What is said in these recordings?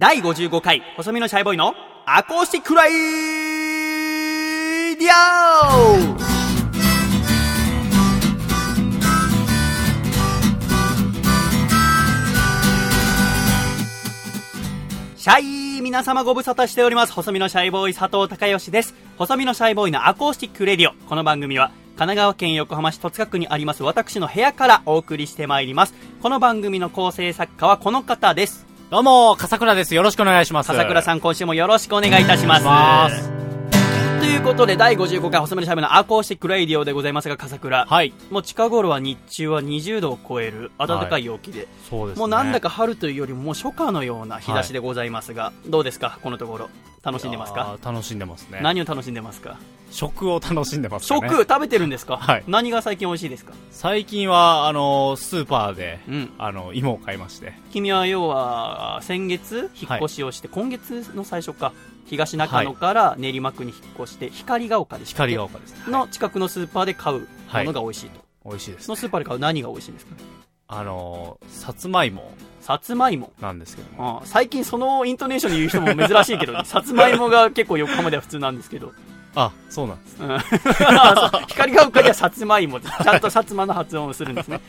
第55回、細身のシャイボーイのアコースティックレイディオシャイ皆様ご無沙汰しております。細身のシャイボーイ佐藤孝義です。細身のシャイボーイのアコースティックレディオ。この番組は、神奈川県横浜市戸塚区にあります私の部屋からお送りしてまいります。この番組の構成作家はこの方です。どうも、笠倉です。よろしくお願いします。ん。笠倉さん、今週もよろしくお願いいたします。ということで、第55回細身のシャイボーイのアコースティックレイディオでございますが、笠倉。はい。もう近頃は日中は20度を超える暖かい陽気で、そうですね。もうなんだか春というよりももう初夏のような日差しでございますが、どうですかこのところ？楽しんでますか？楽しんでますね。何を楽しんでますか？食を楽しんでますかね。食食べてるんですか？はい何が最近美味しいですか？最近は、あの、スーパーで、うん。あの、芋を買いまして。君は要は、先月引っ越しをして、今月の最初か、東中野から練馬区に引っ越して、光が丘でしたっけ？光が丘です。の近くのスーパーで買うものが美味しいと。美味しいですそ。のスーパーで買う何が美味しいんですか？あの、さつまいもさつまいも。なんですけども。最近そのイントネーションで言う人も珍しいけどね、さつまいもが結構横浜では普通なんですけど。あ、そうなんです。光が丘ではさつまいも、ちゃんとさつまの発音をするんですね。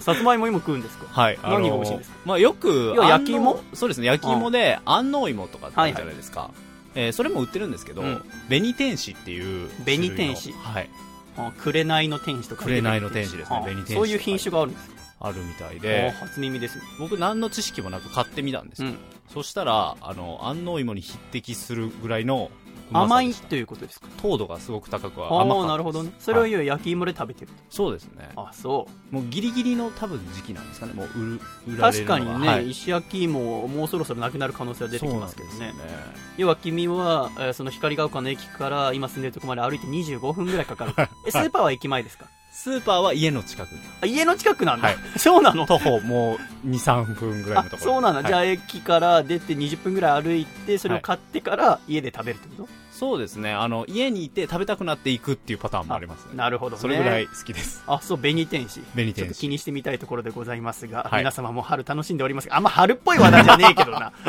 さつまいも今食うんですか？はい。何が美味しいんですか？まあ、よく、焼き芋？そうですね。焼き芋で、安納芋とかってあるじゃないですか。えーそれも売ってるんですけど、うん紅天使っていう。紅天使はい。あ紅の天使とか紅の天使ですね紅天使そういう品種があるんですかあるみたいあであ、初耳ですね。僕何の知識もなく買ってみたんですよ。うん。そしたら、あの、安納芋に匹敵するぐらいの甘いということですか？糖度がすごく高くはああ、甘かったなるほどね。それを言う焼き芋で食べてるそうですね。と。あ、そもうギリギリの多分時期なんですかね。もう売る、売う。られる確かにね、はい石焼き芋もうそろそろなくなる可能性は出てきますけどねそうなん。ですよ要は君は、えーその光が丘の駅から今住んでるところまで歩いて25分ぐらいかかる。え、スーパーは駅前ですか？スーパーは家の近くに。あ家の近くなんだ。はい そうなの徒歩もう2、3分ぐらいあのところ。そうなんだ、はいじゃあ駅から出て20分ぐらい歩いてそれを買ってから家で食べるってこと、そうですね。あの、家にいて食べたくなっていくっていうパターンもありますね。なるほどね。それぐらい好きです。あそう紅天使。紅天使。気にしてみたいところでございますが、はい。皆様も春楽しんでおりますがあんま春っぽい話題じゃねえけどな。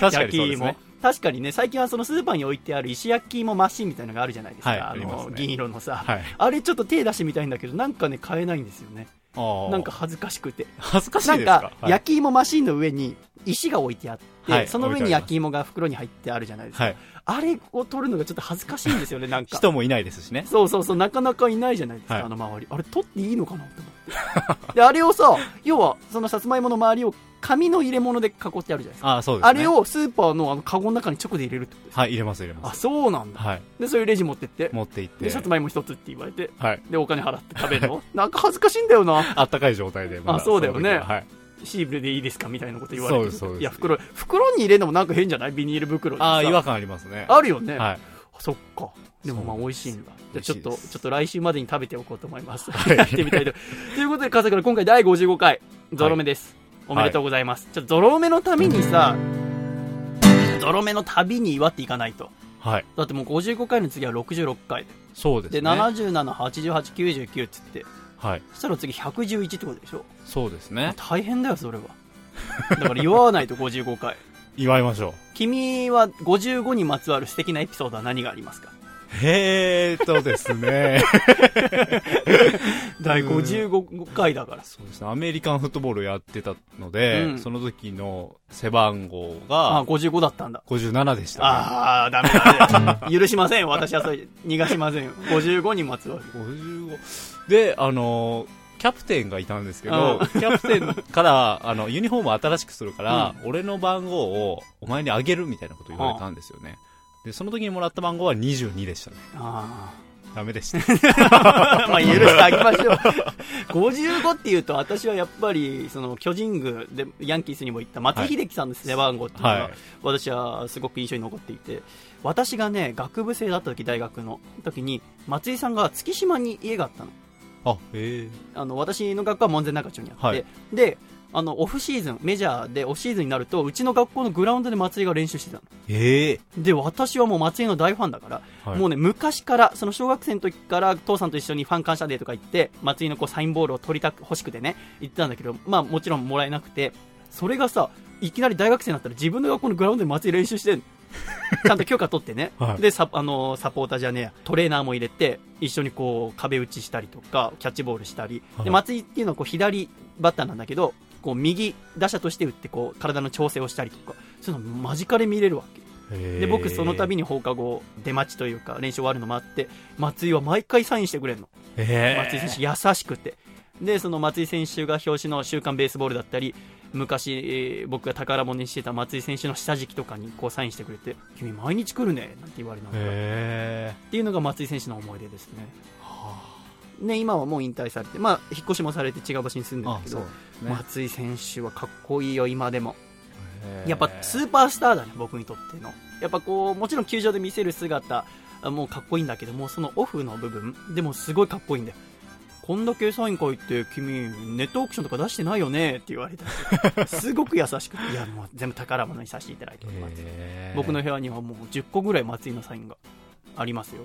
確かにそうですね。確かにね最近はそのスーパーに置いてある石焼き芋マシンみたいなのがあるじゃないですか、はいあありますね。の銀色のさ、はい。あれちょっと手出してみたいんだけどなんかね買えないんですよね。なんか、恥ずかしくて。恥ずかしいなんですか？か、はい。焼き芋マシンの上に石が置いてあって、はいその上に焼き芋が袋に入ってあるじゃないですか、はい。あれを取るのがちょっと恥ずかしいんですよねなんか人もいないですしね。そうそうそう、なかなかいないじゃないですか、はいあの周り。あれ、取っていいのかなって思って。で、あれをさ、要は、そのさつまいもの周りを紙の入れ物で囲ってあるじゃないですか。あーそうですね。あれをスーパーのあのカゴの中に直で入れるってことですか？はい、入れます入れまあ、す。そうなんだ。はい。で、そういうレジ持ってって、持って行って。で、さつまいも一つって言われて、はい。で、お金払って食べるの？なんか恥ずかしいんだよな。あったかい状態で。まあそうだよねはい。シーブルでいいですかみたいなこと言われて。いや、袋、袋に入れるのもなんか変じゃない？ビニール袋でさああ、違和感ありますね。あるよね。はい。そっか。でもまあ美味しいんだ。じゃあちょっと、ちょっと来週までに食べておこうと思います。はいやってみたいと。ということで、笠倉今回第55回、ゾロ目です。おめでとうございます。ちょっとゾロ目のためにさ、ゾロ目の旅に祝っていかないと。はい。だってもう55回の次は66回で。で、そうですね。77、88、99っつって、はい。そしたら次111ってことでしょ？そうですね。大変だよ、それは。だから祝わないと 55回。祝いましょう。君は55にまつわる素敵なエピソードは何がありますか？へーとですね。第55回だから。そうですね。アメリカンフットボールやってたので、うんその時の背番号あ、が55だったんだ。57でした、ね。ああ、ダメだね。許しませんよ。私はそれ、逃がしませんよ。55にまつわる。55。で、あのーキャプテンがいたんですけど、キャプテンから、あの、ユニフォームを新しくするから、俺の番号をお前にあげるみたいなこと言われたんですよね。で、その時にもらった番号は22でしたね。あダメでした。あ。まあ、許してあげましょう。55っていうと、私はやっぱり、その、巨人軍で、ヤンキースにも行った松井秀喜さんの背番号っていうのが、はい私はすごく印象に残っていて、私がね、学部生だった時、大学の時に、松井さんが月島に家があったの。あ、へえ。あの私の学校は門前仲町にあって、はいであのオフシーズンメジャーでオフシーズンになるとうちの学校のグラウンドで松井が練習してたの。ええ。で私はもう松井の大ファンだから、はい。もうね昔からその小学生の時から父さんと一緒にファン感謝デーとか行って松井のこうサインボールを取りたく欲しくてね行ってたんだけどまあもちろんもらえなくてそれがさいきなり大学生になったら自分の学校のグラウンドで松井練習してんの。ちゃんと許可取ってね、はい。でサあのサポーターじゃねえや。トレーナーも入れて一緒にこう壁打ちしたりとかキャッチボールしたり、はい。で松井っていうのはこう左バッターなんだけどこう右打者として打ってこう体の調整をしたりとかそういうの間近で見れるわけ。で僕その度にに放課後出待ちというか練習終わるのもあって松井は毎回サインしてくれるの。松井選手優しくて。でその松井選手が表紙の「週刊ベースボール」だったり昔、えー僕が宝物にしてた松井選手の下敷きとかにこうサインしてくれて君毎日来るねなんて言われながら。っへていうのが松井選手の思い出ですねね今はもう引退されて、まあ、引っ越しもされて違う場所に住んでるけど、松井選手はかっこいいよ今でもやっぱスーパースターだね、僕にとっての。やっぱこう、もちろん球場で見せる姿、あもうかっこいいんだけども、そのオフの部分でもすごいかっこいいんだよ。こんだけサイン書いて、君、ネットオークションとか出してないよねって言われた。すごく優しくて、いや、もう全部宝物にさせていただいております。僕の部屋にはもう10個ぐらい松井のサインがありますよ。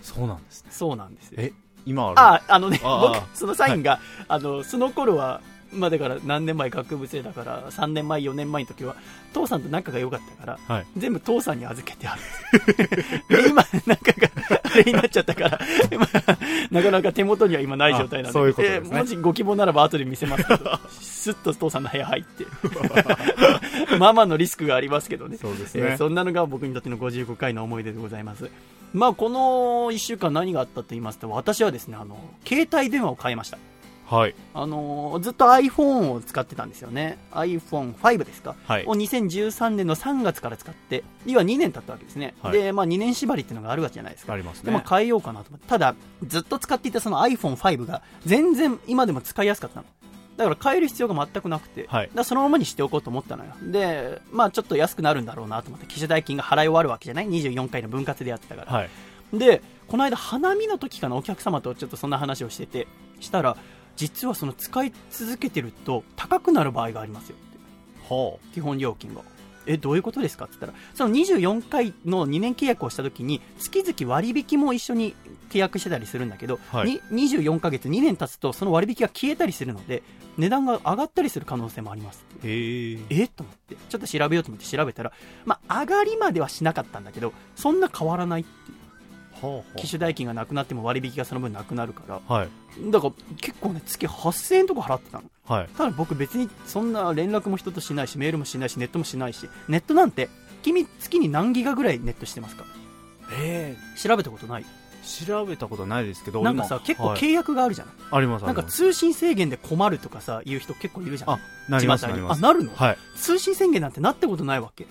そうなんですねそうなんですよ。え今ある。あ、あのね、僕、そのサインが、あの、その頃は、まあだから何年前学部生だから、3年前、4年前の時は、父さんと仲が良かったから、はい全部父さんに預けてある。で、今、仲が、あれになっちゃったから、まあなかなか手元には今ない状態なんで、ういうことですもしご希望ならば後で見せますけど、スッと父さんの部屋入って、まあまあのリスクがありますけどね。そうですえーねそんなのが僕にとっての55回の思い出でございます。まあ、この1週間何があったと言いますと、私はですね、あの、携帯電話を変えました。はいあのーずっと iPhone を使ってたんですよね。iPhone5 ですか、はいを2013年の3月から使って、要は2年経ったわけですね。はいで、まあ2年縛りっていうのがあるわけじゃないですか。ありますねでも変えようかなと思って。ただ、ずっと使っていたその iPhone5 が全然今でも使いやすかったの。だから変える必要が全くなくて、はいだそのままにしておこうと思ったのよ。で、まあちょっと安くなるんだろうなと思って、機種代金が払い終わるわけじゃない ?24 回の分割でやってたから。はいで、この間花見の時かな、お客様とちょっとそんな話をしてて、したら、実はその使い続けてると高くなる場合がありますよって。は基本料金が。え、どういうことですか？って言ったら、その24回の2年契約をした時に、月々割引も一緒に契約してたりするんだけど、はいに24ヶ月、2年経つと、その割引が消えたりするので、値段が上がったりする可能性もあります。へええ？と思って、ちょっと調べようと思って調べたら、まあ、上がりまではしなかったんだけど、そんな変わらないっていう。は機種代金がなくなっても割引がその分なくなるから、あはい。だから結構ね、月8000円とか払ってたの。はい。ただ僕別にそんな連絡も人としないし、メールもしないし、ネットもしないし、ネットなんて、君月に何ギガぐらいネットしてますか？え調べたことない調べたことないですけどなんかさ、結構契約があるじゃない、ありますなんか通信制限で困るとかさ、言う人結構いるじゃん。あなりますなります。あ、なるの、はい。通信制限なんてなったことないわけ。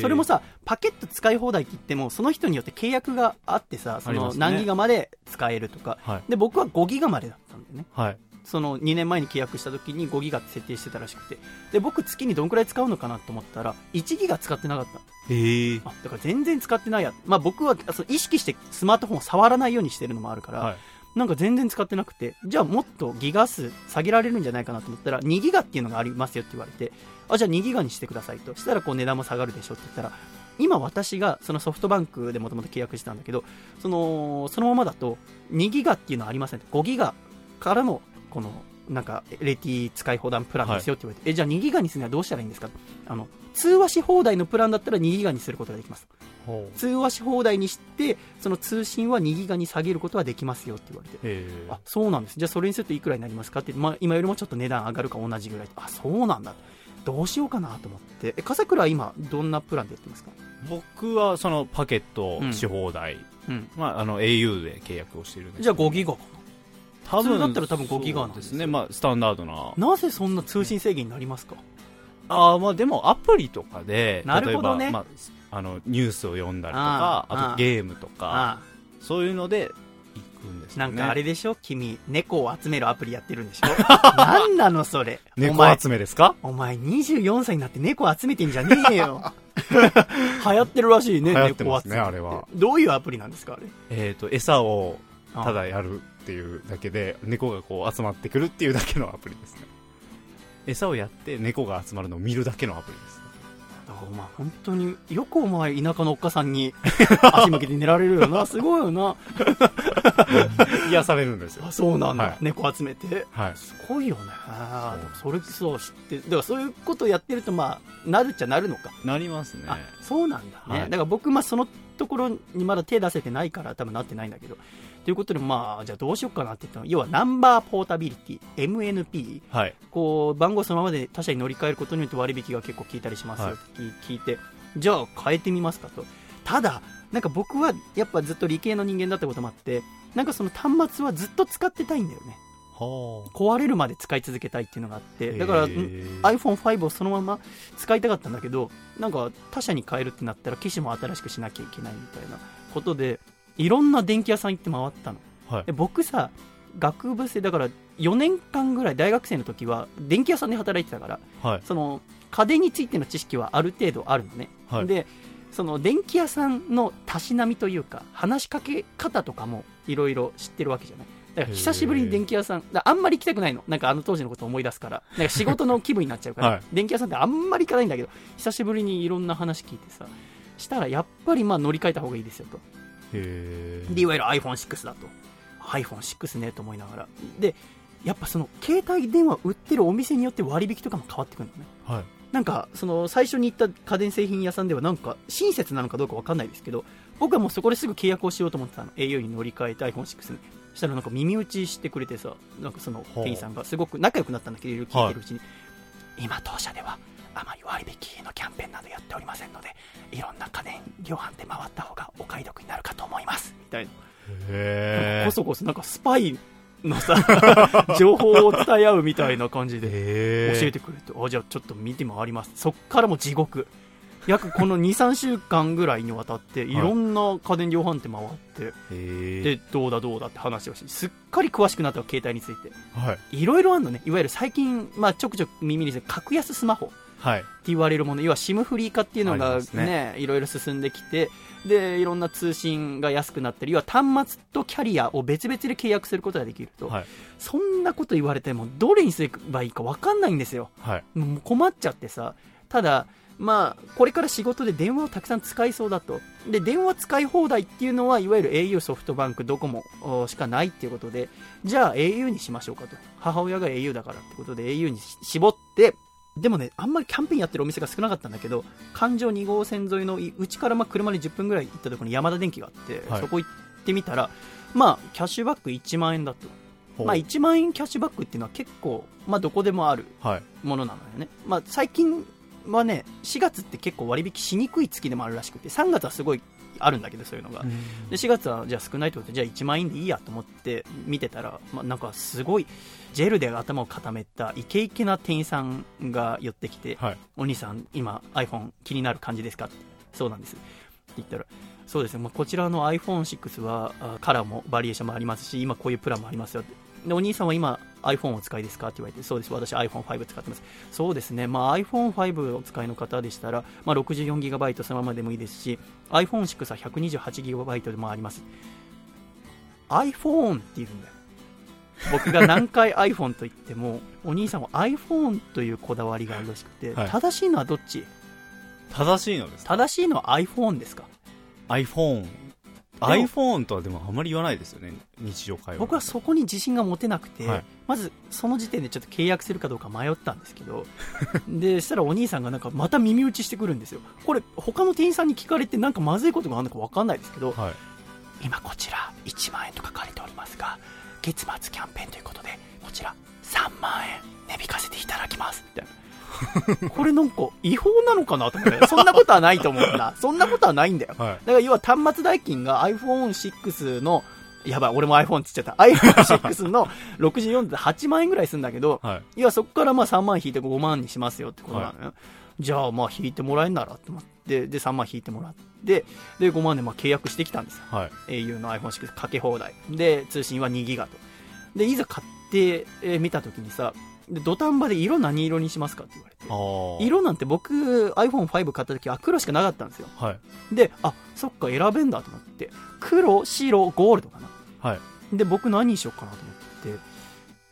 それもさ、パケット使い放題って言っても、その人によって契約があってさ、その何ギガまで使えるとか、はい。で、僕は5ギガまでだったんでね。はいその2年前に契約した時に5ギガって設定してたらしくて、で、僕月にどんくらい使うのかなと思ったら、1ギガ使ってなかった。へえあ、だから全然使ってないや。まあ僕はあそう意識してスマートフォンを触らないようにしてるのもあるから、はいなんか全然使ってなくて、じゃあもっとギガ数下げられるんじゃないかなと思ったら、2ギガっていうのがありますよって言われて、あ、じゃあ2ギガにしてくださいと。したらこう値段も下がるでしょって言ったら、今私がそのソフトバンクでもともと契約してたんだけど、その、そのままだと2ギガっていうのはありません。5ギガからの、この、なんか、LT 使い放題プランですよって言われて、え、じゃあ2ギガにするにはどうしたらいいんですか？あの、通話し放題のプランだったら2ギガにすることができます。通話し放題にして、その通信は2ギガに下げることはできますよって言われて、あ、そうなんです。じゃあそれにするといくらになりますかって、まあ今よりもちょっと値段上がるか同じぐらい。あ、そうなんだ。どうしようかなと思って。え、笠倉は今どんなプランでやってますか？僕はそのパケットし放題、うん。まあ、あの au で契約をしているんですじゃあ5ギガか多普通だったら多分5ギガなんですすね、まあ、スタンダードな。な。なぜそんな通信制限になりますか？あーまあでもアプリとかでなるほどね。例えば、まあ、あのニュースを読んだりとかあとゲームとかあそういうので行くんですあ、なんかあれでしょ？君、猫を集めるアプリやってるんでしょ？なんなのそれ？お猫前集めですか？お前24歳になって猫集めてんじゃねえよ。流行ってるらしいね、猫集めあれは。どういうアプリなんですか、あれ？えっ、と餌をあただやるっていうだけで猫がこう集まってくるっていうだけのアプリですね。餌をやって猫が集まるのを見るだけのアプリですね。だからお前本当によくお前田舎のおっかさんに 足向けて寝られるよな。すごいよな。癒されるんですよ。あそうなんだ、はい。猫集めて。はい。すごいよね。それそう知ってだからそういうことをやってるとまあなるっちゃなるのか、なりますね。あそうなんだ。ね、はい。だから僕まあそのところにまだ手出せてないから多分なってないんだけどということでまあじゃあどうしようかなって言ったの。要はナンバーポータビリティ MNP はい。こう番号そのままで他社に乗り換えることによって割引が結構効いたりしますよって聞いて、じゃあ変えてみますかと。ただなんか僕はやっぱずっと理系の人間だったこともあってなんかその端末はずっと使ってたいんだよね。は壊れるまで使い続けたいっていうのがあってだからん iPhone5 をそのまま使いたかったんだけどなんか他社に変えるってなったら機種も新しくしなきゃいけないみたいなことでいろんな電気屋さん行って回ったの。はい。で僕さ学部生だから4年間ぐらい大学生の時は電気屋さんで働いてたからはい。その家電についての知識はある程度あるのね、はい。でその電気屋さんのたしなみというか話しかけ方とかもいろいろ知ってるわけじゃない。だから久しぶりに電気屋さんだあんまり行きたくないの。なんかあの当時のことを思い出すから。なんか仕事の気分になっちゃうから、はい。電気屋さんってあんまり行かないんだけど久しぶりにいろんな話聞いてさしたらやっぱりまあ乗り換えた方がいいですよと。へでいわゆる iPhone6 だと。iPhone6 ねと思いながら。でやっぱその携帯電話売ってるお店によって割引とかも変わってくるのね。はい。なんかその最初に行った家電製品屋さんではなんか親切なのかどうかわかんないですけど僕はもうそこですぐ契約をしようと思ってたの。au に乗り換えて iPhone6 に。したらなんか耳打ちしてくれてさなんかその店員さんがすごく仲良くなったんだけどいろいろ聞いてるうちに、今当社ではあまり割引のキャンペーンなどやっておりませんのでいろんな家電量販店回った方がお買い得になるかと思います。みたいな。へこそこそなんかスパイのさ 情報を伝え合うみたいな感じでえ教えてくれて、あじゃあちょっと見て回ります。そっからも地獄。約この 23週間ぐらいにわたってい。ろんな家電量販店回って、へでどうだどうだって話をしてすっかり詳しくなったわ携帯について。はい。いろいろあるのね。いわゆる最近、まあ、ちょくちょく耳にする格安スマホ。はいって言われるもの要は SIM フリー化っていうのがね。ねいろいろ進んできてでいろんな通信が安くなったり要は端末とキャリアを別々で契約することができると、はい。そんなこと言われてもどれにすればいいか分かんないんですよ。はい。もう困っちゃってさ。ただまあこれから仕事で電話をたくさん使いそうだと。で電話使い放題っていうのはいわゆる au ソフトバンクドコモおしかないっていうことでじゃあ au にしましょうかと。母親が au だからってことで au に絞ってでもねあんまりキャンペーンやってるお店が少なかったんだけど環状2号線沿いのいうちからまあ車で10分ぐらい行ったところに山田電機があって、はい。そこ行ってみたらまあキャッシュバック1万円だとまあ、1万円キャッシュバックっていうのは結構、まあ、どこでもあるはい。ものなのよね、まあ、最近はね4月って結構割引しにくい月でもあるらしくて3月はすごいあるんだけどそういうのが、で4月はじゃあ少ないってことでじゃあ1万円でいいやと思って見てたら、まあ、なんかすごいジェルで頭を固めたイケイケな店員さんが寄ってきて、はい。お兄さん今 iPhone 気になる感じですかって。そうなんです。って言ったらそうですね、まあ、こちらの iPhone6 はあカラーもバリエーションもありますし今こういうプランもありますよって。でお兄さんは今 iPhone をお使いですかって言われてそうです。私 iPhone5 使ってます。そうですね、まあ、iPhone5 をお使いの方でしたら、まあ、64GB そのままでもいいですし iPhone6 は 128GB でもあります。iPhone って言うんだよ僕が何回 iPhone と言ってもお兄さんは iPhone というこだわりがあるらしくて、はい。正しいのはどっち？正しいのです正しいのは iPhone ですか？iPhone iPhone とはでもあまり言わないですよね日常会話。僕はそこに自信が持てなくて、はい。まずその時点でちょっと契約するかどうか迷ったんですけど でしたらお兄さんがなんかまた耳打ちしてくるんですよ。これ他の店員さんに聞かれてなんかまずいことがあるのか分かんないですけどはい。今こちら1万円と書かれておりますが月末キャンペーンということでこちら3万円値引かせていただきます。みたいな。これなんか違法なのかなと思って。そんなことはないと思うんだ。そんなことはないんだよ。はい。だから要は端末代金が iPhone6 のやばい俺も iPhone って言っちゃった。iPhone6 の64で8万円ぐらいするんだけどはい。いやそこからまあ3万引いて5万にしますよってことなのよ、じゃあまあ引いてもらえんならと思ってで3万引いてもらってで5万でまあ契約してきたんですよ。はい。au の iPhone6 かけ放題。で通信は2ギガと。でいざ買ってえー見た時にさで土壇場で色何色にしますかって言われて。色なんて僕 iPhone5 買った時は黒しかなかったんですよ。はい。であそっか選べんだと思って。黒白ゴールドかな。はい。で僕何にしようかなと思って。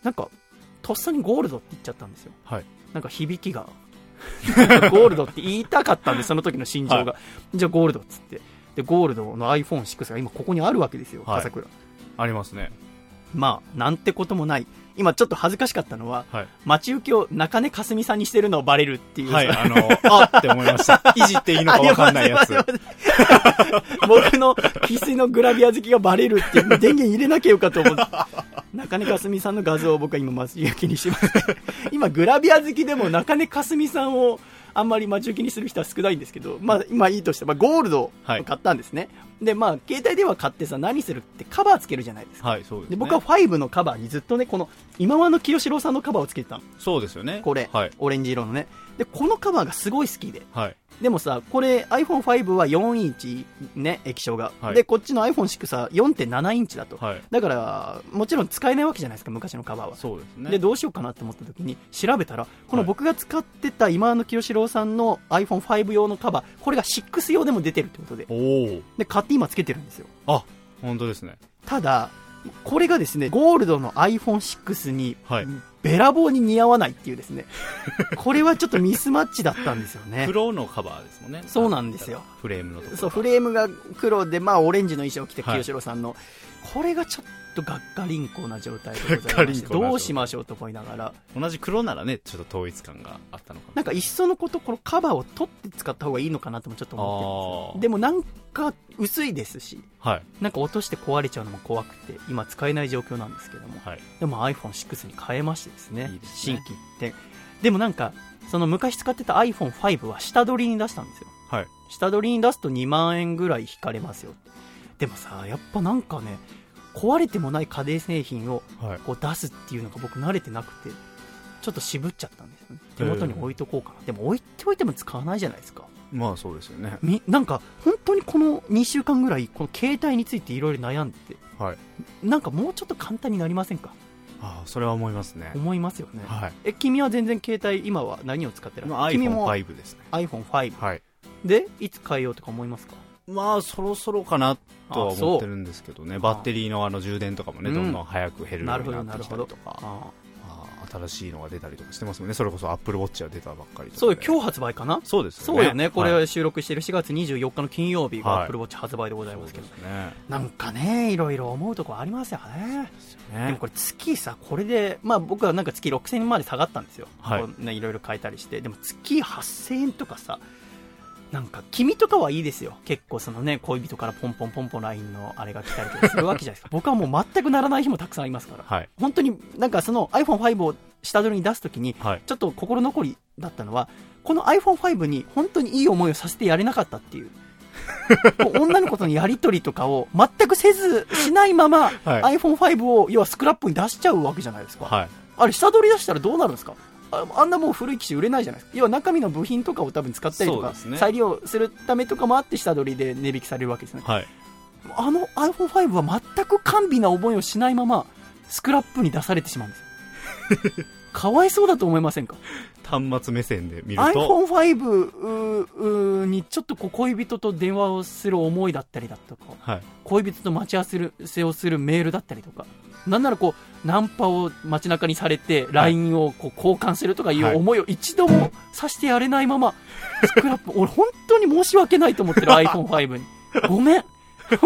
なんかとっさにゴールドって言っちゃったんですよ。はい。なんか響きが ゴールドって言いたかったんでその時の心情が、じゃあゴールドっつって。でゴールドの iPhone6 が今ここにあるわけですよはい。笠倉、ありますね。まあ、なんてこともない。今ちょっと恥ずかしかったのは、はい。待ち受けを中根かすみさんにしてるのをバレるっていう。はい、あの、あって思いました。いじっていいのかわかんないやつ。僕の翡翠のグラビア好きがバレるっていう電源入れなきゃよかと思って。中根かすみさんの画像を僕は今待ち受けにしてます。今グラビア好きでも中根かすみさんをあんまり待ち受けにする人は少ないんですけど、まあ今いいとして、まあゴールドを買ったんですね。で、まあ携帯電話買ってさ、何するってカバーつけるじゃないですか。はい、そうです、ね。で、僕は5のカバーにずっとね、この今和の清志郎さんのカバーをつけてたの。そうですよね。これ、はい。オレンジ色のね。で、このカバーがすごい好きで。はい。でもさ、これ iPhone5 は4インチね、液晶が。はいで、こっちの iPhone6 は4.7インチだと。はい。だから、もちろん使えないわけじゃないですか、昔のカバーは。そうですね。で、どうしようかなって思った時に、調べたら、このはい僕が使ってた今の清志郎さんの iPhone5 用のカバー、これが6用でも出てるってことで。おお。で、買って今つけてるんですよ。あ、本当ですね。ただ、これがですね、ゴールドの iPhone6 に、はいべらぼうに似合わないっていうですね、これはちょっとミスマッチだったんですよね。黒のカバーですもんね。そうなんですよ。フレームのところ。そう、フレームが黒で、まあ、オレンジの衣装を着て、はい清志郎さんの、これがちょっとがっかりんこな状態でございまして、どうしましょうと思いながら、同じ黒ならね、ちょっと統一感があったのかなんかいっそのこと、このカバーを取って使った方がいいのかなともちょっと思ってでもなんか薄いですし、な。はい。なんか落として壊れちゃうのも怖くて、今使えない状況なんですけども、はい。でも iPhone6 に変えましてですね、いいです新ね規一点。でもなんか、その昔使ってた iPhone5 は下取りに出したんですよ。はい。下取りに出すと2万円ぐらい引かれますよでもさやっぱなんかね壊れてもない家電製品をはい。こう出すっていうのが僕慣れてなくてちょっと渋っちゃったんですよね手元に置いとこうかな、でも置いておいても使わないじゃないですかまあそうですよね。みなんか本当にこの2週間ぐらいこの携帯についていろいろ悩んでてはい。なんかもうちょっと簡単になりませんか？ああ、それは思いますね。思いますよね、はい。え君は全然携帯今は何を使ってる？まあ君も iPhone5 ですね。iPhone5 はい。でいつ変えようとか思いますか？まあそろそろかなとは思ってるんですけどね。バッテリーのあの充電とかもね、うんどんどん早く減るようになってきたりとか。新しいのが出たりとかしてますもんね。それこそ Apple Watch が出たばっかり。そうよ今日発売かな？そうですそうよね、これはい収録している4月24日の金曜日がはい Apple Watch 発売でございますけど、そうですね。なんかね、いろいろ思うところありますよね。でもねこれ月さ、これで、まあ僕はなんか月6000円まで下がったんですよ。はいろいろ変えたりして。でも月8000円とかさ、なんか君とかはいいですよ。結構そのね、恋人からポンポンポンポン LINE のあれが来たりとかするわけじゃないですか。僕はもう全くならない日もたくさんありますから。はい。本当になんかその iPhone5 を下取りに出すときに、はい。ちょっと心残りだったのは、この iPhone5 に本当にいい思いをさせてやれなかったっていう。女の子とのやりとりとかを全くせず、しないまま、はい iPhone5 を要はスクラップに出しちゃうわけじゃないですか。はい。あれ、下取り出したらどうなるんですか？ああんなもう古い機種売れないじゃないですか。要は中身の部品とかを多分使ったりとか、ね再利用するためとかもあって下取りで値引きされるわけですね。はい。あの iPhone5 は全く甘美な思いをしないまま、スクラップに出されてしまうんですよ。かわいそうだと思いませんか？端末目線で見ると、iPhone5 うーうーにちょっとこう恋人と電話をする思いだったりだとか、はい。恋人と待ち合わせをするメールだったりとか、なんならこう、ナンパを街中にされて、LINE をこう交換するとかいうはい思いを一度もさしてやれないまま、スクラップ、俺本当に申し訳ないと思ってる iPhone5 に。ごめん。不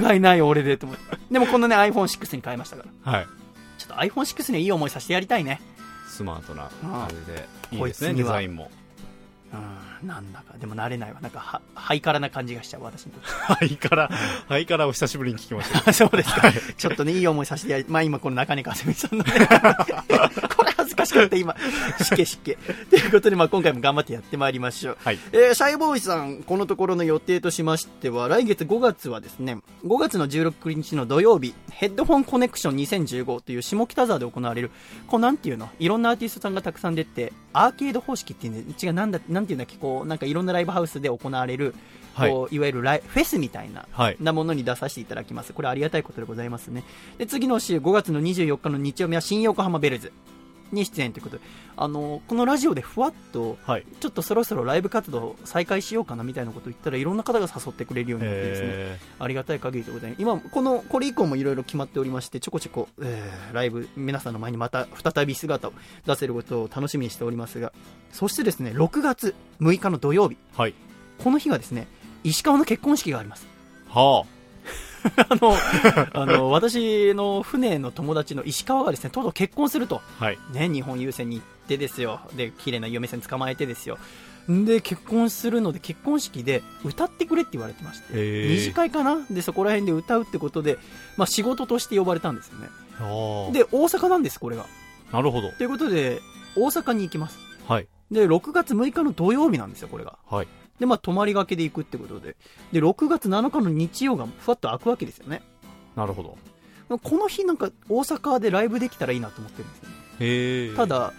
甲斐ない俺でと思って。でもこのね iPhone6 に変えましたから。はい。ちょっと iPhone6 にはいい思いさせてやりたいね。スマートなああれで、いいですね、デザインも。うん、なんだか、でも慣れないわ。なんかは、ハイカラな感じがしちゃう、私。ハイカラ、ハイカラを久しぶりに聞きました。あそうですか。ちょっとね、いい思いさせてやり、まあ今この中根かすみさんのね、しかった今。しけしけ。ということで、まあ今回も頑張ってやってまいりましょう。はい。えーシャイボーイさん、このところの予定としましては、来月5月はですね、5月の16日の土曜日、ヘッドホンコネクション2015という下北沢で行われる、こうなんていうのいろんなアーティストさんがたくさん出て、アーケード方式っていうんで、違う、なんだ、なんていうんだっけ、こう、なんかいろんなライブハウスで行われる、はいこういわゆるライフェスみたいな、はい。なものに出させていただきます。これありがたいことでございますね。で、次の週、5月の24日の日曜日は新横浜ベルズに出演ということで、あの、このラジオでふわっと、はい。ちょっとそろそろライブ活動再開しようかなみたいなことを言ったらいろんな方が誘ってくれるようになってですね、えありがたい限りでございます。今、この、これ以降もいろいろ決まっておりまして、ちょこちょこ、えーライブ、皆さんの前にまた再び姿を出せることを楽しみにしておりますが、そしてですね、6月6日の土曜日、ーはい。この日がですね、石川の結婚式があります。はあ の、あの、私の船の友達の石川がですね、とうとう結婚すると。はい。ね、日本郵船に行ってですよ。で、綺麗な嫁さん捕まえてですよ。で、結婚するので、結婚式で歌ってくれって言われてまして。え二次会かな？で、そこら辺で歌うってことで、まあ仕事として呼ばれたんですよね。で、大阪なんです、これが。なるほど。ということで、大阪に行きます。はい。で、6月6日の土曜日なんですよ、これが。はい。で、まあ、泊まりがけで行くってことで。で、6月7日の日曜がふわっと開くわけですよね。なるほど。この日なんか大阪でライブできたらいいなと思ってるんですよね。た、だ、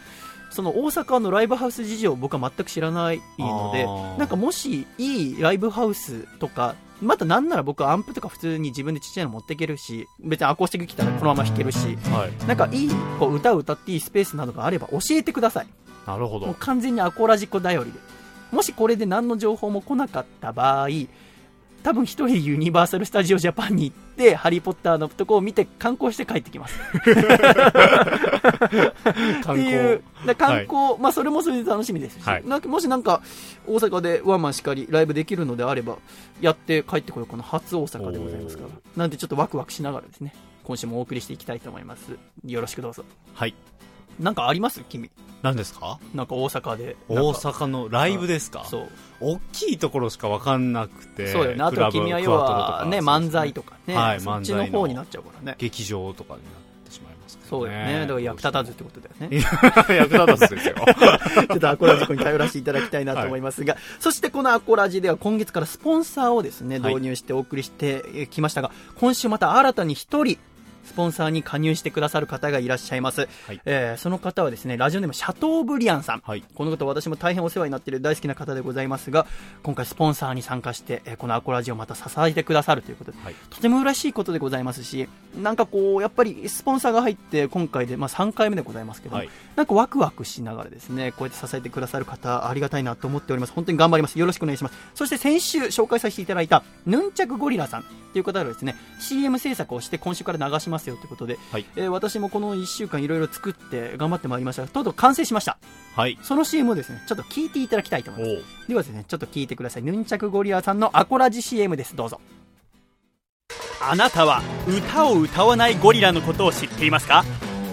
その大阪のライブハウス事情を僕は全く知らないのでなんかもしいいライブハウスとか、またなんなら僕はアンプとか普通に自分でちっちゃいの持っていけるし、別にアコースティック来たらこのまま弾けるし、はい。なんかいいこう歌を歌っていいスペースなどがあれば教えてください。なるほど。もう完全にアコラジコ頼りで。もしこれで何の情報も来なかった場合、多分一人ユニバーサル・スタジオ・ジャパンに行って、ハリー・ポッターのとこを見て観光して帰ってきます。観光。、だ観光、まあそれもそれで楽しみですし、はいもしなんか大阪でワンマンしかりライブできるのであれば、やって帰ってこようかな、初大阪でございますから。なんでちょっとワクワクしながらですね、今週もお送りしていきたいと思います。よろしくどうぞ。はい。なんかあります？君。何ですか？なんか大阪で。大阪のライブですか？そう。大きいところしかわかんなくて。そうだよね。あと君は要はね、漫才とかね。はいそっちの漫才の方になっちゃうからね。劇場とかになってしまいますけそうどだよね。だから役立たずってことだよね。役立たずですよ。ちょっとアコラジコに頼らせていただきたいなと思いますが、そしてこのアコラジでは今月からスポンサーをですね、はい導入してお送りしてきましたが、今週また新たに一人、スポンサーに加入してくださる方がいらっしゃいます。はいえーその方はですね、ラジオネームシャトーブリアンさん。はい。この方私も大変お世話になっている大好きな方でございますが、今回スポンサーに参加して、えーこのアコラジをまた支えてくださるということで、はい。とても嬉しいことでございますし、なんかこう、やっぱりスポンサーが入って、今回で、まあ、3回目でございますけども、はいなんかワクワクしながらですね、こうやって支えてくださる方、ありがたいなと思っております。本当に頑張ります。よろしくお願いします。そして先週紹介させていただいた、ヌンチャクゴリラさんという方がですね、CM 制作をして今週から流しますよということで、はいえー私もこの1週間いろいろ作って頑張ってまいりましたが、とうとう完成しました。はい。その CM をですね、ちょっと聞いていただきたいと思います。ではですね、ちょっと聞いてください。ヌンチャクゴリラさんのアコラジ CM です。どうぞ。あなたは歌を歌わないゴリラのことを知っていますか？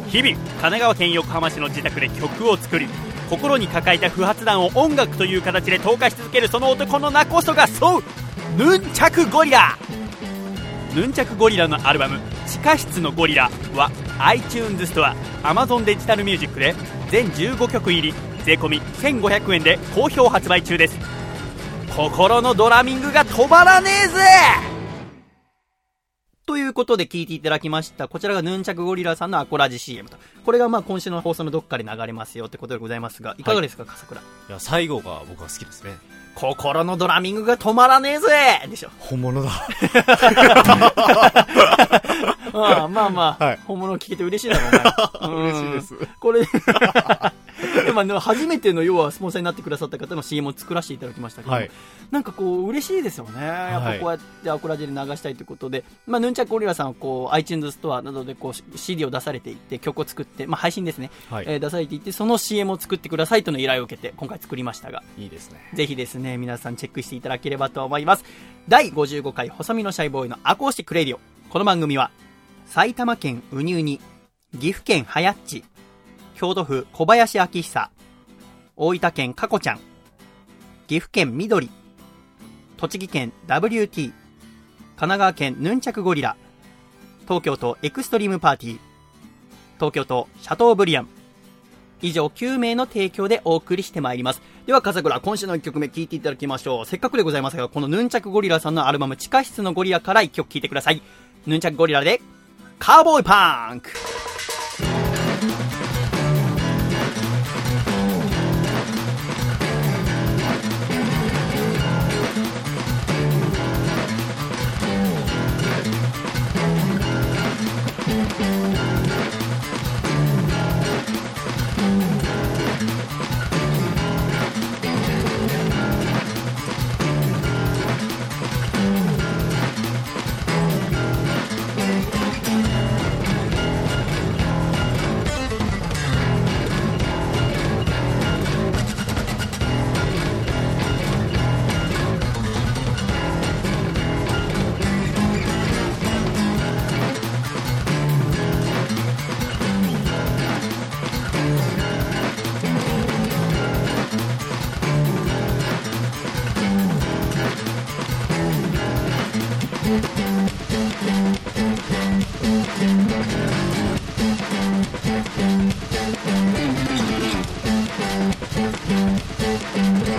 日々、神奈川県横浜市の自宅で曲を作り、心に抱えた不発弾を音楽という形で投下し続けるその男の名こそがそうヌンチャクゴリラヌンチャクゴリラのアルバム「地下室のゴリラ」は iTunes ストア Amazon デジタルミュージックで全15曲入り税込1500円で好評発売中です心のドラミングが止まらねえぜということで聞いていただきました。こちらがヌンチャクゴリラさんのアコラジ CM と。これがまあ今週の放送のどっかで流れますよってことでございますが、いかがですか、笠倉？いや、最後が僕は好きですね。心のドラミングが止まらねえぜでしょ。本物だ。ま あまあまあ、はい本物聞けて嬉しいだろ、お前。嬉しいですうん。これ、でもあの初めての要はスポンサーになってくださった方の CM を作らせていただきましたけど、はいなんかこう嬉しいですよね。やっぱこうやってアコラジで流したいということで、まあヌンチャクゴリラさんはこう iTunes ストアなどでこう CD を出されていって曲を作って、まあ配信ですね、はいえー出されていってその CM を作ってくださいとの依頼を受けて今回作りましたが、いいですね。ぜひですね、皆さんチェックしていただければと思います。第55回細身のシャイボーイのアコースティックレディオ。この番組は、埼玉県ウニウニ、岐阜県はやっち、京都府小林明久、大分県かこちゃん、岐阜県緑、栃木県 WT、神奈川県ヌンチャクゴリラ、東京都エクストリームパーティー、東京都シャトーブリアン、以上9名の提供でお送りしてまいります。では、笠倉、今週の1曲目聴いていただきましょう。せっかくでございますが、このヌンチャクゴリラさんのアルバム、地下室のゴリラから1曲聴いてください。ヌンチャクゴリラで、カーボーイパンク。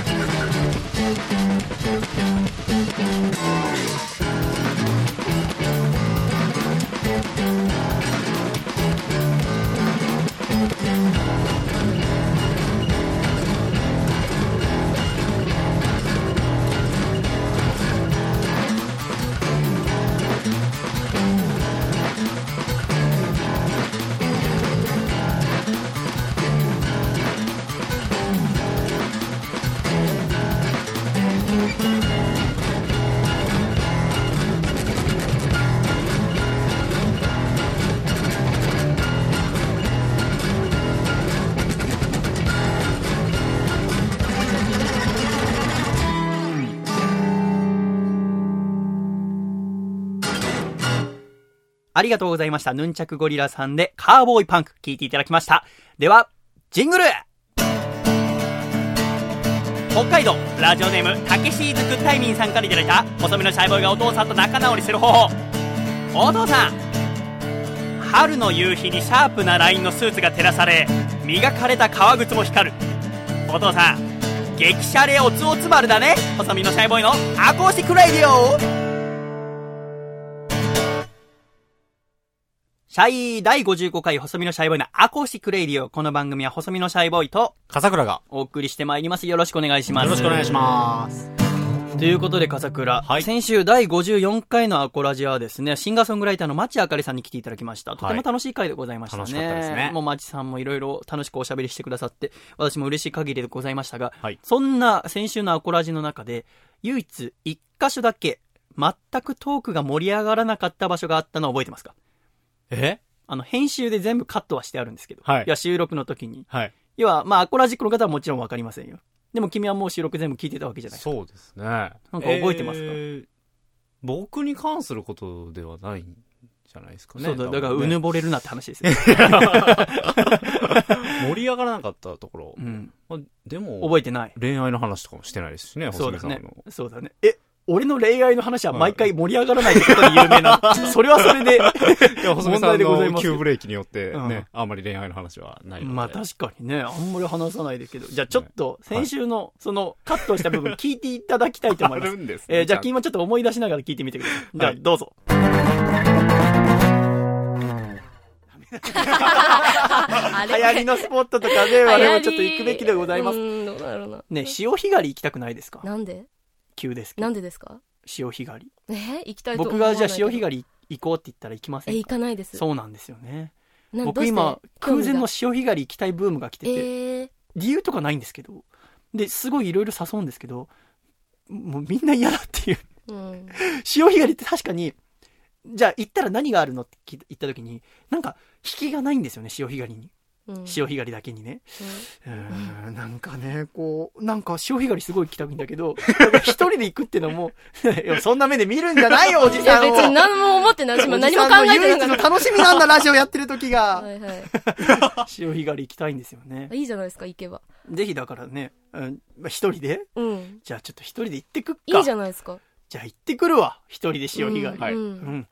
Thank you. ありがとうございました。ヌンチャクゴリラさんで、カーボーイパンク、聞いていただきました。では、ジングル北海道、ラジオネーム、たけしーずくったいみんさんからいただいた、細身のシャイボーイがお父さんと仲直りする方法。お父さん春の夕日にシャープなラインのスーツが照らされ、磨かれた革靴も光る。お父さん、激シャレおつおつ丸だね。細身のシャイボーイのアコースティックレディオシャイ第55回細身のシャイボーイのアコースティックレイディオ。この番組は細身のシャイボーイと笠倉が。お送りしてまいります。よろしくお願いします。よろしくお願いします。ということで、笠倉。はい先週第54回のアコラジはですね、シンガーソングライターの町あかりさんに来ていただきました。とても楽しい回でございましたね。楽しかったですねもう町さんもいろいろ楽しくおしゃべりしてくださって、私も嬉しい限りでございましたが、はいそんな先週のアコラジの中で、唯一一箇所だけ、全くトークが盛り上がらなかった場所があったのを覚えてますか？え？あの、編集で全部カットはしてあるんですけど。はいや、収録の時に。はい。要は、まあ、アコラジックの方はもちろんわかりませんよ。でも君はもう収録全部聞いてたわけじゃない。そうですね。なんか覚えてますか？えー僕に関することではないんじゃないですかね。そうだ、だから、うぬぼれるなって話ですよ。盛り上がらなかったところう。ん。まあでも、覚えてない。恋愛の話とかもしてないですしね、そうだね細見さんの。。そうだね。え、俺の恋愛の話は毎回盛り上がらないってことで有名な。それはそれで。問題でございますの急ブレーキによってうんね、あんまり恋愛の話はないので。まあ確かにね、あんまり話さないですけど。じゃあちょっと、先週の、その、カットした部分 聞いていただきたいと思いますある。んですね。えーじゃあち君もちょっと思い出しながら聞いてみてください。じゃあはいどうぞ。あ 流行りのスポットとかで我々もちょっと行くべきでございます。うん、どうだろうな。ね、潮干狩り行きたくないですか？なんで？急ですけど。なんでですか？潮干狩り。え？行きたいと思僕がじゃあ潮干狩り行こうって言ったら行きませえ、んか？行かないです。そうなんですよね。などうして？僕今、空前の興潮干狩り行きたいブームが来て味がて、えー、理由とかないんですけど、で、すごいいろいろ誘うんですけど、もうみんな嫌だっていう。うん。潮干狩りって確かに、じゃあ行ったら何があるのって聞い言った時に、なんか引きがないんですよね、潮干狩りに。うん。潮干狩りだけにね。うーん、なんかね、こう、なんか潮干狩りすごい行きたいんだけど、一人で行くってのも、そんな目で見るんじゃないよ、おじさんを。別に何も思ってないし、今何も考えてなかおじさんの唯一のった。楽しみなんだ、ラジオやってる時が。はいはい。潮干狩り行きたいんですよね。いいじゃないですか、行けば。ぜひだからね、うんまあ一人でうん。じゃあちょっと一人で行ってくっか。いいじゃないですか。じゃあ行ってくるわ。一人で潮干狩り。はいうんうん。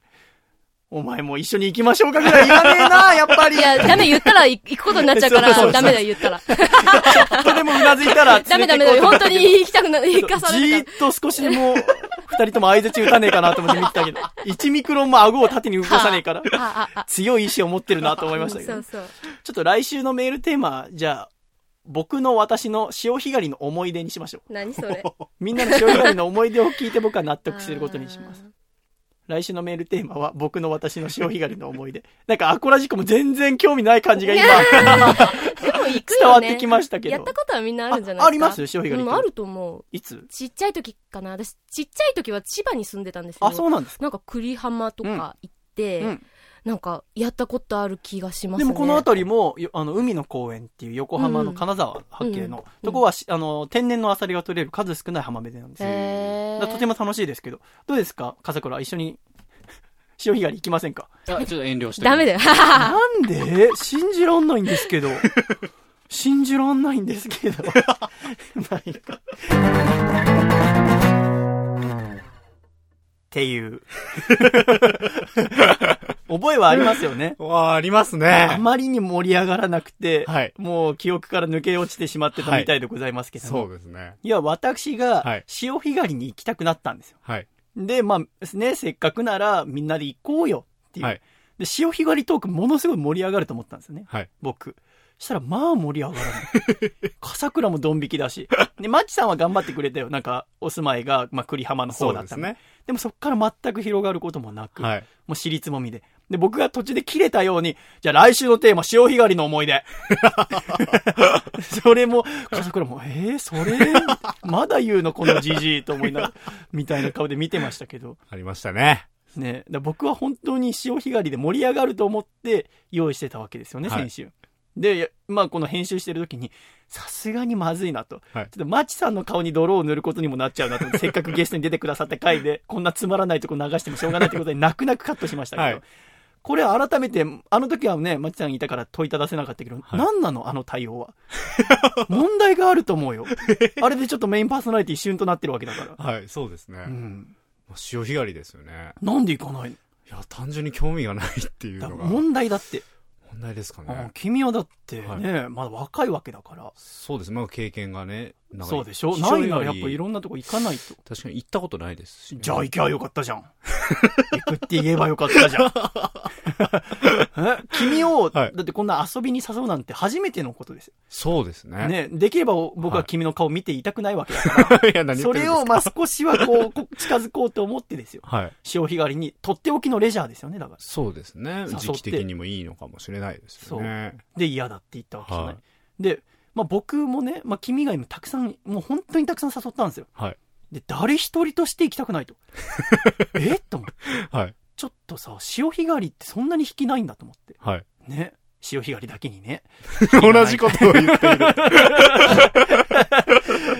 お前も一緒に行きましょうかぐらい言わねえな、やっぱり。いや、ダメ言ったら行行くことになっちゃうかそうそうそうら、ダメだ言ったら。ちょっとでもうなずいたら、ダメダメダメ、本当に行きたくない、行かさじれるかーっと少しでも、二人とも相槌打たねえかなと思って見てたけど、1ミクロンも顎を縦に動かさねえから。強い意志を持ってるなと思いましたけどそう。そう。ちょっと来週のメールテーマ、じゃあ、僕の私の潮干狩りの思い出にしましょう。何それ。みんなの潮干狩りの思い出を聞いて僕は納得することにします。来週のメールテーマは僕の私の潮干狩りの思い出。なんかアコラジコも全然興味ない感じが今、でも行くよね。伝わってきましたけどやったことはみんなあるんじゃないですか。ああります？潮干狩りあると思う。いつ？ちっちゃい時かな。私、ちっちゃい時は千葉に住んでたんですよ。あ、そうなんですか。なんか栗浜とか行って、うんなんかやったことある気がしますね。でもこの辺りも、よあの、海の公園っていう横浜の金沢八景の、うんとこはし、あの、天然のアサリが取れる数少ない浜辺なんですよ。とても楽しいですけど、どうですか？笠倉、一緒に、潮干狩り行きませんか？あちょっと遠慮して。ダメだよ。なんで？信じらんないんですけど。信じらんないんですけど。まあいいかていう。覚えはありますよね。わあ、ありますあね。まりに盛り上がらなくて、はいもう記憶から抜け落ちてしまってたみたいでございますけども。そうですね。いや、私がはい潮干狩りに行きたくなったんですよ。はい。で、まあ、ね、せっかくならみんなで行こうよっていう。はいで、潮干狩りトークものすごい盛り上がると思ったんですよね。はい。僕。したら、まあ盛り上がらない。笠倉もドン引きだし。で、マッチさんは頑張ってくれたよ。なんか、お住まいが、まあ、栗浜のそ方だったですね。でもそっから全く広がることもなく、はい。もう尻つもみで。で、僕が途中で切れたように、じゃあ来週のテーマ、潮干狩りの思い出。それも、笠倉も、えー、それ、まだ言うのこのじじいと思いながら、みたいな顔で見てましたけど。ありましたね。ね、僕は本当に潮干狩りで盛り上がると思って用意してたわけですよね、はい先週。で、まあこの編集してる時に、さすがにまずいなと。はいちょっとマチさんの顔に泥を塗ることにもなっちゃうなと せっかくゲストに出てくださった回で、こんなつまらないとこ流してもしょうがないってことで、泣く泣くカットしましたけど、はいこれ改めて、あの時はね、マチさんいたから問いただせなかったけど、はい何なの？あの対応は。問題があると思うよ。あれでちょっとメインパーソナリティ一瞬となってるわけだから。はい、そうですね。うん。潮干狩りですよね。なんで行かないの？いや、単純に興味がないっていうだのが問題だって。問題ですかあね。君はだってね、はいまだ若いわけだから。そうです。まあ経験がね、そうでしょ？ないならやっぱいろんなとこ行かないと。確かに行ったことないですしね、じゃあ行けばよかったじゃん。行くって言えばよかったじゃん。え？君を、はいだってこんな遊びに誘うなんて初めてのことですよ。そうですね。ね、できれば僕は君の顔見ていたくないわけだから。いや、何言それをまあ少しはこう、こ近づこうと思ってですよ。はい。潮干狩りに、とっておきのレジャーですよね、だから。そうですね。時期的にもいいのかもしれないですよね。で、嫌だって言ったわけじゃない。はいで、まあ僕もね、まあ君以外にもたくさん、もう本当にたくさん誘ったんですよ。はい。で、誰一人として行きたくないと。え？と思って。はい。ちょっとさ、潮干狩りってそんなに引きないんだと思って。はい。ね。潮干狩りだけにね。同じことを言っている。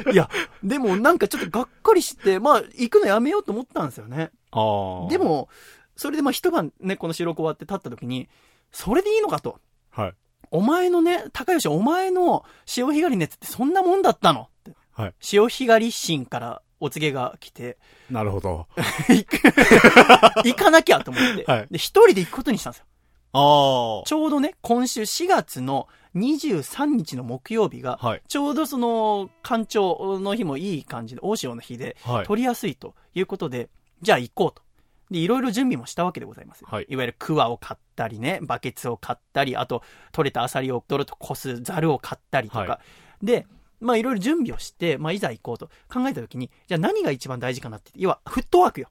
いや、でもなんかちょっとがっかりして、まあ、行くのやめようと思ったんですよね。ああ。で、も、それでまあ一晩ね、この収録終わって立った時に、それでいいのかと。はい。お前のね、高吉、お前の潮干狩りのやつってそんなもんだったの？って。はい。潮干狩り神からお告げが来て、なるほど。行く 行かなきゃと思って。はいで、一人で行くことにしたんですよ。あちょうどね、今週4月の23日の木曜日が、あ。はい。ちょうどその、干潮の日もいい感じで、大潮の日で、はい。取りやすいということで、じゃあ行こうと。で、いろいろ準備もしたわけでございますよ。はいいわゆるクワを買ったりね、バケツを買ったり、あと、取れたアサリを泥とこすザルを買ったりとか。はで、まあいろいろ準備をして、まあいざ行こうと考えたときに、じゃあ何が一番大事かなって、要はフットワークよ。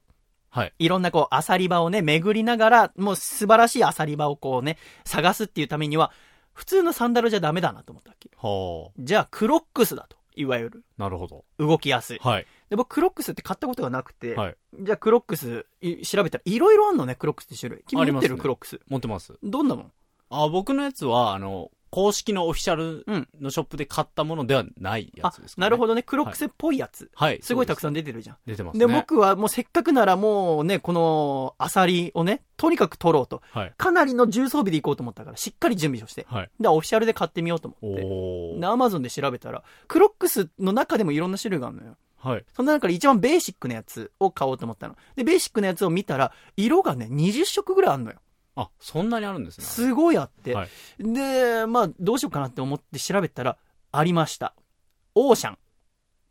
はい。いろんなこう、アサリ場をね、巡りながら、もう素晴らしいアサリ場をこうね、探すっていうためには、普通のサンダルじゃダメだなと思ったわけ。はじゃあ、クロックスだと。いわゆる、あ。なるほど。動きやすい。はい。で、僕、クロックスって買ったことがなくて、はい。じゃあ、クロックス、い調べたら、いろいろあんのね、クロックスって種類。君持ってる、ありますねクロックス。持ってます。どんなもん？あ、僕のやつは、あの、公式のオフィシャルうんのショップで買ったものではないやあつです、か、ね。なるほどね、クロックスっぽいやつ。はい。んすごいたくさん出てるじゃん。出てますね。で、僕はもうせっかくならもうね、このアサリをね、とにかく取ろうと。はい。かなりの重装備で行こうと思ったから、しっかり準備をして。はい。で、オフィシャルで買ってみようと思って。で、アマゾンで調べたら、クロックスの中でもいろんな種類があるのよ。はい。その中で一番ベーシックなやつを買おうと思ったの。で、ベーシックなやつを見たら、色がね、20色ぐらいあるのよ。あ、そんなにあるんですね。すごいあって。はいで、まあ、どうしようかなって思って調べたら、ありました。オーシャン。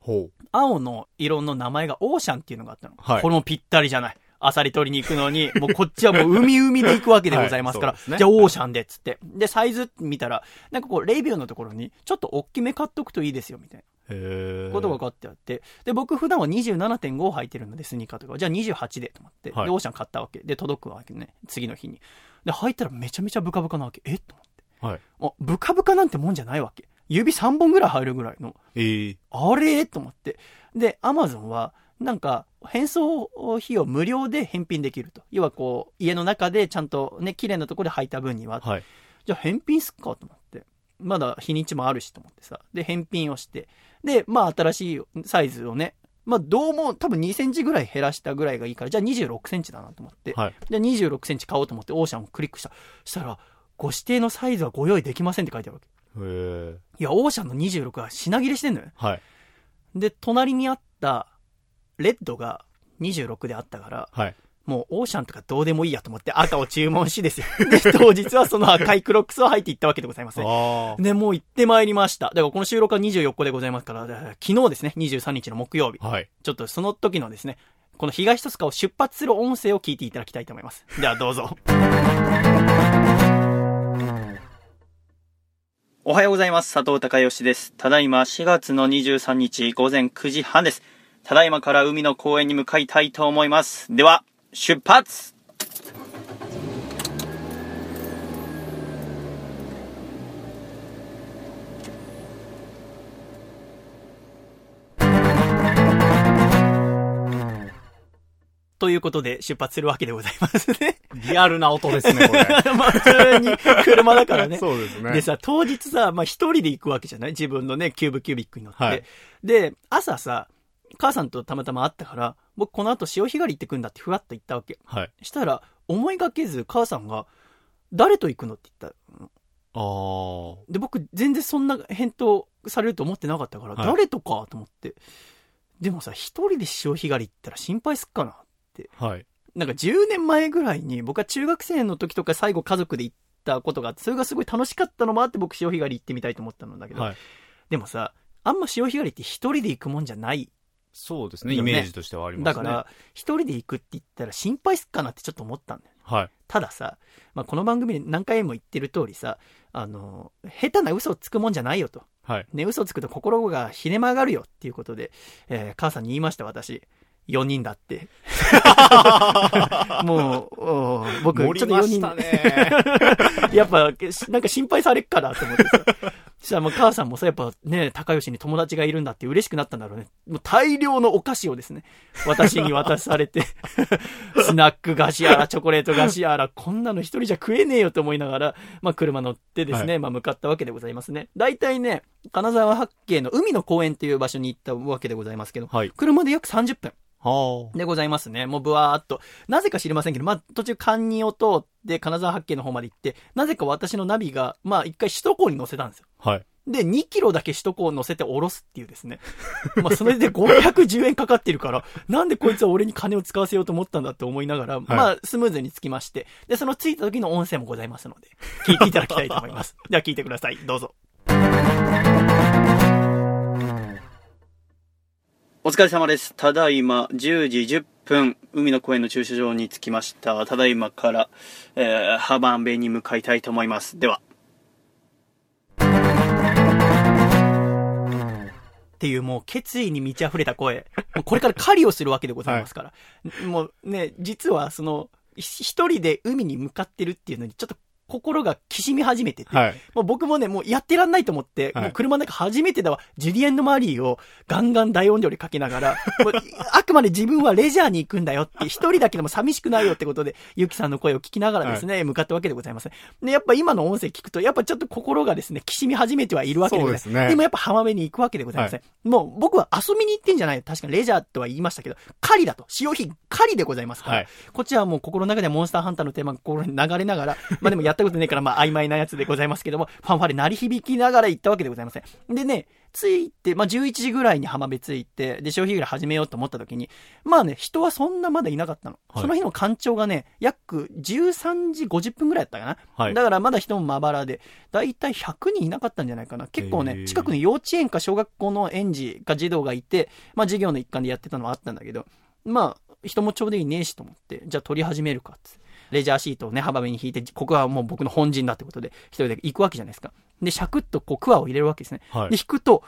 ほう。青の色の名前がオーシャンっていうのがあったの。はいこれもぴったりじゃない。アサリ取りに行くのに、もうこっちはもう海海で行くわけでございますから、はいねじゃあオーシャンでっつって。で、サイズ見たら、なんかこう、レビューのところに、ちょっと大きめ買っとくといいですよ、みたい。なことが書いてあって。で、僕普段は27.5履いてるので、スニーカーとか。じゃあ28でと思って。はいで、オーシャン買ったわけ。で、届くわけね。次の日に。で、履いたらめちゃめちゃブカブカなわけ。えと思って。はい。あ、ブカブカなんてもんじゃないわけ。指3本ぐらい入るぐらいの。えー。あれ？と思って。で、アマゾンは、なんか、返送費用無料で返品できると。要はこう、家の中でちゃんとね、綺麗なところで履いた分には。はい。じゃあ返品すっか？と思って。まだ日にちもあるしと思ってさ。で、返品をして。で、まあ新しいサイズをね、まあどうも多分2センチぐらい減らしたぐらいがいいから、じゃあ26センチだなと思って。はい。で、26センチ買おうと思ってオーシャンをクリックした。したら、ご指定のサイズはご用意できませんって書いてあるわけ。へー。いや、オーシャンの26は品切れしてんのよ。はい。で、隣にあった、レッドが26であったから、はい。もうオーシャンとかどうでもいいやと思って赤を注文しですよ。で、当日はその赤いクロックスを履いて行ったわけでございますね。あで、もう行ってまいりました。だからこの収録は24日でございますから、だから昨日ですね、23日の木曜日。あ。はい。ちょっとその時のですね、この東戸塚を出発する音声を聞いていただきたいと思います。ではどうぞ。おはようございます。佐藤孝義です。ただいま4月の23日午前9時半です。ただいまから海の公園に向かいたいと思います。では、出発ということで出発するわけでございますね。リアルな音ですね、これ。まあ普通に車だからね。そうですね。でさ、当日さ、まあ一人で行くわけじゃない？自分のね、キューブキュービックに乗って。はいで、朝さ、母さんとたまたま会ったから、僕この後潮干狩り行ってくんだってふわっと言ったわけ。はい。したら、思いがけず母さんが、誰と行くのって言ったの。ああ。で、僕全然そんな返答されると思ってなかったから、はい誰とかと思って。でもさ、一人で潮干狩り行ったら心配すっかな。はい。なんか10年前ぐらいに僕は中学生の時とか最後家族で行ったことがあって、それがすごい楽しかったのもあって僕潮干狩り行ってみたいと思ったんだけど、はい。でもさ、あんま潮干狩りって一人で行くもんじゃない。そうですね。イメージとしてはありますね。だから、一人で行くって言ったら心配すっかなってちょっと思ったんだよね。はい。たださ、まあ、この番組で何回も言ってる通りさ、あの、下手な嘘をつくもんじゃないよと。はい。ね、嘘をつくと心がひね曲がるよっていうことで、えー母さんに言いました、私。4人だって。もう、僕、ちょっと4人ね。やっぱ、なんか心配されっからと思ってさ。そしたらもう母さんもさ、やっぱね、高吉に友達がいるんだって嬉しくなったんだろうね。もう大量のお菓子をですね、私に渡されて、スナック菓子やら、チョコレート菓子やら、こんなの一人じゃ食えねえよと思いながら、まあ車乗ってですね、はまあ向かったわけでございますね。大体ね、金沢八景の海の公園っていう場所に行ったわけでございますけど、はい。車で約30分。はでございますね。もうブワーっと。なぜか知りませんけど、まあ、途中、関にを通って、金沢八景の方まで行って、なぜか私のナビが、まあ、一回首都高に乗せたんですよ。あ。はい。で、2キロだけ首都高を乗せて降ろすっていうですね。まあ、それで510円かかってるから、なんでこいつは俺に金を使わせようと思ったんだって思いながら、まあ、スムーズに着きまして、で、その着いた時の音声もございますので、聞いていただきたいと思います。では聞いてください。どうぞ。お疲れ様です。ただいま10時10分、海の公園の駐車場に着きました。ただいまから、えー、ハバンベに向かいたいと思います。では。っていうもう決意に満ち溢れた声。もうこれから狩りをするわけでございますから。もうね、実はその、一人で海に向かってるっていうのにちょっと心がきしみ始めてて。はい。もう僕もね、もうやってらんないと思って、はいもう車の中初めてだわ、ジュリエンド・マリーをガンガン大音量でかけながら、もうあくまで自分はレジャーに行くんだよって、一人だけでも寂しくないよってことで、ゆきさんの声を聞きながらですね、向かったわけでございます。で、やっぱ今の音声聞くと、やっぱちょっと心がですね、きしみ始めてはいるわけでございます。ですねもやっぱ浜辺に行くわけでございません。もう僕は遊びに行ってんじゃない確かにレジャーとは言いましたけど、狩りだと。潮干狩りでございますから。はいこっちはもう心の中ではモンスターハンターのテーマが心に流れながら、まあでもやったことねえから、まあ曖昧なやつでございますけども、ファンファレ鳴り響きながら行ったわけでございません。でね、着いて、まあ11時ぐらいに浜辺着いて、で、消費ぐらい始めようと思った時に、まあね、人はそんなまだいなかったの。はいその日の干潮がね、約13時50分ぐらいだったかな。はいだからまだ人もまばらで、だいたい100人いなかったんじゃないかな。結構ね、近くに幼稚園か小学校の園児か児童がいて、まあ授業の一環でやってたのはあったんだけど、まあ、人もちょうどいねえしと思って、じゃあ撮り始めるかっつってレジャーシートをね、幅辺に引いて、ここはもう僕の本陣だってことで、一人で行くわけじゃないですか。で、シャクッとこう、クワを入れるわけですね。はいで、引くと、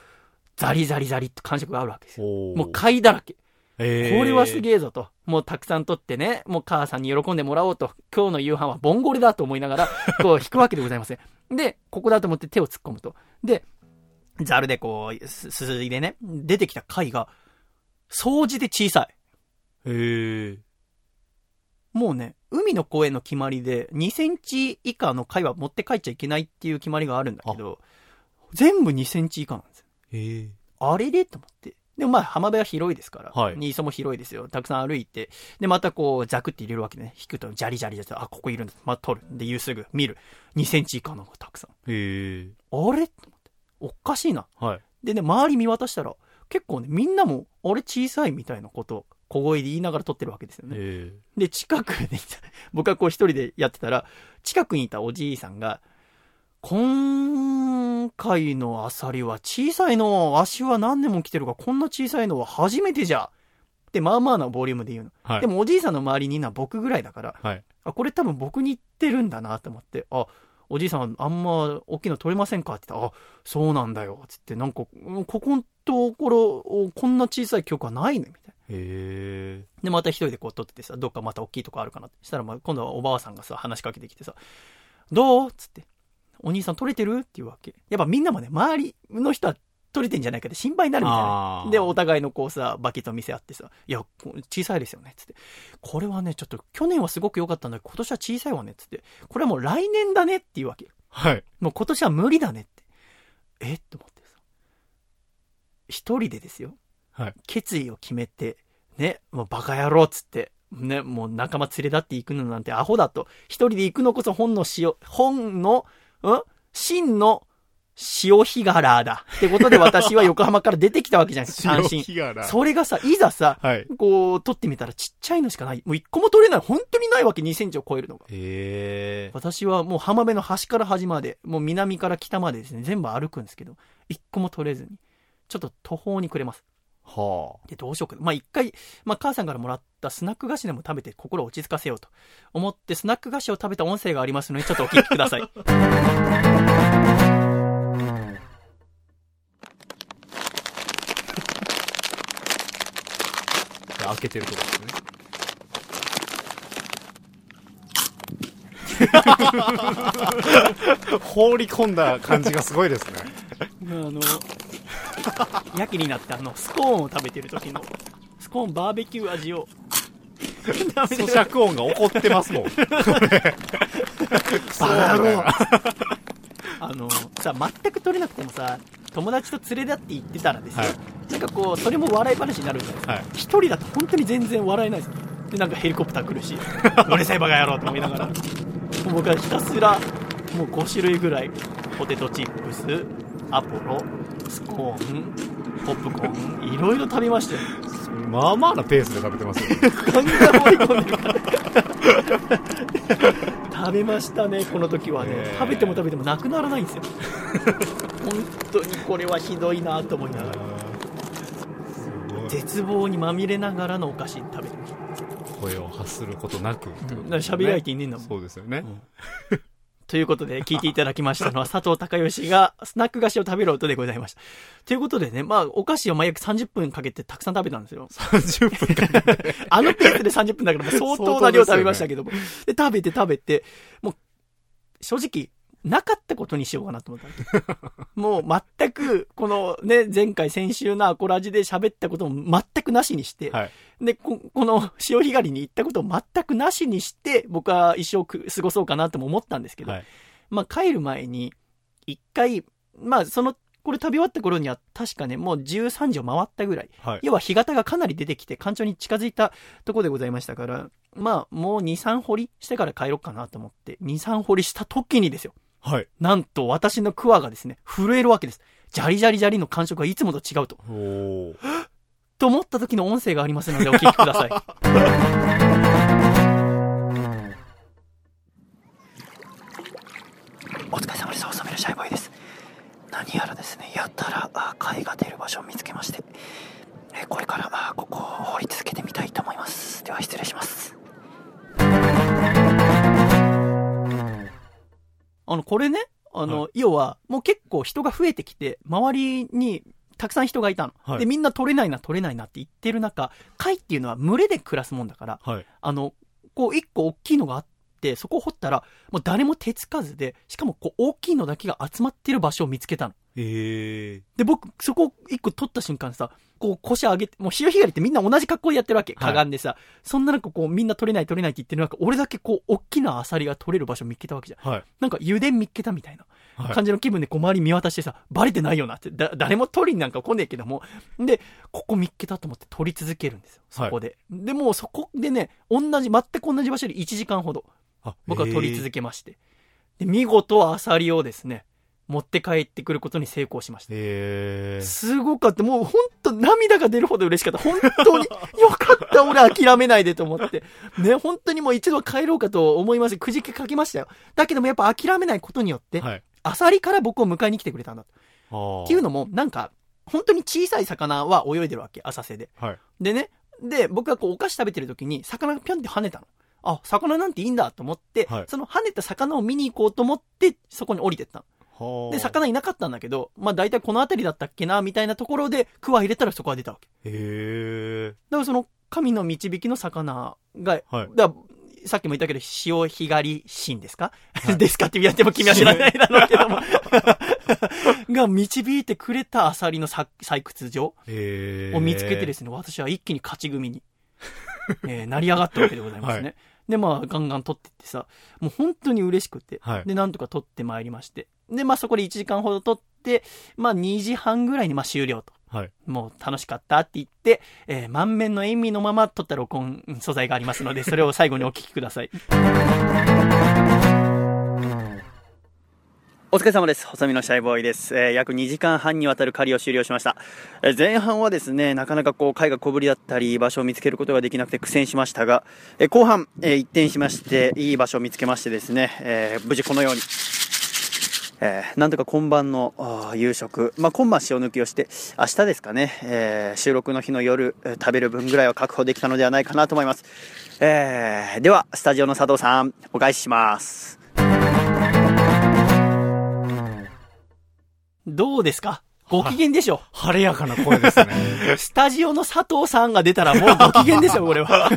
ザリザリザリって感触があるわけですよ。もう貝だらけ。えーこれはすげえぞと。もうたくさん取ってね、もう母さんに喜んでもらおうと。今日の夕飯はボンゴレだと思いながら、こう引くわけでございません。で、ここだと思って手を突っ込むと。で、ザルでこう、すすすいでね、出てきた貝が、掃除で小さい。へえ。もうね、海の公園の決まりで、2センチ以下の貝は持って帰っちゃいけないっていう決まりがあるんだけど、全部2センチ以下なんですよ。へえ。あれでと思って。でもまあ浜辺は広いですから、はいニーソも広いですよ。たくさん歩いて、でまたこうザクって入れるわけね。引くとジャリジャリジャリ、あ、ここいるんだ。まあ取る。で、言うすぐ見る。2センチ以下のがたくさん。へえ。あれと思って。おかしいな。はい。でね、周り見渡したら、結構ね、みんなも、あれ小さいみたいなこと小声で言いながら撮ってるわけですよね。えで、近くで、僕はこう一人でやってたら、近くにいたおじいさんが、今回のアサリは小さいの、わしは何年も来てるが、こんな小さいのは初めてじゃ。って、まあまあなボリュームで言うの。はい。でもおじいさんの周りにいるのは僕ぐらいだから、はい。あ、これ多分僕に言ってるんだなと思って、あ、おじいさんあんま大きいの取れませんかって言ったら、あ、そうなんだよ。つって、なんか、うんここのところ、こんな小さい曲はないのみたいな。へえ。で、また一人でこう撮っててさ、どっかまた大きいとこあるかなって。したら、まあ、今度はおばあさんがさ、話しかけてきてさ、どうつって、お兄さん撮れてるって言うわけ。やっぱみんなもね、周りの人は撮れてんじゃないかって心配になるみたいあな。ーで、お互いのこうさ、バケット見せ合ってさ、いや、小さいですよね。つって。これはね、ちょっと去年はすごく良かったんだけど、今年は小さいわね。つって。これはもう来年だねって言うわけ。はい。もう今年は無理だねって。え？って思ってさ。一人でですよ。はい。決意を決めて、ね、もうバカ野郎っつって、ね、もう仲間連れ立って行くのなんてアホだと。一人で行くのこそ本の潮、本の、ん？真の潮干柄だ。ってことで私は横浜から出てきたわけじゃないですか、単身。それがさ、いざさ、はい。こう、撮ってみたらちっちゃいのしかない。もう一個も撮れない。本当にないわけ、2センチを超えるのが。へえ。私はもう浜辺の端から端まで、もう南から北までですね、全部歩くんですけど、一個も取れずに、ちょっと途方に暮れます。はで、どうしようかな。まあ一回、まあ母さんからもらったスナック菓子でも食べて心を落ち着かせようと思って、スナック菓子を食べた音声がありますので、ちょっとお聞きください。あ。開けてるとこですね。放り込んだ感じがすごいですね。あの、やけになってあの、スコーンを食べてる時の、スコーンバーベキュー味を、咀る嚼音が起こってますもん。バカ野郎あの、さ、全く取れなくてもさ、友達と連れ立って行ってたらですよ、はいなんかこう、それも笑い話になるじゃないですか。はい。一人だと本当に全然笑えないです。で、なんかヘリコプター来るし、うるせえバカ野郎と思いながら、僕はひたすら、もう5種類ぐらい、ポテトチップス、アポロ、スコーン、ポップコーン、いろいろ食べましたよ。まあまあなペースで食べてますよ。ガンガン盛り込んでるから。食べましたね、この時はね。へー食べても食べてもなくならないんですよ。本当にこれはひどいなと思いながら。絶望にまみれながらのお菓子食べてました。声を発することなく。だから喋り相手いねえんだもん。そうですよね。ということで、聞いていただきましたのは、佐藤孝義がスナック菓子を食べる音でございました。ということでね、まあ、お菓子を毎約30分かけてたくさん食べたんですよ。30分かけて。あのペースで30分だから相当な量食べましたけども。で食べて食べて、もう、正直、なかったことにしようかなと思った。もう全く、このね、前回先週のアコラジで喋ったことも全くなしにして、はい。で、ここの潮干狩りに行ったことを全くなしにして、僕は一生く過ごそうかなとも思ったんですけど、はい。まあ帰る前に、一回、まあその、これ食べ終わった頃には確かね、もう13時を回ったぐらい。はい。要は干潟がかなり出てきて、干潮に近づいたところでございましたから、まあもう2、3掘りしてから帰ろうかなと思って、2、3掘りした時にですよ。はい。なんと私のクワがですね、震えるわけです。ジャリジャリジャリの感触がいつもと違うと。おー。と思った時の音声がありますのでお聞きください。お疲れ様です。細身のシャイボーイです。何やらですね、やたらあ貝が出る場所を見つけまして、えこれからあここを掘り続けてみたいと思います。では失礼します。あの、これね、あの、は要は、もう結構人が増えてきて、周りにたくさん人がいたの。はいで、みんな取れないな、取れないなって言ってる中、貝っていうのは群れで暮らすもんだから、はい。あの、こう一個大きいのがあって、そこを掘ったら、もう誰も手つかずで、しかもこう大きいのだけが集まってる場所を見つけたの。えで、僕、そこを一個取った瞬間さ、こう腰上げて、もう潮干狩りってみんな同じ格好でやってるわけ。はいかがんでさ。そんな中こうみんな取れない取れないって言ってる中、俺だけこう、大きなアサリが取れる場所を見つけたわけじゃん。ー。はい。なんか油田見っけたみたいなはい感じの気分でこう周り見渡してさ、バレてないよなって、だ、誰も取りになんか来ねえけども。で、ここ見っけたと思って取り続けるんですよ。そこで。で、もうそこでね、同じ、全く同じ場所で1時間ほどあ僕は取り続け。けまして。で、見事アサリをですね、持って帰ってくることに成功しました。へえ。すごかった。もう本当涙が出るほど嬉しかった。本当によかった。俺諦めないでと思って。ね、本当にもう一度帰ろうかと思いまして、くじけかけましたよ。だけどもやっぱ諦めないことによって、はい。アサリから僕を迎えに来てくれたんだ。あっていうのも、なんか、本当に小さい魚は泳いでるわけ、浅瀬で。はい。でね、で、僕がこうお菓子食べてる時に、魚がぴょんって跳ねたの。あ、魚なんていいんだと思って、はいその跳ねた魚を見に行こうと思って、そこに降りてったの。はあで、魚いなかったんだけど、まあ大体この辺りだったっけな、みたいなところで、クワ入れたらそこが出たわけ。へえ。だからその、神の導きの魚が、はい。ださっきも言ったけど、潮干狩り神ですか、ですかって言っても君は知らないだろうけども。が導いてくれたアサリのさ採掘場。を見つけてですね、私は一気に勝ち組に、えー成り上がったわけでございますね。はで、まあ、ガンガン取ってってさ、もう本当に嬉しくて、はいで、なんとか取ってまいりまして。で、まあそこで1時間ほど取って、まあ2時半ぐらいにまあ終了と。はい。もう楽しかったって言って、えー満面の笑みのまま撮った録音素材がありますので、それを最後にお聞きください。お疲れ様です。細身のシャイボーイです。えー約2時間半にわたる狩りを終了しました。えー前半はですね、なかなかこう、貝が小ぶりだったり、場所を見つけることができなくて苦戦しましたが、えー後半、えー一転しまして、いい場所を見つけましてですね、えー無事このように、えーなんとか今晩の夕食、まあ、今晩塩抜きをして、明日ですかね、えー収録の日の夜、食べる分ぐらいは確保できたのではないかなと思います。えーでは、スタジオの佐藤さん、お返しします。どうですか？ご機嫌でしょ晴れやかな声ですね。スタジオの佐藤さんが出たらもうご機嫌ですよ、俺は。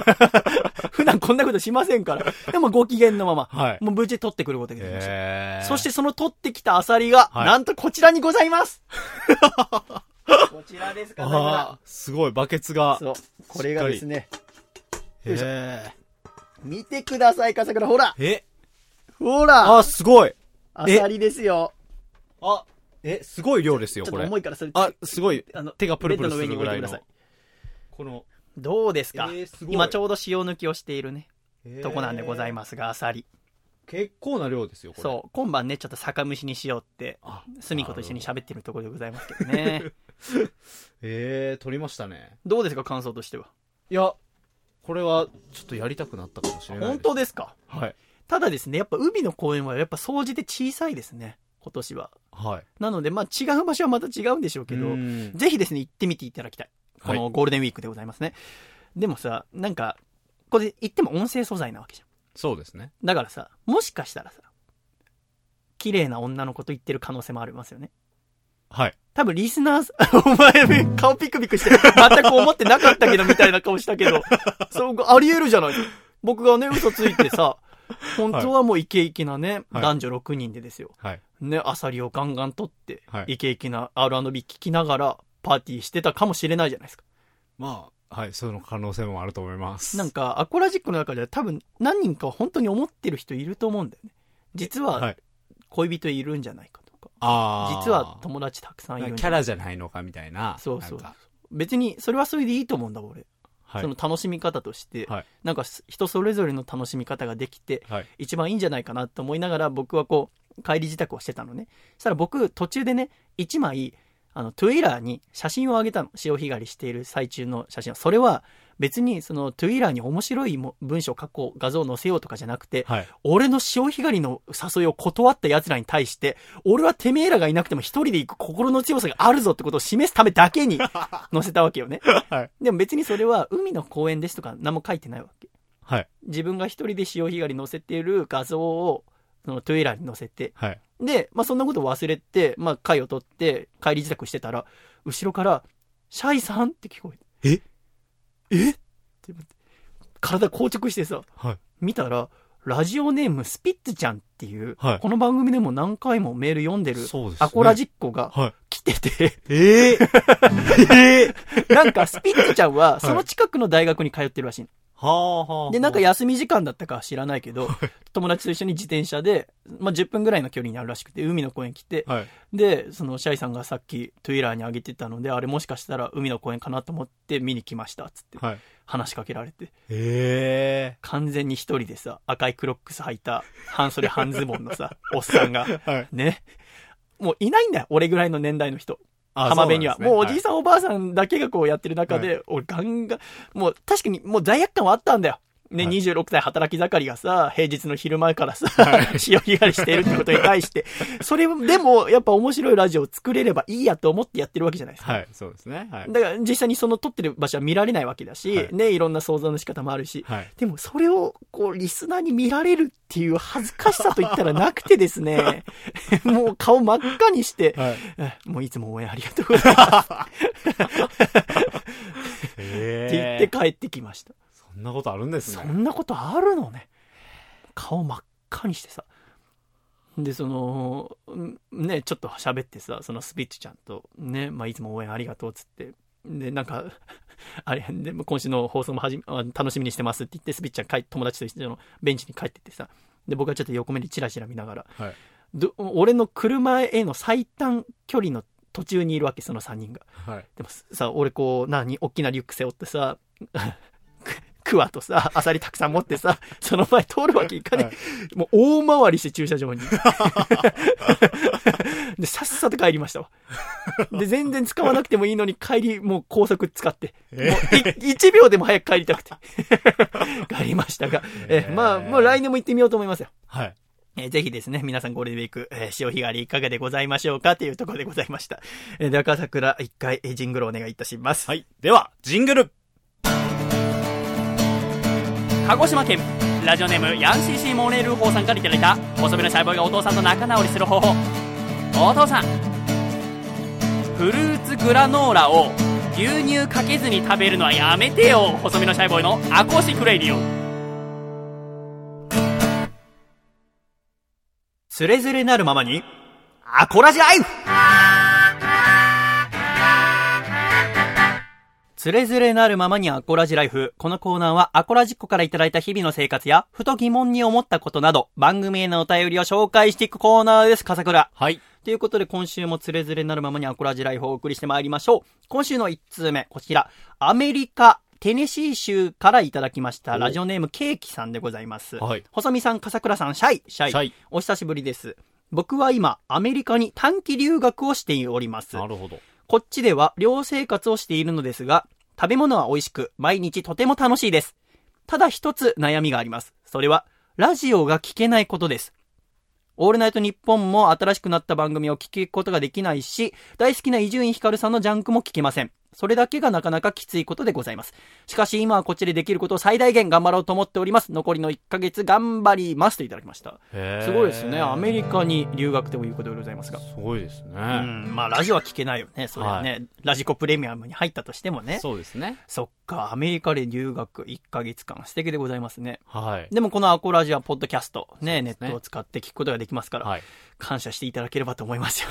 普段こんなことしませんから。でもご機嫌のまま、はいもう無事取ってくることができました。そしてその取ってきたアサリが、はいなんとこちらにございます こちらですか、ああ、すごい、バケツが。そう。これがですね、よいしょへ見てください、笠倉。ほらえ？え、ほらあ、すごい。アサリですよ。あ、え、すごい量ですよ、ことれ。重いからそれ、あ、すごい。あの手がプルプルするぐらいの置いてください。。この、どうですか、えーす今ちょうど塩抜きをしているね、へーとこなんでございますが、アサリ。結構な量ですよ、これ。そう、今晩ね、ちょっと酒蒸しにしようって、あ。すみこと一緒に喋ってるところでございますけどね。ええ、取りましたね。どうですか、感想としては？いや、これは、ちょっとやりたくなったかもしれない。本当ですか？はい。ただですね、やっぱ海の公園はやっぱ総じて小さいですね、今年は。はい。なので、まあ違う場所はまた違うんでしょうけど、うんぜひですね、行ってみていただきたい。このゴールデンウィークでございますね。でもさ、なんか、これ行っても音声素材なわけじゃん。そうですね。だからさ、もしかしたらさ、綺麗な女の子と言ってる可能性もありますよね。はい。多分リスナーさ、お前顔ピクピクして、全く思ってなかったけどみたいな顔したけど、そう、あり得るじゃない僕がね、嘘ついてさ、本当はもうイケイケなね、はい男女6人でですよ。はい。ね、アサリをガンガン取って、はいイケイケな R&B 聞きながらパーティーしてたかもしれないじゃないですか。まあ、はい、その可能性もあると思います。なんか、アコラジックの中では多分何人か本当に思ってる人いると思うんだよね。実は、はい恋人いるんじゃないかとか、ああ。実は友達たくさんいるんじゃないキャラじゃないのかみたいな。そうそう別にそれはそれでいいと思うんだ俺、はい。その楽しみ方として、はい。なんか人それぞれの楽しみ方ができてはい。一番いいんじゃないかなと思いながら僕はこう帰り自宅をしてたのねそしたら僕途中でね1枚あの Twitter に写真を上げたの潮干狩りしている最中の写真それは別にその Twitter に面白いも文章を書こう画像を載せようとかじゃなくてはい。俺の潮干狩りの誘いを断った奴らに対して、俺はてめえらがいなくても一人で行く心の強さがあるぞってことを示すためだけに 載せたわけよね。はい。でも別にそれは海の公園ですとか何も書いてないわけ。はい。自分が一人で潮干狩り載せている画像を、そのトゥエラーに載せて、はい。で、まあそんなことを忘れて、まあ貝を取って帰り自宅してたら、後ろから、シャイさん？って聞こえて。え？え？って。体硬直してさ、はい。見たら、ラジオネームスピッツちゃんっていう、はいこの番組でも何回もメール読んでる、そうですねアコラジッコがはい。来てて、え？え？ええなんかスピッツちゃんはその近くの大学に通ってるらしいの。はあはあ。で、なんか休み時間だったかは知らないけど、友達と一緒に自転車で、まあ、10分ぐらいの距離にあるらしくて、海の公園来て、はい。で、そのシャイさんがさっきトゥイラーに上げてたので、あれもしかしたら海の公園かなと思って見に来ました、つってはい。話しかけられて、え完全に一人でさ、赤いクロックス履いた、半袖半ズボンのさ、おっさんが、え はい。ね。もういないんだよ。俺ぐらいの年代の人。あ浜辺には。ねもうおじいさん、おばあさんだけがこうやってる中で、俺ガンガン、もう確かにもう罪悪感はあったんだよ。ね、はい26歳働き盛りがさ、平日の昼前からさ、潮干狩りしているってことに対して、それでもやっぱ面白いラジオを作れればいいやと思ってやってるわけじゃないですか。はい、そうですね。はい。だから実際にその撮ってる場所は見られないわけだし、はいね、いろんな想像の仕方もあるし、はい。でもそれをこうリスナーに見られるっていう恥ずかしさと言ったらなくてですね、もう顔真っ赤にして、はい。えもういつも応援ありがとうございます。えって言って帰ってきました。そんなことあるんですね。そんなことあるのね。顔真っ赤にしてさ。で、その、んね、ちょっと喋ってさ、そのスピッチちゃんと、ね、まあ、いつも応援ありがとうっつって。で、なんか、あれ、でも今週の放送もはじ楽しみにしてますって言って、スピッチちゃん帰友達と一緒のベンチに帰ってってさ。で、僕はちょっと横目にチラチラ見ながら、はい。ど俺の車への最短距離の途中にいるわけ、その3人が。はい。でもさ、俺こう、何、大きなリュック背負ってさ、クワとさ、アサリたくさん持ってさ、その前通るわけいかねえ。もう大回りして駐車場に。で、さっさと帰りましたわ。で、全然使わなくてもいいのに帰り、もう高速使って。もうい1秒でも早く帰りたくて。帰りましたが、ええーまあ、もう来年も行ってみようと思いますよ。はい。えーぜひですね、皆さんゴールデンウィーク、えー潮干狩りいかがでございましょうかというところでございました。えーでは、赤桜一回、えージングルをお願いいたします。はい。では、ジングル鹿児島県ラジオネームヤンシーシーモネルーホーさんからいただいた細身のシャイボーイがお父さんと仲直りする方法。お父さん。フルーツグラノーラを牛乳かけずに食べるのはやめてよ。細身のシャイボーイのアコースティックレイディオ。つれづれなるままにアコラジライフ!つれづれなるままにアコラジライフ。このコーナーはアコラジっ子からいただいた日々の生活や、ふと疑問に思ったことなど、番組へのお便りを紹介していくコーナーです、笠倉。はい。ということで今週もつれづれなるままにアコラジライフをお送りしてまいりましょう。今週の1通目、こちら。アメリカ、テネシー州からいただきました。おラジオネームケーキさんでございます。はい。細見さん、笠倉さん、シャイ、シャイ。シャイお久しぶりです。僕は今、アメリカに短期留学をしております。なるほど。こっちでは寮生活をしているのですが、食べ物は美味しく、毎日とても楽しいです。ただ一つ悩みがあります。それは、ラジオが聞けないことです。オールナイトニッポンも新しくなった番組を聞くことができないし、大好きな伊集院光さんのジャンクも聞けません。それだけがなかなかきついことでございます。しかし今はこっちでできることを最大限頑張ろうと思っております。残りの1ヶ月頑張りますといただきました。すごいですね。アメリカに留学ということでございますが。すごいですね。うん、まあラジオは聞けないよね。それはね、ラジコプレミアムに入ったとしてもね。そうですね。そっか、アメリカで留学1ヶ月間、素敵でございますね。はい。でもこのアコラジはポッドキャスト、ね、ねネットを使って聞くことができますから、はい。感謝していただければと思いますよ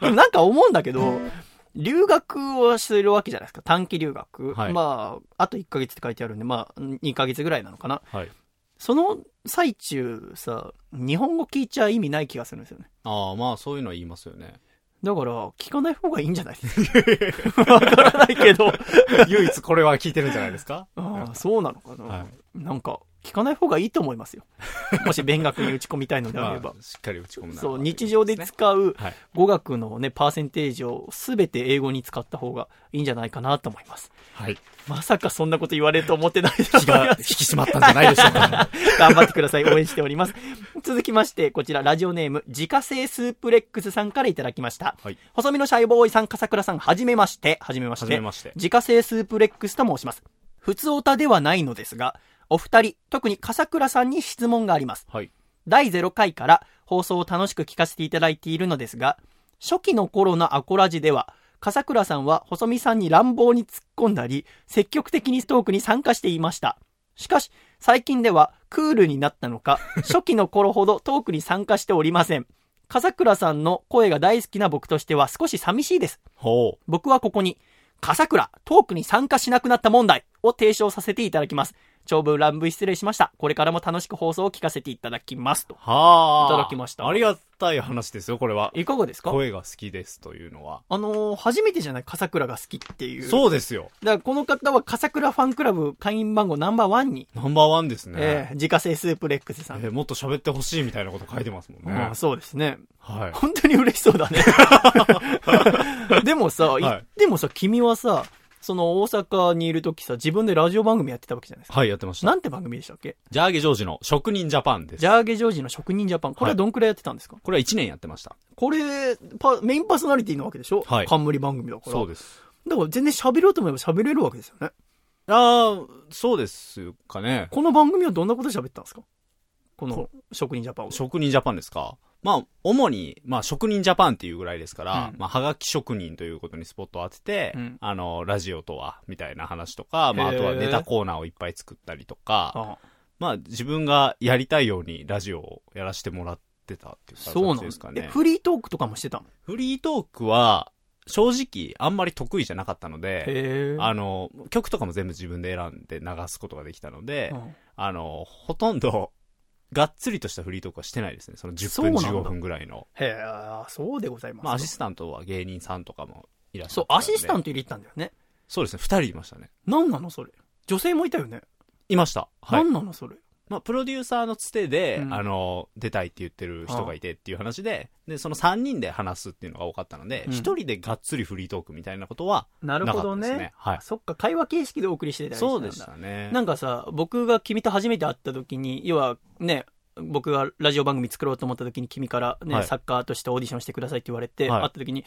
でもなんか思うんだけど、留学をするわけじゃないですか。短期留学。はいまあ、あと1ヶ月って書いてあるんで、まあ、2ヶ月ぐらいなのかな。はい。その最中さ、日本語聞いちゃ意味ない気がするんですよね。ああ、まあそういうのは言いますよね。だから、聞かない方がいいんじゃないですか。わからないけど。唯一これは聞いてるんじゃないですか？ああ、そうなのかな、はなんか、聞かない方がいいと思いますよ。もし勉学に打ち込みたいのであればま。あしっかり打ち込むならそう、日常で使うはい。語学のね、パーセンテージをすべて英語に使った方がいいんじゃないかなと思います。はい。まさかそんなこと言われると思ってないです気が引き締まったんじゃないでしょうか。頑張ってください。応援しております。続きまして、こちら、ラジオネーム、自家製スープレックスさんからいただきました。はい。細身のシャイボーイさん、笠倉さん、はじめまして。はじめまして。はじめまして。自家製スープレックスと申します。普通オタではないのですが、お二人、特に笠倉さんに質問があります。はい。第0回から放送を楽しく聞かせていただいているのですが、初期の頃のアコラジでは、笠倉さんは細見さんに乱暴に突っ込んだり、積極的にトークに参加していました。しかし、最近ではクールになったのか、初期の頃ほどトークに参加しておりません。笠倉さんの声が大好きな僕としては少し寂しいです。ほ僕はここに、笠倉、トークに参加しなくなった問題を提唱させていただきます。長文乱文失礼しました。これからも楽しく放送を聞かせていただきますと。はあ。いただきましたありがたい話ですよ、これは。いかがですか声が好きですというのは。あのー初めてじゃない笠倉が好きっていう。そうですよ。だからこの方は笠倉ファンクラブ会員番号ナンバーワンに、ナンバーワンですね。えー自家製スープレックスさん。えーもっと喋ってほしいみたいなこと書いてますもんね。ああそうですね。はい。本当に嬉しそうだね。でもさ、はい言ってもさ、君はさ、その大阪にいるときさ、自分でラジオ番組やってたわけじゃないですか。はい、やってました。なんて番組でしたっけ？ジャーゲジョージの職人ジャパンです。ジャーゲジョージの職人ジャパン。これはどんくらいやってたんですか、これは1年やってました。これ、パ、メインパーソナリティなわけでしょ？はい冠番組だから。そうです。だから全然喋ろうと思えば喋れるわけですよね。ああ、そうですかね。この番組はどんなこと喋ったんですか？この職人ジャパンは。職人ジャパンですか？まあ、主に、まあ、職人ジャパンっていうぐらいですから、うん。まあ、はがき職人ということにスポットを当てて、うん。あの、ラジオとは、みたいな話とか、まあ、あとはネタコーナーをいっぱい作ったりとか、あまあ、自分がやりたいようにラジオをやらせてもらってたっていうそうなん形ですかね。えフリートークとかもしてたの？フリートークは、正直、あんまり得意じゃなかったので、へあの、曲とかも全部自分で選んで流すことができたので、うん。あの、ほとんど、がっつりとしたフリートークはしてないですね。その10分、そうなんだ15分ぐらいの。へえ、そうでございます。まあ、アシスタントは芸人さんとかもいらっしゃそうアシスタント入れてたんだよね。そうですね、二人いましたね。何なのそれ。女性もいたよね。いました。はい。何なのそれ。まあ、プロデューサーのつてで、うんあの、出たいって言ってる人がいてっていう話で、で、その3人で話すっていうのが多かったので、うん一、人でがっつりフリートークみたいなことはなるほどねったですね。。はい。そっか、会話形式でお送りしてたりそうでんだしたね。なんかさ、僕が君と初めて会った時に、要はね、僕がラジオ番組作ろうと思った時に君からね、はいサッカーとしてオーディションしてくださいって言われて、はい会った時に、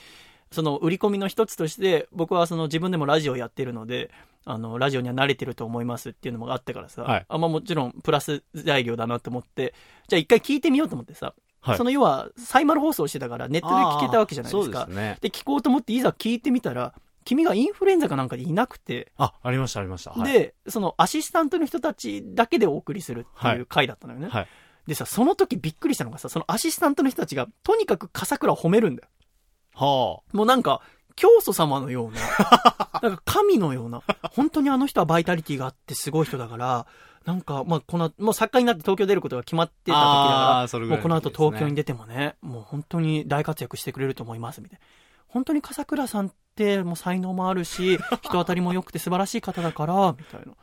その売り込みの一つとして、僕はその自分でもラジオやってるので、あの、ラジオには慣れてると思いますっていうのもあってからさ、はいあんまもちろんプラス材料だなと思って、じゃあ一回聞いてみようと思ってさ、はいその要は、サイマル放送してたからネットで聞けたわけじゃないですか。ですね。で、聞こうと思っていざ聞いてみたら、君がインフルエンザかなんかでいなくて、あ、ありました、ありました。はい、で、そのアシスタントの人たちだけでお送りするっていう回だったのよね。はい。でさ、その時びっくりしたのがさ、そのアシスタントの人たちが、とにかく笠倉を褒めるんだよ。はもうなんか、教祖様のような、なんか神のような、本当にあの人はバイタリティがあってすごい人だから、なんか、まあ、この、もう作家になって東京出ることが決まってた時だから、あーそれぐらいもうこの後東京に出てもね、もう本当に大活躍してくれると思います、みたいな。本当に笠倉さんってもう才能もあるし、人当たりも良くて素晴らしい方だから、みたいな。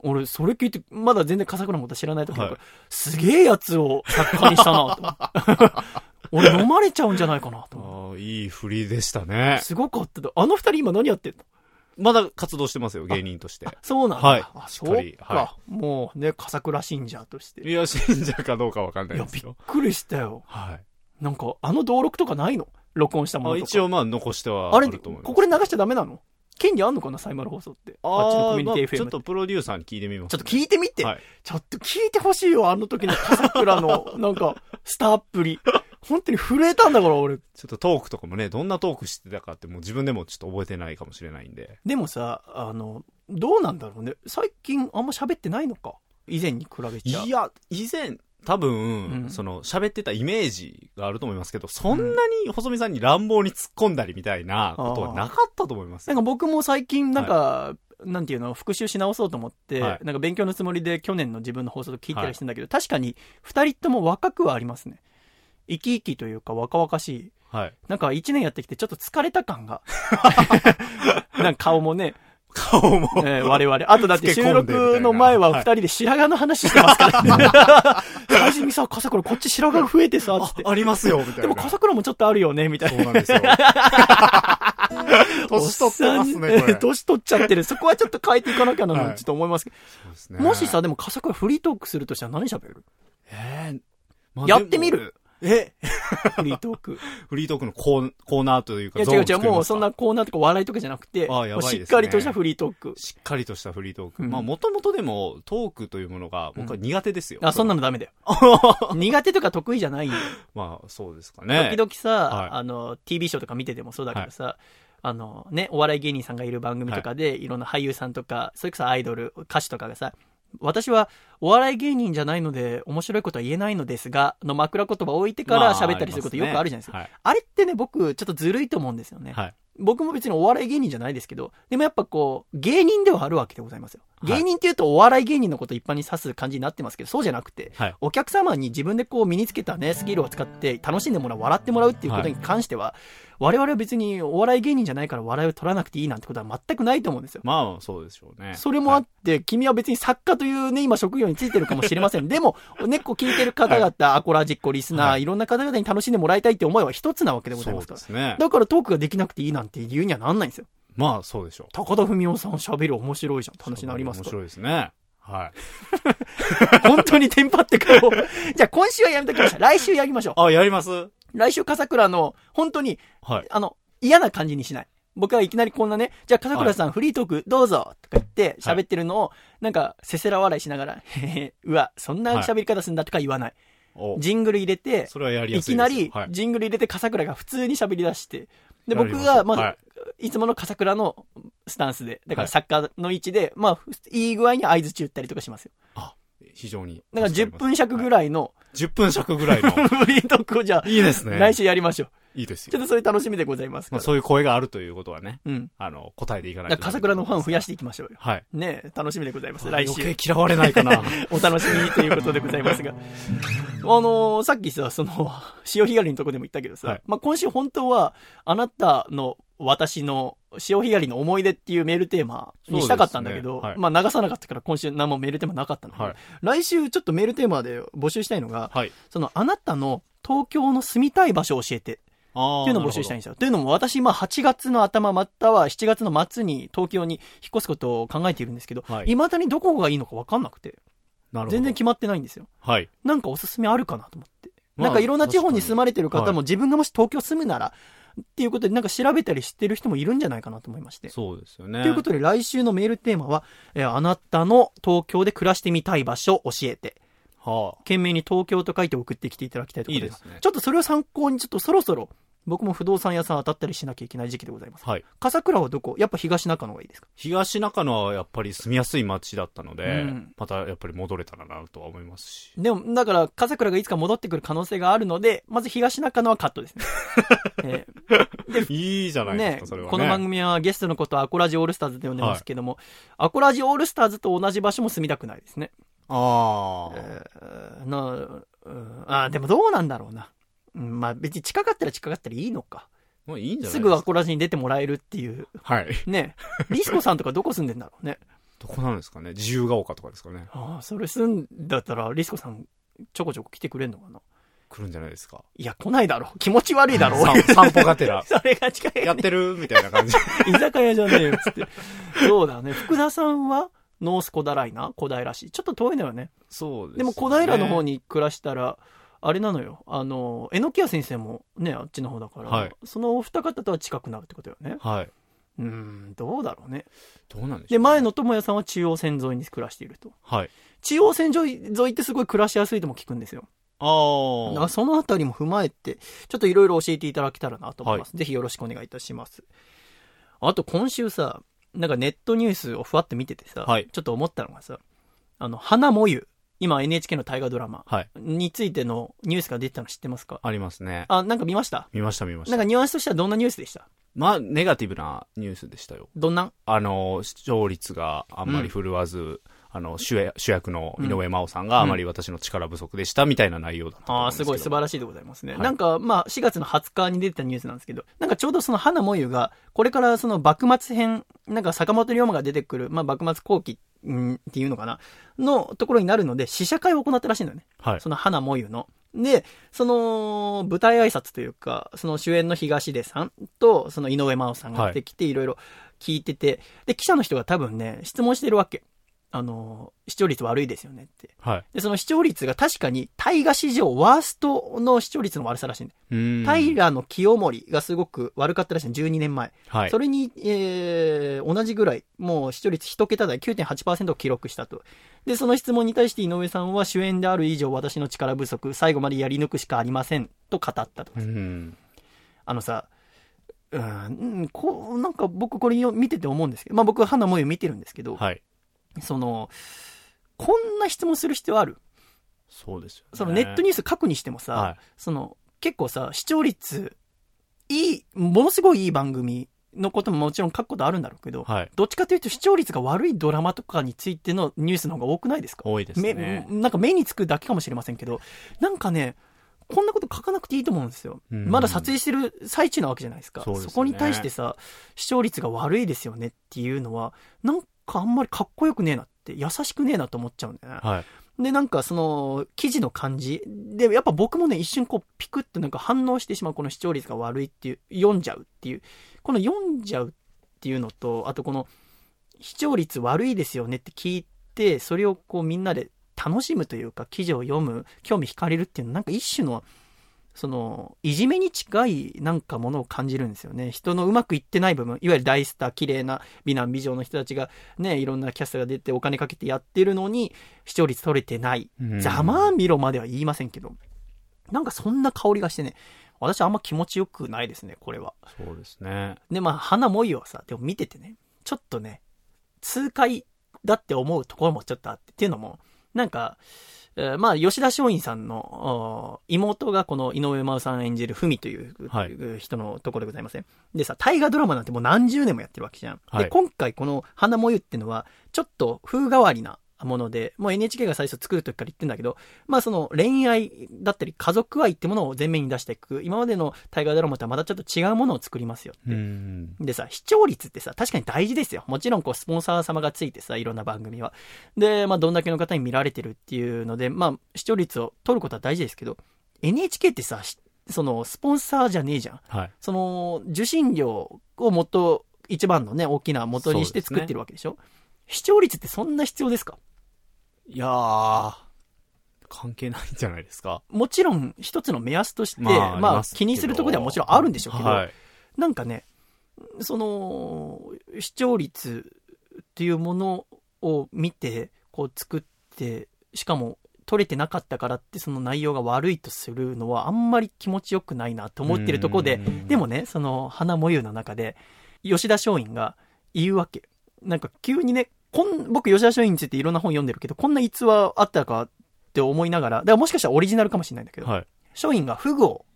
俺、それ聞いて、まだ全然笠倉のこと知らない時だから、はいすげえやつを作家にしたなと。俺飲まれちゃうんじゃないかなとあ。あーいい振りでしたね。すごかっただ。あの二人今何やってんの？まだ活動してますよ、芸人として。そうなんだ。はいあ、しそうっか。はもうね、笠倉信者として。いいや、信者かどうかわかんないや、びっですよ。くりしたよ。はい。なんか、あの登録とかないの？録音したものとか。あ一応まあ残してはあれ、ると思います。ここで流しちゃダメなの？権利あんのかな？サイマル放送って。あっちのコミュニティ FM。ちょっとプロデューサーに聞いてみます、ちょっと聞いてみて。はいちょっと聞いてほしいよ、あの時の笠倉の、なんか、スターっぷり。本当に震えたんだから、俺。ちょっとトークとかもね、どんなトークしてたかってもう自分でもちょっと覚えてないかもしれないんで。でもさ、あの、どうなんだろうね。最近あんま喋ってないのか？以前に比べちゃ。いや、以前、多分、うんその、喋ってたイメージがあると思いますけど、そんなに細見さんに乱暴に突っ込んだりみたいなことはなかったと思いますなんか僕も最近なんか、なんていうの、復習し直そうと思って、はいなんか勉強のつもりで去年の自分の放送と聞いたりしてんだけど、確かに二人とも若くはありますね。生き生きというか若々しい。はい。なんか一年やってきてちょっと疲れた感が。なんか顔もね、顔も。えー我々。あとだって収録の前は二人で白髪の話してますからね。最初にさ、笠倉こっち白髪が増えてさ、つって。あありますよ、みたいな。でも笠倉もちょっとあるよね、みたいな。そうなんですよ。年取ってますね、これ。年取っちゃってる。そこはちょっと変えていかなきゃな、はいちょっと思いますけど。そうですねもしさ、、でも笠倉フリートークするとしたら何喋る？えーまあやってみる？え？フリートーク。フリートークのコーコーナーというか、いや違う違う、もうそんなコーナーとか笑いとかじゃなくて、あやばいですねしっかりとしたフリートーク。しっかりとしたフリートーク。うんまあ、もともとでも、トークというものが、僕は苦手ですよ。あ、そんなのダメだよ。苦手とか得意じゃないよ。まあ、そうですかね。時々さ、はいあの、TV ショーとか見ててもそうだけどさ、あの、ね、お笑い芸人さんがいる番組とかで、い、ろんな俳優さんとか、それこそアイドル、歌手とかがさ、私はお笑い芸人じゃないので、面白いことは言えないのですが、の枕言葉を置いてから喋ったりすることよくあるじゃないですか。はい。あれってね、僕、ちょっとずるいと思うんですよね。はい。僕も別にお笑い芸人じゃないですけど、でもやっぱこう、芸人ではあるわけでございますよ。芸人って言うとお笑い芸人のことを一般に指す感じになってますけど、そうじゃなくて、はい。お客様に自分でこう身につけたね、スキルを使って楽しんでもらう、笑ってもらうっていうことに関しては、我々は別にお笑い芸人じゃないから笑いを取らなくていいなんてことは全くないと思うんですよ。まあ、そうでしょうね。それもあって、君は別に作家というね、今職業についてるかもしれません。でも、ね、こう聞いてる方々、アコラジッコ、リスナー、、はいいろんな方々に楽しんでもらいたいって思いは一つなわけでございますから。ですね。だからトークができなくていいなんて言うにはなんないんですよ。まあ、そうでしょう。高田文夫さん喋る面白いじゃんって話になります。面白いですね。はい。本当にテンパってかよ。じゃあ今週はやめときましょう。来週やりましょう。あ、やります？来週笠倉の、本当に、はい。あの、嫌な感じにしない。僕はいきなりこんなね、じゃあ笠倉さん、フリートークどうぞとか言って喋ってるのを、なんか、せせら笑いしながら、へへ、うわ、そんな喋り方すんだとか言わない。おジングル入れて、それはやりやいすいですよ。きなりはい、ジングル入れて笠倉が普通に喋り出して、で、僕が、まず、、はいつもの笠倉のスタンスで、だからはい作家の位置で、まあ、いい具合に合図中打ったりとかしますよ。非常に。だから10分尺ぐい。らいの10分尺ぐらいの。フリートークをじゃあ、いいですね。来週やりましょう。いいですよ。ちょっとそういう楽しみでございます。まあ、そういう声があるということはね、うん。あの、答えていかないと。笠倉のファンを増やしていきましょうよ。はい。ねえ楽しみでございます。来週余。計嫌われないかな。お楽しみにということでございますが。あのーさっきさ、その、潮干狩りのとこでも言ったけどさ、はいまあ、今週本当は、あなたの私の潮干狩りの思い出っていうメールテーマにしたかったんだけど、ねはいまあ、流さなかったから今週何もメールテーマなかったんだけど、はい。来週ちょっとメールテーマで募集したいのが、はい。その、あなたの東京の住みたい場所を教えて。っていうのを募集したいんい。ですよ。というのも私、まあ8月の頭または7月の末に東京に引っ越すことを考えているんですけど、はい未だにどこがいいのか分かんなくて。全然決まってないんですよ。はい。なんかおすすめあるかなと思って。まあなんかいろんな地方に住まれてる方も自分がもし東京住むなら、っていうことでなんか調べたり知ってる人もいるんじゃないかなと思いまして。そうですよね。ということで来週のメールテーマは、えーあなたの東京で暮らしてみたい場所教えて。はあ。懸命に東京と書いて送ってきていただきたいところいいですねちょっとそれを参考にちょっとそろそろ僕も不動産屋さん当たったりしなきゃいけない時期でございます。はい。笠倉はどこ？やっぱ東中野がいいですか？東中野はやっぱり住みやすい街だったので、うんまたやっぱり戻れたらなとは思いますし。でも、だから、笠倉がいつか戻ってくる可能性があるので、まず東中野はカットですね。えいいじゃないーねですか、それはね。この番組はゲストのことをアコラジオールスターズと呼んでますけども、アコラジオールスターズと同じ場所も住みたくないですね。ああ、えーなうんあーでもどうなんだろうな。うんまあ別に近かったら近かったらいいのか。もういいんじゃないですすぐアコラジに出てもらえるっていう。はい。ね。リスコさんとかどこ住んでんだろうね。どこなんですかね？自由が丘とかですかねああ、それ住んだったらリスコさんちょこちょこ来てくれんのかな？来るんじゃないですか。いや、来ないだろう。気持ち悪いだろう。散散歩がてら。それが近い。やってるみたいな感じ。居酒屋じゃねえよ、つって。そうだね。福田さんは、ノース小平な小平市。ちょっと遠いのよね。そうです、でも小平の方。に暮らしたら、あれなのよ。あの、榎谷先生もね、あっちの方だから、はいそのお二方とは近くなるってことよね。はい。うーん、どうだろうね。どうなんでしょう、ね、で、前の友也さんは中央線沿いに暮らしていると。はい。中央線沿い沿いってすごい暮らしやすいとも聞くんですよ。ああ。だからそのあたりも踏まえて、ちょっといろいろ教えていただけたらなと思います。ぜひよろしくお願いいたします。あと今週さ、なんかネットニュースをふわって見ててさ、はいちょっと思ったのがさ、あの、花もゆ、今 NHK の大河ドラマはい。についてのニュースが出てたの知ってますか？ありますね。あ、なんか見ました？見ました見ました。なんかニュアンスとしてはどんなニュースでした？まあ、ネガティブなニュースでしたよ。どんなあの、視聴率があんまり振るわず、あの主役の井上真央さんがあまり私の力不足でしたみたいな内容だったうんああ、ですごい素晴らしいでございますね。はいなんか、まあ、4月の20日に出てたニュースなんですけど、なんかちょうどその花もゆが、これからその幕末編、なんか坂本龍馬が出てくる、まあ、幕末後期、んっていうのかなのところになるので、試写会を行ったらしいのよね。はい。その花もゆの。で、その、舞台挨拶というか、その主演の東出さんと、その井上真央さんが出てきて、いろいろ聞いてて、で、記者の人が多分ね、質問してるわけ。あの、視聴率悪いですよねって。はい。で、その視聴率が確かに大河史上ワーストの視聴率の悪さらしいんだようーん。平の清盛がすごく悪かったらしいの12年前。はい。それに、えー、同じぐらい、もう視聴率1桁台9.8%を記録したと。で、その質問に対して井上さんは主演である以上私の力不足、最後までやり抜くしかありません、と語ったと。うーん。あのさ、うんうん、こう、なんか僕これよ見てて思うんですけど、まあ僕は花もゆ見てるんですけど、はい。その、こんな質問する必要ある？そうですよ、ね。そのネットニュース書くにしてもさ、はいその結構さ、視聴率、いい、ものすごいいい番組のことももちろん書くことあるんだろうけど、はい。どっちかというと視聴率が悪いドラマとかについてのニュースの方が多くないですか？多いですね。めなんか目につくだけかもしれませんけど、なんかね、こんなこと書かなくていいと思うんですよ。うんまだ撮影してる最中なわけじゃないですか。そうですねこに対してさ、視聴率が悪いですよねっていうのは、なんかあんまりかっこよくねえなって、優しくねえなと思っちゃうんだよね。はい。で、なんかその、記事の感じ。で、やっぱ僕もね、一瞬こう、ピクッとなんか反応してしまう、この視聴率が悪いっていう、読んじゃうっていう。この読んじゃうっていうのと、あとこの、視聴率悪いですよねって聞いて、それをこうみんなで楽しむというか、記事を読む、興味惹かれるっていうのは、なんか一種の、その、いじめに近いなんかものを感じるんですよね。人のうまくいってない部分、いわゆる大スター、綺麗な美男美女の人たちがね、いろんなキャスターが出てお金かけてやってるのに、視聴率取れてない。うんざまあみろまでは言いませんけど、なんかそんな香りがしてね、私あんま気持ちよくないですね、これは。そうですね。で、まあ、花もいはさ、でも見ててね、ちょっとね、痛快だって思うところもちょっとあって、っていうのも、なんか、えーまあ、吉田松陰さんの、お妹がこの井上真央さん演じる文という、はい人のところでございません。でさ、大河ドラマなんてもう何十年もやってるわけじゃん。はいで、今回この花もゆっていうのは、ちょっと風変わりなもので、もう NHK が最初作る時から言ってんだけど、まあその恋愛だったり家族愛ってものを前面に出していく、今までの大河ドラマとはまたちょっと違うものを作りますよって。うん。でさ、視聴率ってさ、確かに大事ですよ。もちろんこう、スポンサー様がついてさ、いろんな番組は。で、まあ、どんだけの方に見られてるっていうので、まあ、視聴率を取ることは大事ですけど、NHK ってさ、しその、スポンサーじゃねえじゃん。はい。その、受信料を元、一番のね、大きな元にして作ってるわけでしょ視聴率ってそんな必要ですか？いやー、関係ないんじゃないですか。もちろん、一つの目安として、まあまあ、気にするところではもちろんあるんでしょうけど、はい。なんかね、その、視聴率っていうものを見て、こう作って、しかも取れてなかったからってその内容が悪いとするのはあんまり気持ちよくないなと思ってるところで、うんでもね、その花もゆの中で、吉田松陰が言うわけ。なんか急にね、こん、僕吉田松陰についていろんな本読んでるけど、こんな逸話あったかって思いながら、だからもしかしたらオリジナルかもしれないんだけど、はい。松陰がフグを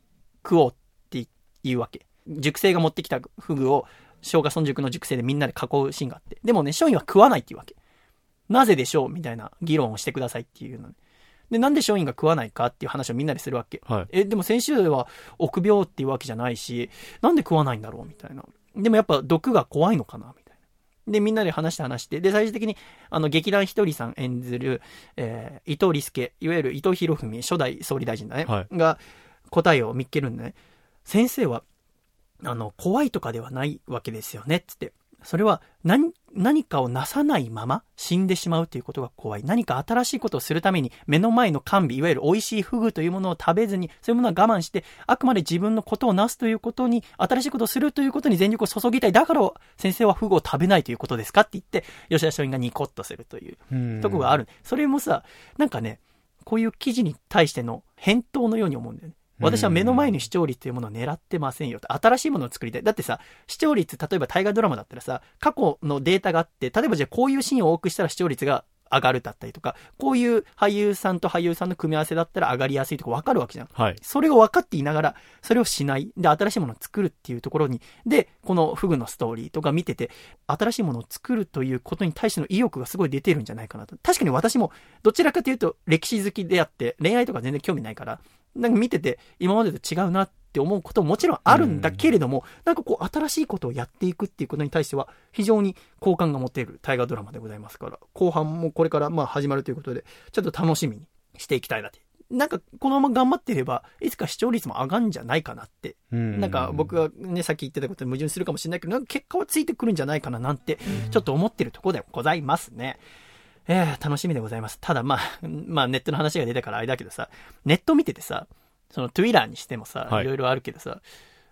食おうって言うわけ。熟成が持ってきたフグを、小賀村塾の熟成でみんなで囲うシーンがあって。でもね、松陰は食わないって言うわけ。なぜでしょうみたいな議論をしてくださいっていうのね。で、なんで松陰が食わないかっていう話をみんなでするわけ。はい。え、でも先週は臆病っていうわけじゃないし、なんで食わないんだろうみたいな。でもやっぱ毒が怖いのかなみたいな。で、みんなで話して話して、で、最終的に、あの、劇団ひとりさん演ずる、えー伊藤利介、いわゆる伊藤博文、初代総理大臣だね、はいが答えを見っけるんだね。先生は、あの、怖いとかではないわけですよね、つって。それは何、何かをなさないまま死んでしまうということが怖い。何か新しいことをするために目の前の甘美、いわゆる美味しいフグというものを食べずに、そういうものは我慢して、あくまで自分のことをなすということに、新しいことをするということに全力を注ぎたい。だから先生はフグを食べないということですかって言って、吉田松陰がニコッとするというとこがある。それもさ、なんかね、こういう記事に対しての返答のように思うんだよね。私は目の前に視聴率というものを狙ってませんよと。新しいものを作りたい。だってさ、視聴率、例えば大河ドラマだったらさ、過去のデータがあって、例えばじゃあこういうシーンを多くしたら視聴率が上がるだったりとか、こういう俳優さんと俳優さんの組み合わせだったら上がりやすいとか分かるわけじゃん。はい。それを分かっていながら、それをしない。で、新しいものを作るっていうところに、で、このフグのストーリーとか見てて、新しいものを作るということに対しての意欲がすごい出てるんじゃないかなと。確かに私も、どちらかというと歴史好きであって、恋愛とか全然興味ないから、なんか見てて、今までと違うなって思うことももちろんあるんだけれども、なんかこう、新しいことをやっていくっていうことに対しては、非常に好感が持てる大河ドラマでございますから、後半もこれからまあ始まるということで、ちょっと楽しみにしていきたいなって。なんか、このまま頑張っていれば、いつか視聴率も上がるんじゃないかなって。ななんか、僕がね、さっき言ってたことに矛盾するかもしれないけど、なんか結果はついてくるんじゃないかななんて、ちょっと思ってるところでございますね。えー、楽しみでございます。ただまあ、まあネットの話が出たからあれだけどさ、ネット見ててさ、その Twitter にしてもさ、はいいろいろあるけどさ、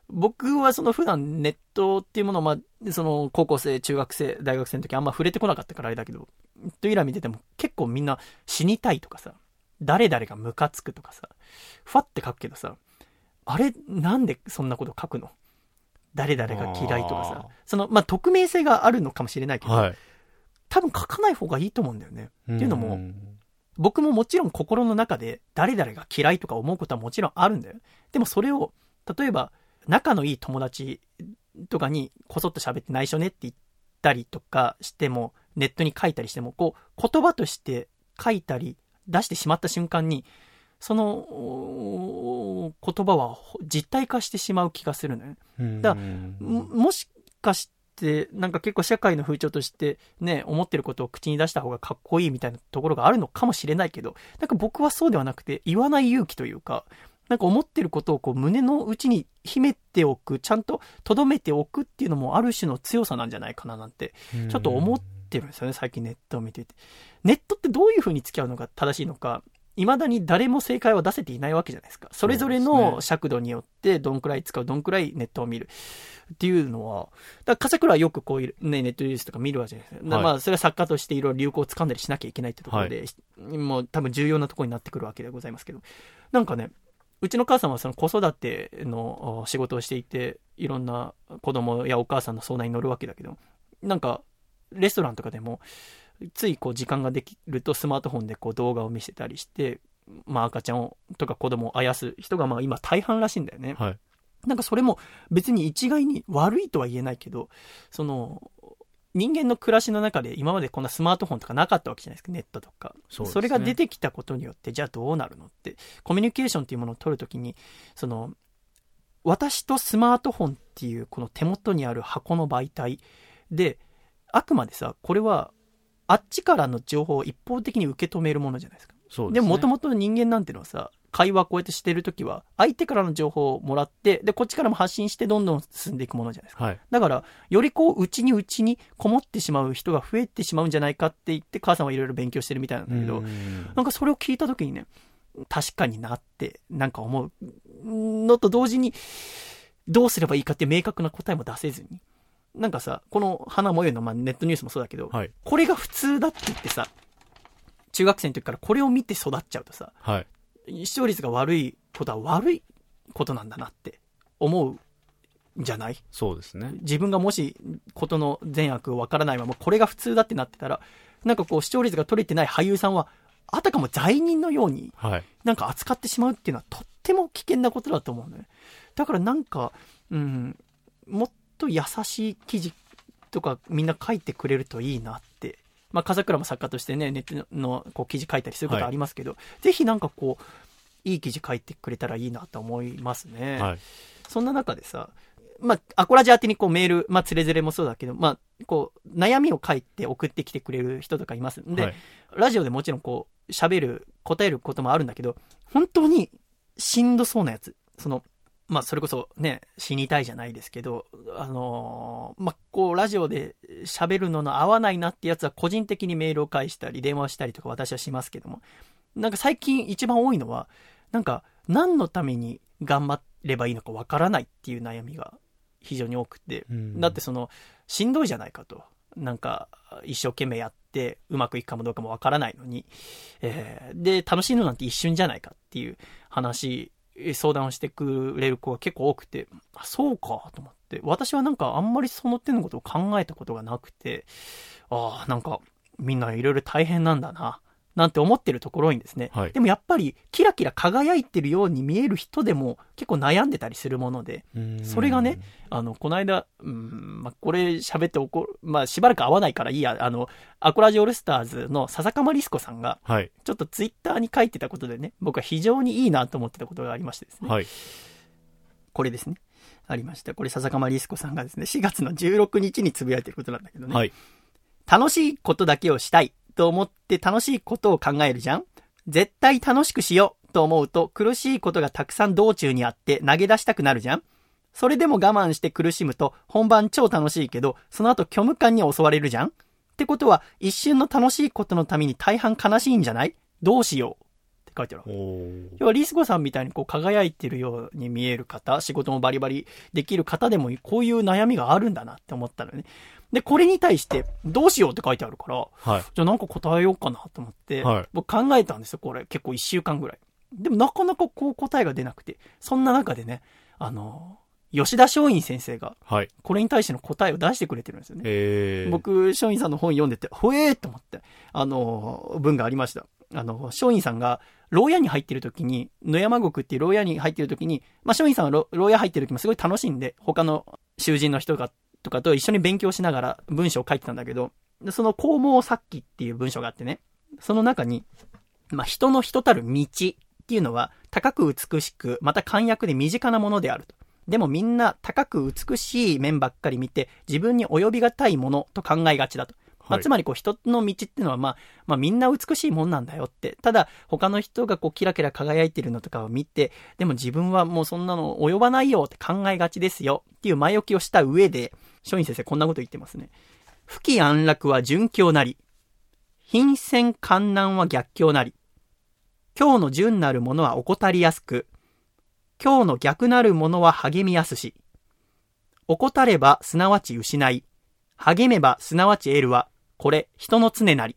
僕はその普段ネットっていうものを、まあ、その高校生、中学生、大学生の時あんま触れてこなかったからあれだけど、Twitter 見てても結構みんな死にたいとかさ、誰々がムカつくとかさ、ファって書くけどさ、あれ、なんでそんなこと書くの？誰々が嫌いとかあさ、その、まあ、匿名性があるのかもしれないけど、はい。多分書かない方がいいと思うんだよね。っていうのも、僕ももちろん心の中で誰々が嫌いとか思うことはもちろんあるんだよ。でもそれを、例えば仲のいい友達とかにこそっと喋って内緒ねって言ったりとかしても、ネットに書いたりしても、こう、言葉として書いたり出してしまった瞬間に、そのお言葉は実体化してしまう気がするのよ。だももしかして、なんか結構社会の風潮としてね、思ってることを口に出した方がかっこいいみたいなところがあるのかもしれないけど、なんか僕はそうではなくて、言わない勇気というか、なんか思ってることをこう胸の内に秘めておく、ちゃんと留めておくっていうのもある種の強さなんじゃないかななんて、ちょっと思ってるんですよね、最近ネットを見ていて。ネットってどういう風に付き合うのが正しいのか、未だに誰も正解は出せていないわけじゃないですか。それぞれの尺度によって、どんくらい使う、どんくらいネットを見る。っていうのは、だから、笠倉はよくこういう、ね、ネットニュースとか見るわけじゃないですか。だからまあ、それは作家としていろいろ流行を掴んだりしなきゃいけないってところで、もう多分重要なところになってくるわけでございますけど、なんかね、うちの母さんはその子育てのお仕事をしていて、いろんな子供やお母さんの相談に乗るわけだけど、なんか、レストランとかでも、ついこう時間ができるとスマートフォンでこう動画を見せたりして、まあ赤ちゃんをとか子供をあやす人がまあ今大半らしいんだよね。はい。なんかそれも別に一概に悪いとは言えないけど、その、人間の暮らしの中で今までこんなスマートフォンとかなかったわけじゃないですか、ネットとか。そねれが出てきたことによって、じゃあどうなるのって、コミュニケーションっていうものを取るときに、その、私とスマートフォンっていうこの手元にある箱の媒体で、あくまでさ、これは、あっちからの情報を一方的に受け止めるものじゃないですか。ですね。でも、もともと人間なんてのはさ、会話こうやってしてるときは、相手からの情報をもらって、で、こっちからも発信してどんどん進んでいくものじゃないですか。はい。だから、よりこう、内に内にこもってしまう人が増えてしまうんじゃないかって言って、母さんはいろいろ勉強してるみたいなんだけど、うんなんかそれを聞いたときにね、確かになって、なんか思うのと同時に、どうすればいいかって明確な答えも出せずに。なんかさ、この花模様の、まあ、ネットニュースもそうだけど、はい。これが普通だって言ってさ、中学生の時からこれを見て育っちゃうとさ、はい。視聴率が悪いことは悪いことなんだなって思うんじゃない？そうですね。自分がもしことの善悪をわからないままこれが普通だってなってたら、なんかこう視聴率が取れてない俳優さんは、あたかも罪人のようにはい。なんか扱ってしまうっていうのはとっても危険なことだと思うのね。だからなんか、うん、もっと優しい記事とかみんな書いてくれるといいなって。まあ、風倉も作家としてね、ネットのこう記事書いたりすることありますけど、ぜひなんかこう、いい記事書いてくれたらいいなと思いますね。はい。そんな中でさ、まあ、アコラジ宛てにこうメール、まあ、つれづれもそうだけど、まあ、こう、悩みを書いて送ってきてくれる人とかいますんで、はいラジオでもちろんこう、喋る、答えることもあるんだけど、本当にしんどそうなやつ。その、まあ、それこそね、死にたいじゃないですけど、あのーまあ、こう、ラジオで喋るのの合わないなってやつは個人的にメールを返したり、電話をしたりとか私はしますけども、なんか最近一番多いのは、なんか、何のために頑張ればいいのかわからないっていう悩みが非常に多くて、うんだってその、しんどいじゃないかと。なんか、一生懸命やって、うまくいくかもどうかもわからないのに、えーで、楽しいのなんて一瞬じゃないかっていう話、相談をしてくれる子が結構多くて、あそうかと思って、私はなんかあんまりその手のことを考えたことがなくて、ああ、なんか、みんないろいろ大変なんだな、なんて思ってるところにですね、はいでもやっぱり、キラキラ輝いてるように見える人でも結構悩んでたりするもので、それがね、あの、この間、うん、まあ、これ喋って怒る、まあ、しばらく会わないからいいや、あの、アコラジオールスターズの笹かまりすこさんが、はい。ちょっとツイッターに書いてたことでね、僕は非常にいいなと思ってたことがありましてですね。はい。これですね。ありました。これ笹かまりすこさんがですね、4月の16日につぶやいてることなんだけどね。はい。楽しいことだけをしたいと思って楽しいことを考えるじゃん。絶対楽しくしようと思うと苦しいことがたくさん道中にあって投げ出したくなるじゃん。それでも我慢して苦しむと本番超楽しいけどその後虚無感に襲われるじゃん。ってことは一瞬の楽しいことのために大半悲しいんじゃない？どうしようって書いてある。要はリスコさんみたいにこう輝いてるように見える方、仕事もバリバリできる方でもこういう悩みがあるんだなって思ったのね。で、これに対してどうしようって書いてあるから、はい。じゃあなんか答えようかなと思って、はい僕考えたんですよ、これ。結構一週間ぐらい。でもなかなかこう答えが出なくて、そんな中でね、あの、吉田松陰先生がはい。これに対しての答えを出してくれてるんですよね。えー。、僕、松陰さんの本読んでて、ほえーって思って、あの、文がありました。あの、松陰さんが、牢屋に入ってる時に、野山国っていう牢屋に入ってる時に、まあ、松陰さんは牢牢屋入ってる時もすごい楽しんで、他の囚人の人が、とかと一緒に勉強しながら文章を書いてたんだけど、その公文作記っていう文章があってね、その中に、まあ、人の人たる道っていうのは、高く美しく、また簡約で身近なものであると。でもみんな高く美しい面ばっかり見て、自分に及びがたいものと考えがちだと。まあ、はい。つまりこう人の道っていうのはまあ、まあみんな美しいもんなんだよって。ただ他の人がこうキラキラ輝いてるのとかを見て、でも自分はもうそんなの及ばないよって考えがちですよっていう前置きをした上で、松陰先生こんなこと言ってますね。不喜安楽は順境なり、貧戦観難は逆境なり、今日の順なるものは怠りやすく、今日の逆なるものは励みやすし、怠ればすなわち失い、励めばすなわち得るは、これ、人の常なり。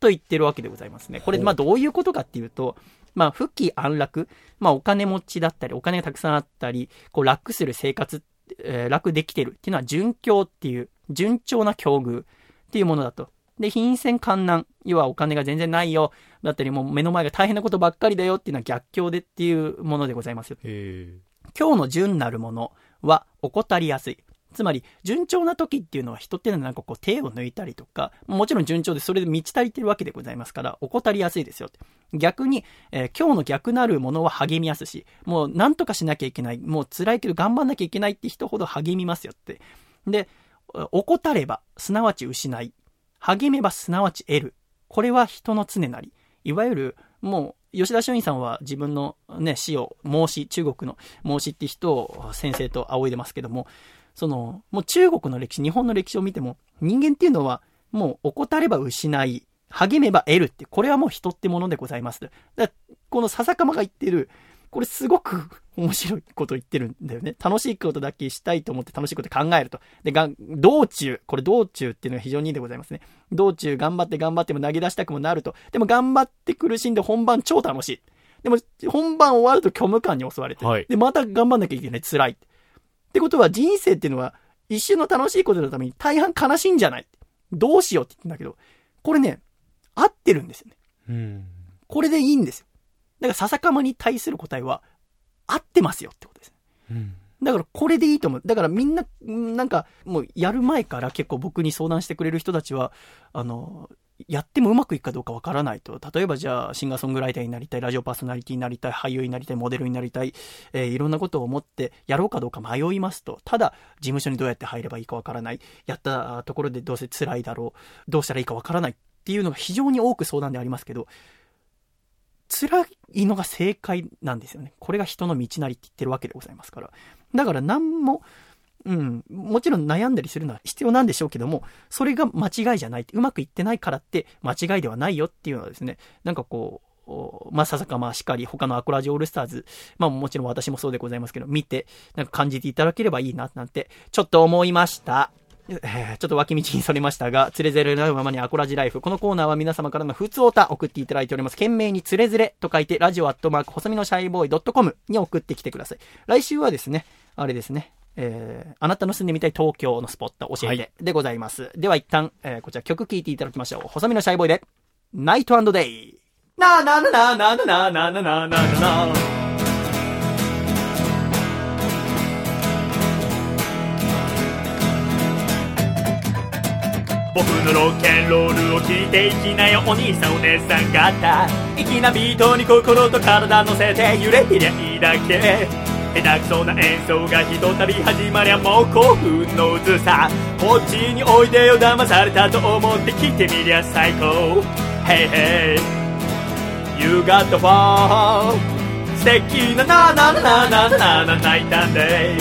と言ってるわけでございますね。これ、まあどういうことかっていうと、まあ、不喜安楽、まあ、お金持ちだったり、お金がたくさんあったり、こう、楽する生活、えー楽できてるっていうのは、順境っていう、順調な境遇っていうものだと。で、貧戦観難、要はお金が全然ないよ、だったり、もう目の前が大変なことばっかりだよっていうのは逆境でっていうものでございますよ。へ今日の順なるものは怠りやすい。つまり、順調な時っていうのは人っていうのはなんかこう手を抜いたりとか、もちろん順調でそれで満ち足りてるわけでございますから、怠りやすいですよって。逆に、えー今日の逆なるものは励みやすし、もう何とかしなきゃいけない、もう辛いけど頑張んなきゃいけないって人ほど励みますよって。で、怠れば、すなわち失い。励めばすなわち得る。これは人の常なり。いわゆる、もう、吉田松陰さんは自分のね、死を、孟子、中国の孟子って人を先生と仰いでますけども、その、もう中国の歴史、日本の歴史を見ても、人間っていうのは、もう怠れば失い、励めば得るって、これはもう人ってものでございます。だこの笹かまが言ってる、これすごく 面白いこと言ってるんだよね。楽しいことだけしたいと思って楽しいこと考えると。で、が道中、これ道中っていうのは非常にいいでございますね。道中頑張って頑張っても投げ出したくもなると。でも頑張って苦しんで本番超楽しい。でも本番終わると虚無感に襲われて。はいで、また頑張んなきゃいけない。辛い。ってことは人生っていうのは一瞬の楽しいことのために大半悲しいんじゃないどうしようって言ってんだけど、これね、合ってるんですよね。え。うん。これでいいんですよ。だから笹かまに対する答えは、合ってますよってことです。うん。だからこれでいいと思う。だからみんな、んなんか、もうやる前から結構僕に相談してくれる人たちは、あの、やってもうまくいくかどうかわからないと。例えばじゃあ、シンガーソングライターになりたい、ラジオパーソナリティになりたい、俳優になりたい、モデルになりたい、えーいろんなことを思ってやろうかどうか迷いますと。ただ、事務所にどうやって入ればいいかわからない。やったところでどうせ辛いだろう。どうしたらいいかわからないっていうのが非常に多く相談でありますけど、辛いのが正解なんですよね。これが人の道なりって言ってるわけでございますから。だから何も、うん、もちろん悩んだりするのは必要なんでしょうけども、それが間違いじゃない。うまくいってないからって間違いではないよっていうのはですね、なんかこう、まあ、笹かまあしかり、他のアコラジオールスターズ、まあもちろん私もそうでございますけど、見て、なんか感じていただければいいな、なんて、ちょっと思いました。ちょっと脇道にそれましたが、つれづれなるままにアコラジライフ。このコーナーは皆様からの普通オタ送っていただいております。懸命につれづれと書いて、ラジオアットマーク、細身のシャイボーイ .com に送ってきてください。来週はですね、あれですね、えー、あなたの住んでみたい東京のスポット教えてでございます。では一旦、えーこちら曲聴いていただきましょう。細身のシャイボーイで、ナイトデイ。なーなーなーなーなーなーなーなーなーなーなー僕のロッケンロールを聞いていきなよお兄さんお姉さん方粋なビートに心と体乗せて揺れてりゃいいだけ下手くそな演奏がひとたび始まりゃもう興奮のずさ。こっちにおいでよ騙されたと思って来てみりゃ最高。Hey hey. You got the fun 素敵ななななななな泣いたんで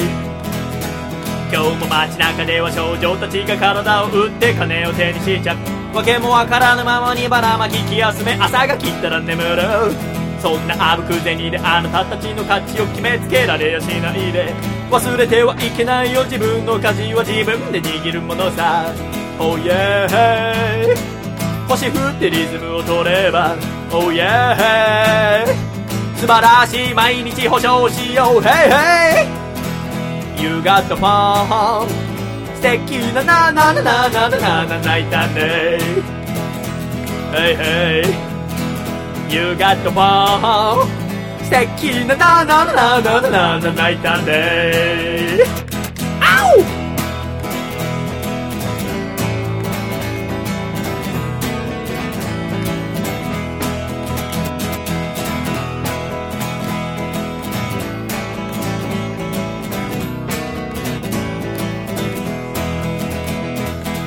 今日も街中では少女たちが体を打って金を手にしちゃ訳もわからぬままにばらまき気休め朝が来たら眠るそんなあぶく銭であなたたちの価値を決めつけられやしないで。忘れてはいけないよ自分の舵は自分で握るものさ。Oh yeah 星降ってリズムを取れば。Oh yeah 素晴らしい毎日保証しよう。Hey hey You got the fun 素敵なななななななな泣いたね Hey hey you got the ball 素敵なダナナナナナナナイタンデー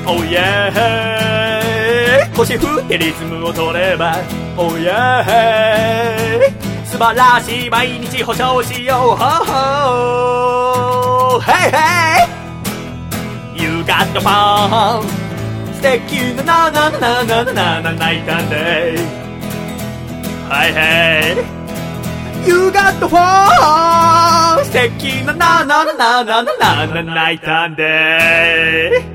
おいえ腰振ってリズムを取れば Oh yeah 素晴らしい毎日保証しよう。Ho, ho. Hey hey You got the fun 素敵なななななななな泣いたんで Hey hey You got the fun 素敵ななななななななな泣いたんで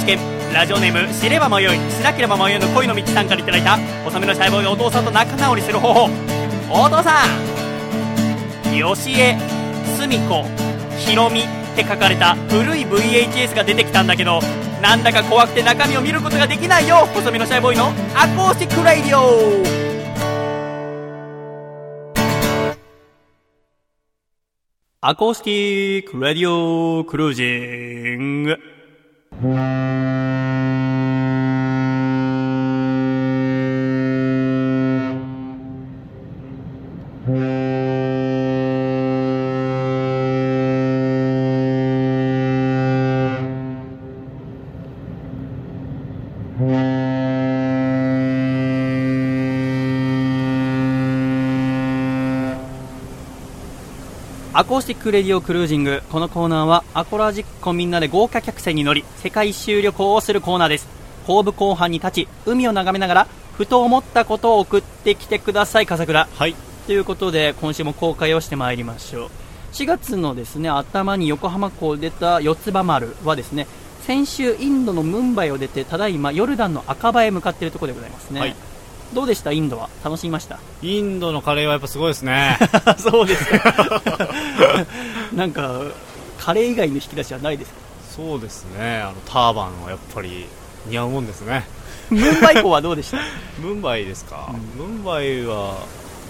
知県ラジオネーム知れば迷い。しなければ迷いの恋の道さんからいた。だいた細身のシャイボーイがお父さんと仲直りする方法。お父さん。よしえすみこひろみって書かれた古い VHS が出てきたんだけどなんだか怖くて中身を見ることができないよ。細身のシャイボーイのアコースティックラディオ。アコースティックラディオクルージング。Música コースティックレディオクルージング。このコーナーはアコラジックみんなで豪華客船に乗り世界一周旅行をするコーナーです。後部後半に立ち海を眺めながらふと思ったことを送ってきてください笠倉。はい。ということで今週も公開をしてまいりましょう。4月のですね頭に横浜港を出た四つ葉丸はですね先週インドのムンバイを出てただいまヨルダンの赤羽へ向かっているところでございますね、はいどうでした？インドは？楽しみました？インドのカレーはやっぱすごいですね。そうですか。なんかカレー以外の引き出しはないですか？そうですね。あの、ターバンはやっぱり似合うもんですね。ムンバイ港はどうでした？ムンバイですか、ムンバイは、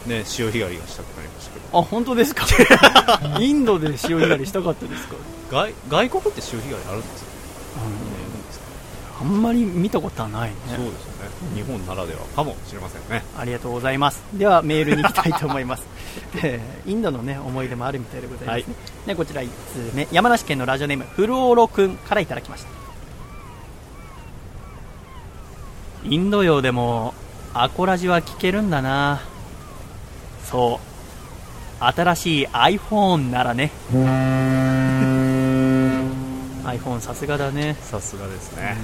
ね、潮干狩りがしたくなりましたけど。あ本当ですか？インドで潮干狩りしたかったですか？外外国って潮干狩りあるんですか、あんまり見たことはないね。そうです。日本ならではかもしれませんね。ありがとうございます。ではメールに行きたいと思います、えーインドのね思い出もあるみたいでございます、ね。でこちら1通目。山梨県のラジオネームフルオロくんからいただきました。インド洋でもアコラジは聞けるんだな。そう。新しい iPhone ならね。iPhone さすがだね。さすがですね。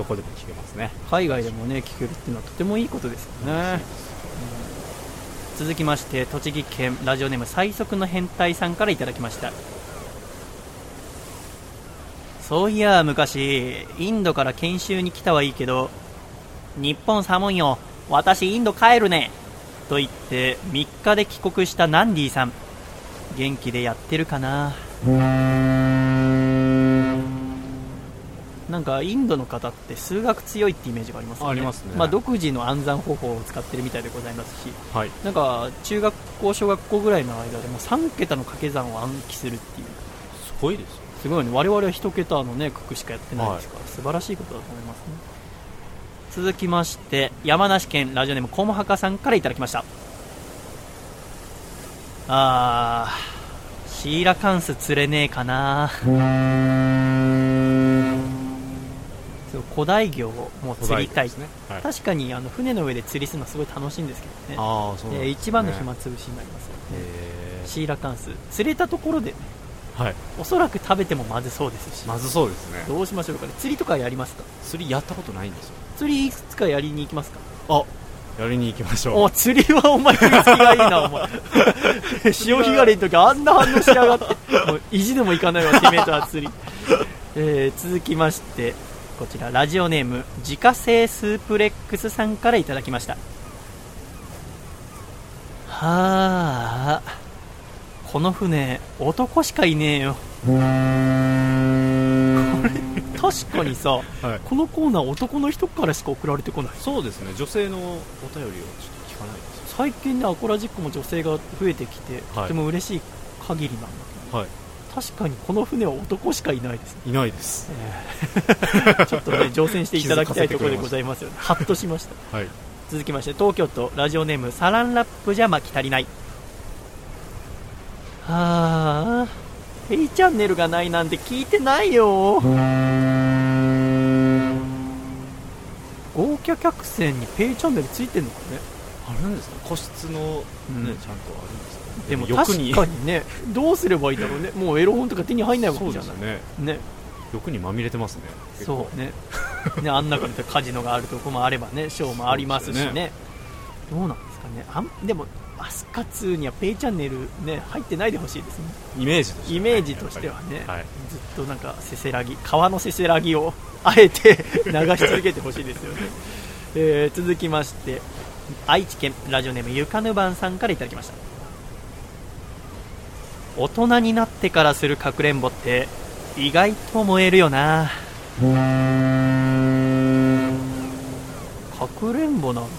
どこでも聞けますね。海外でもね聞けるっていうのはとてもいいことですよね、うん続きまして栃木県ラジオネーム最速の変態さんからいただきました。そういや昔インドから研修に来たはいいけど日本寒いよ私インド帰るねと言って3日で帰国したナンディさん。元気でやってるかな。なんかインドの方って数学強いってイメージがありますよね。ありますね。まあ、独自の暗算方法を使ってるみたいでございますし。はい。なんか中学校小学校ぐらいの間でも3桁の掛け算を暗記するっていう。すごいですよ。すごいね。我々は1桁のね九九しかやってないですから、素晴らしいことだと思いますね。続きまして山梨県ラジオネームコモハカさんからいただきました。あーシーラカンス釣れねえかな古代魚をもう釣りたい。ですね。はい。確かにあの船の上で釣りするのはすごい楽しいんですけどね。ああ、そう一番の暇つぶしになりますよね。へシーラカンス。釣れたところでねーはい。おそらく食べてもまずそうですし。まずそうですね。どうしましょうかね。釣りとかやりますか？釣りやったことないんですよ。釣りいくつかやりに行きますか？あ、やりに行きましょう。お釣りはお前食いつきがいいなお前。潮干狩りの時あんな反応しやがって。もう意地でも行かないわてめえとは釣り、えー続きましてこちらラジオネーム自家製スープレックスさんからいただきましたはあこの船男しかいねえよこれ確かにさはい。このコーナー男の人からしか送られてこないそうですね。女性のお便りをちょっと聞かないですよ。最近ねアコラジックも女性が増えてきて、はいとても嬉しい限りなんだけどはい。確かにこの船は男しかいないです。ね、いないです。ちょっとね乗船していただきたいところでございますよね。ハッとしました。はい。続きまして東京都ラジオネームサランラップじゃ巻き足りない。はあ、ペイチャンネルがないなんて聞いてないよ。豪華客船にペイチャンネルついてんのかね。あるんですか？個室のね、うん。ちゃんとある。んでも欲確にかにね、どうすればいいだろうね。もうエロ本とか手に入んないわけじゃない。ねね。欲にまみれてますねそうね。ね、あん中にカジノがあるとこもあればね、ショーもありますしそうですね。どうなんですかね。あんでも、アスカ2にはペイチャンネルね、入ってないでほしいですね。イメージとしてはねイメージとしてはね、ずっとなんかせせらぎ、川のせせらぎを あえて 流し続けてほしいですよね。えー続きまして、愛知県ラジオネームゆかぬばんさんからいただきました。大人になってからするかくれんぼって意外と燃えるよな。かくれんぼなんて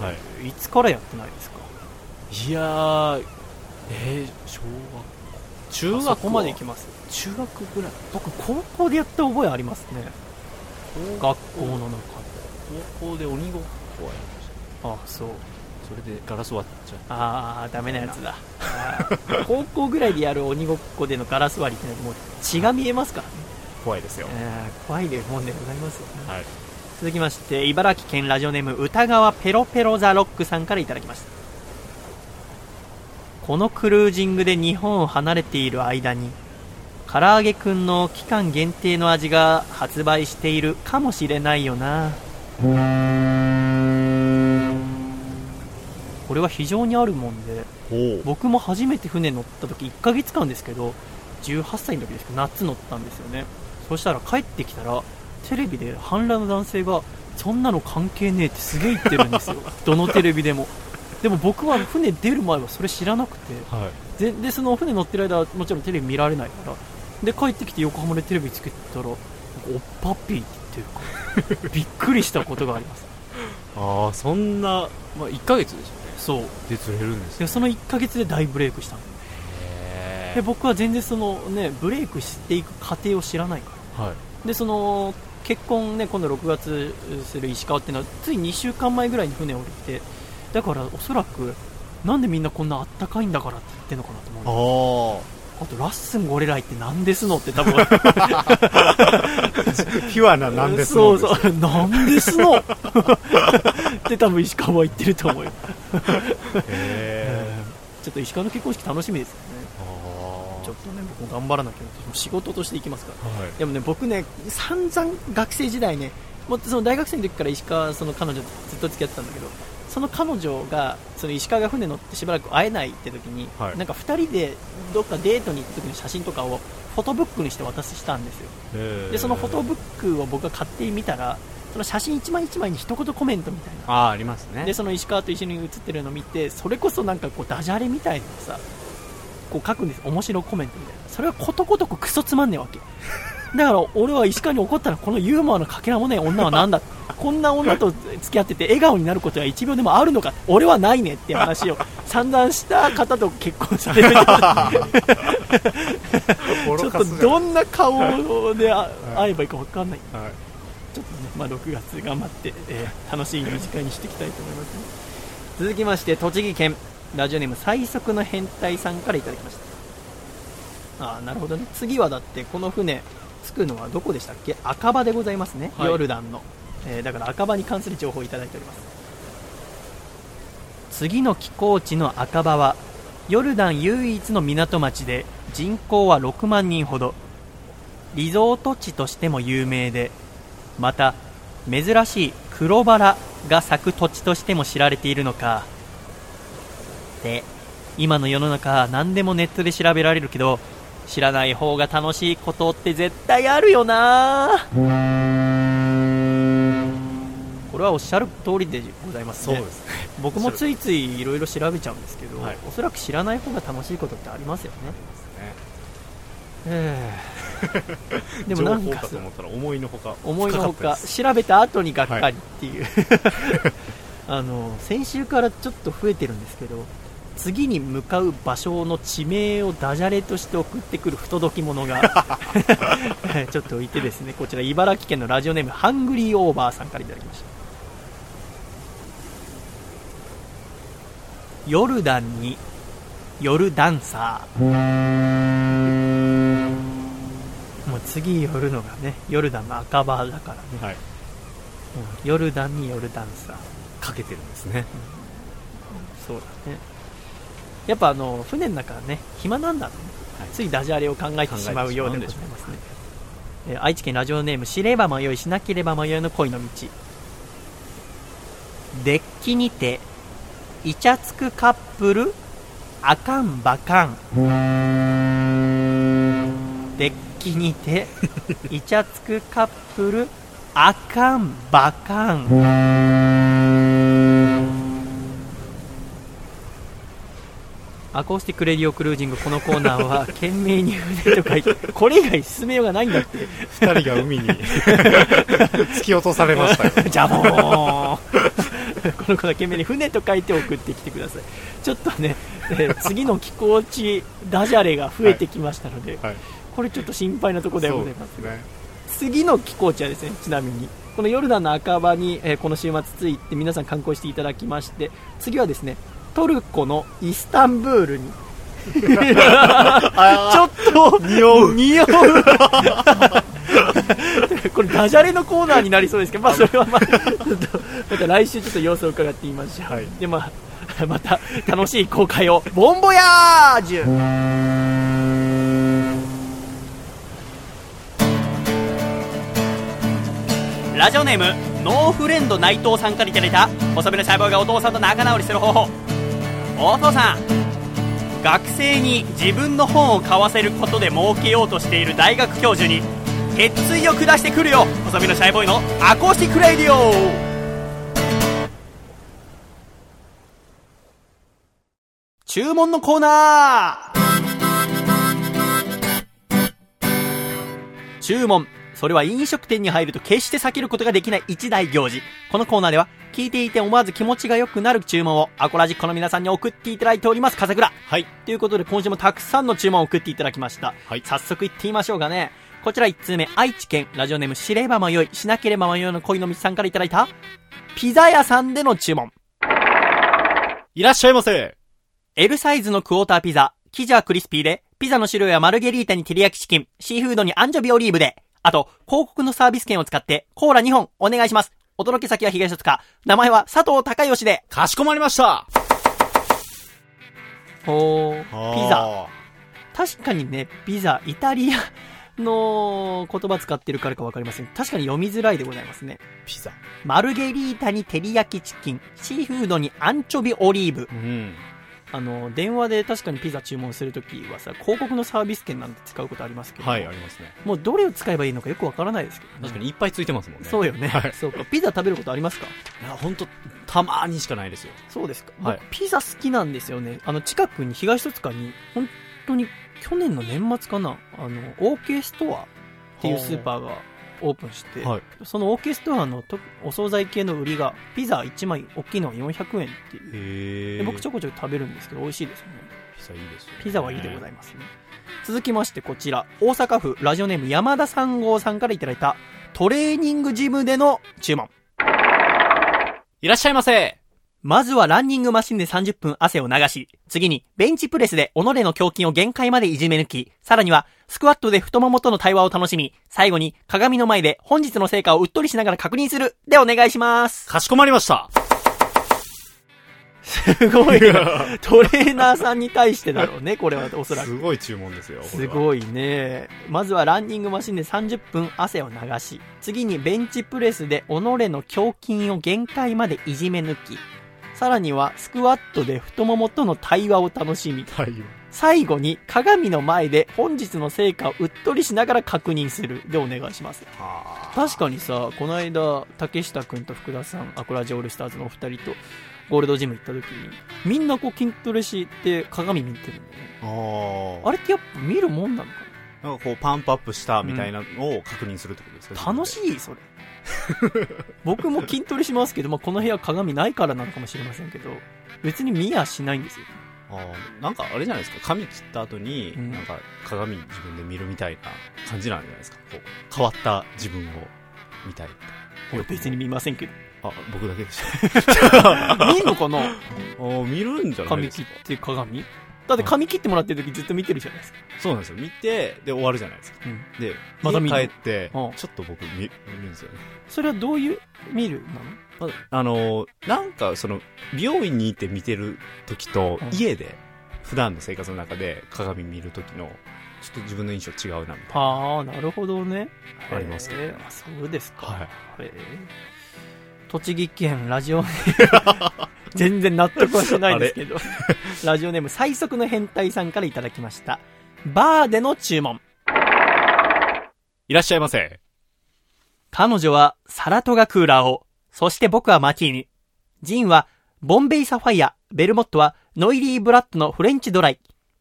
はい。いつからやってないですか？いやーえー、小学校。中学まで行ききます？中学ぐらい。僕高校でやった覚えありますね。学校の中で。高校で鬼ごっこはやりました。あそうそれでガラス割っちゃっああダメなやつだ。高校ぐらいでやる鬼ごっこでのガラス割りってもう血が見えますからね、た怖いですよ。えー怖いもんでございますよね。はい。続きまして茨城県ラジオネーム歌川ペロペロザロックさんからいただきました。このクルージングで日本を離れている間に唐揚げくんの期間限定の味が発売しているかもしれないよなこれは非常にあるもんでお僕も初めて船乗った時1ヶ月間ですけど18歳の時ですけど夏乗ったんですよね。そしたら帰ってきたらテレビで反乱の男性がそんなの関係ねえってすげえ言ってるんですよ。どのテレビでも。でも僕は船出る前はそれ知らなくて。はい。ででその船乗ってる間はもちろんテレビ見られないから。で帰ってきて横浜でテレビつけてたらおっぱっぴーって言ってるから びっくりしたことがあります。ああそんな、まあ、1ヶ月でしょそう。で釣れるんですでその1ヶ月で大ブレイクしたんで僕は全然そのねブレイクしていく過程を知らないから。はい。でその結婚ね今度6月する石川っていうのはつい2週間前ぐらいに船降りてだからおそらくなんでみんなこんなあったかいんだからって言ってんのかなと思うああとラッスンゴレライって何ですのって多分。あピュアななんですそうのですそう。なんですのって多分石川は言ってると思うよ。へ ちょっと石川の結婚式楽しみですよね。あちょっとね僕も頑張らなきゃ。仕事としていきますから。はい。でもね、僕ね、散々学生時代ね、もうその大学生の時から石川、その彼女とずっと付き合ってたんだけど、その彼女が、その石川が船乗ってしばらく会えないって時に、はい。なんか2人でどっかデートに行った時の写真とかをフォトブックにして渡したんですよ。で、そのフォトブックを僕が勝手に見たら、その写真一枚一枚に一言コメントみたいな。ああありますねで、その石川と一緒に写ってるのを見て、それこそなんかこうダジャレみたいなのさ、こう書くんです。面白コメントみたいな。それはことごとくクソつまんねえわけ。だから俺は石川に怒ったらこのユーモアのかけらもねえ女は何だこんな女と付き合ってて笑顔になることは1秒でもあるのか俺はないねって話を散々した方と結婚される ちょっとどんな顔であ会えばいいか分かんないはいまあ、6月頑張って、えー楽しい二次会にしていきたいと思います、続きまして栃木県。ラジオネーム最速の変態さんからいただきました。ああなるほどね。次はだってこの船着くのはどこでしたっけ？赤羽でございますね、はい。ヨルダンの、えーだから赤羽に関する情報をいただいております。次の寄港地の赤羽はヨルダン唯一の港町で人口は6万人ほど。リゾート地としても有名でまた珍しい黒バラが咲く土地としても知られているのか。で今の世の中何でもネットで調べられるけど知らない方が楽しいことって絶対あるよな。これはおっしゃる通りでございますね。そうですね。僕もついついいろいろ調べちゃうんですけど、はい。おそらく知らない方が楽しいことってありますよね。ええでもなんか思ったら思いのほか思いのほか調べた後にがっかりっていう、あの先週からちょっと増えてるんですけど次に向かう場所の地名をダジャレとして送ってくる不届き者が ちょっといてですねこちら茨城県のラジオネームハングリーオーバーさんからいただきました。ヨルダンに夜ダンサー。もう次寄るのがね、ヨルダンの赤羽だからね。はい。うんヨルダンにヨルダンサー。かけてるんですね。そうだね。やっぱあの、船の中はね、暇なんだろうね。はいついダジャレを考えてしまうようでございますね。えー愛知県ラジオネーム、知れば迷い、しなければ迷いの恋の道。デッキにて、イチャつくカップル、あかんばかん。デッキにて、イチャつくカップル、あかんばかん。アコースティックレディオクルージングこのコーナーは 懸命に船と書いてこれ以外進めようがないんだって二人が海に 突き落とされましたよ。じゃもうこのコーナー懸命に船と書いて送ってきてくださいちょっとね、えー次の寄港地ダジャレが増えてきましたので、はい。これちょっと心配なところではございます。ね。次の寄港地はですねちなみにこのヨルダンの赤羽に、えーこの週末ついて皆さん観光していただきまして次はですねトルコのイスタンブールに。ちょっと匂う。匂う。これダジャレのコーナーになりそうですけど、まあ、それはまあちょっとまた来週ちょっと様子を伺ってみましょう、はい。でまあ また楽しい公開を。ボンボヤージュラジオネームノーフレンド内藤さんからいただいた細身のシャボーイがお父さんと仲直りする方法。お父さん学生に自分の本を買わせることで儲けようとしている大学教授に決意を下してくるよ細身のシャイボーイのアコースティックレディオ。注文のコーナー。注文。それは飲食店に入ると決して避けることができない一大行事。このコーナーでは、聞いていて思わず気持ちが良くなる注文を、アコラジっ子の皆さんに送っていただいております、笠倉。はい。ということで、今週もたくさんの注文を送っていただきました。はい早速行ってみましょうかね。こちら1通目、愛知県、ラジオネーム、知れば迷い、しなければ迷いの恋の道さんからいただいた、ピザ屋さんでの注文。いらっしゃいませ。L サイズのクォーターピザ、生地はクリスピーで、ピザの種類はマルゲリータに照り焼きチキン、シーフードにアンジョビオリーブで、あと、広告のサービス券を使って、コーラ2本お願いします。お届け先は東戸塚。名前は佐藤孝義で。かしこまりました。おー、ピザ。あ確かにね、ピザ、イタリアの言葉使ってるからかわかりません。確かに読みづらいでございますね。ー。ピザ。マルゲリータに照り焼きチキン、シーフードにアンチョビオリーブ。うん。あの、電話で確かにピザ注文するときはさ、広告のサービス券なんて使うことありますけど、はい、ありますね。もうどれを使えばいいのかよくわからないですけど、ね、確かにいっぱいついてますもんね。そうよね、はいそうか。ピザ食べることありますか？いや、ほんと、たまーにしかないですよ。そうですか。はい僕、ピザ好きなんですよね。あの、近くに、東戸塚に、本当に、去年の年末かな、あの、OK ストアっていうスーパーがオープンして、はい。その OK ストアのとお惣菜系の売りが、ピザ1枚大きいのが400円っていう。僕ちょこちょこ食べるんですけど、美味しいですよね。ピザいいですよ、ピザはいいでございいますね。続きましてこちら、大阪府ラジオネーム山田三号さんからいただいたトレーニングジムでの注文。いらっしゃいませ。まずはランニングマシンで30分汗を流し、次にベンチプレスで己の胸筋を限界までいじめ抜き、さらにはスクワットで太ももとの対話を楽しみ、最後に鏡の前で本日の成果をうっとりしながら確認するでお願いします。かしこまりました。すごいな。トレーナーさんに対してだろうね、これはおそらく。すごい注文ですよ。い。すごいね。まずはランニングマシンで30分汗を流し、次にベンチプレスで己の胸筋を限界までいじめ抜き、さらにはスクワットで太ももとの対話を楽しみ、はい。最後に鏡の前で本日の成果をうっとりしながら確認するでお願いします。は確かにさ、この間、竹下くんと福田さん、アコラジオールスターズのお二人と、ゴールドジム行った時に、みんなこう筋トレして鏡見てるんだよね。あ。れってやっぱ見るもんなのかな？んかこう、パンプアップしたみたいなのを確認するってことですか、な楽しいそれ。僕も筋トレしますけど、まあ、この部屋鏡ないからなのかもしれませんけど、別に見やしないんですよ。あーなんかあれじゃないですか。髪切った後に、うん。なんか鏡自分で見るみたいな感じなんじゃないですか。こう変わった自分を見たい。俺別に見ませんけど。あ僕だけでした。見んのかな？あー見るんじゃない髪ですか。切って鏡？だって髪切ってもらってる時ずっと見てるじゃないですか。そうなんですよ。見て、で、終わるじゃないですか。うん。で、また見帰って、ちうんょっと僕見見るんですよね。それはどういう、見るなの？あの、なんか、その、美容院に行って見てる時とうん、家で、普段の生活の中で鏡見る時の、ちょっと自分の印象違うな、みたいああ、なるほどね。ありますねへーあそうですか。はいへー栃木県ラジオネーム 全然納得はしてないんですけど。ラジオネーム最速の変態さんからいただきました。バーでの注文。な。いらっしゃいませ。彼女はサラトガクーラーを、そして僕はマティーニ。ジンはボンベイサファイア、ベルモットはノイリーブラッドのフレンチドライ。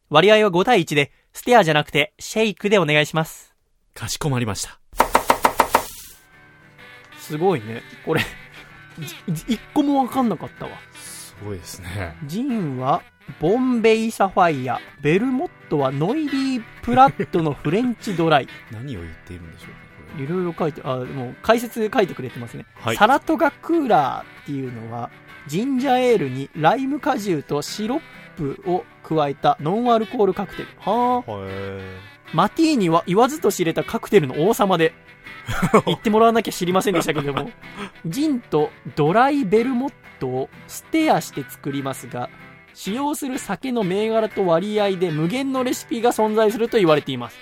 割合は5対1で、ステアじゃなくてシェイクでお願いします。かしこまりました。すごいね。これ、一個もわかんなかったわ。すごいですね。ジンは、ボンベイサファイア、ベルモットはノイリープラットのフレンチドライ。何を言っているんでしょうか、こいろいろ書いて、あ、もう解説書いてくれてますね。はいサラトガクーラーっていうのは、ジンジャーエールにライム果汁とシロップを加えたノンアルコールカクテル。はあ。マティーニは言わずと知れたカクテルの王様で、言ってもらわなきゃ知りませんでしたけども、ジンとドライベルモットをステアして作りますが、使用する酒の銘柄と割合で無限のレシピが存在すると言われています。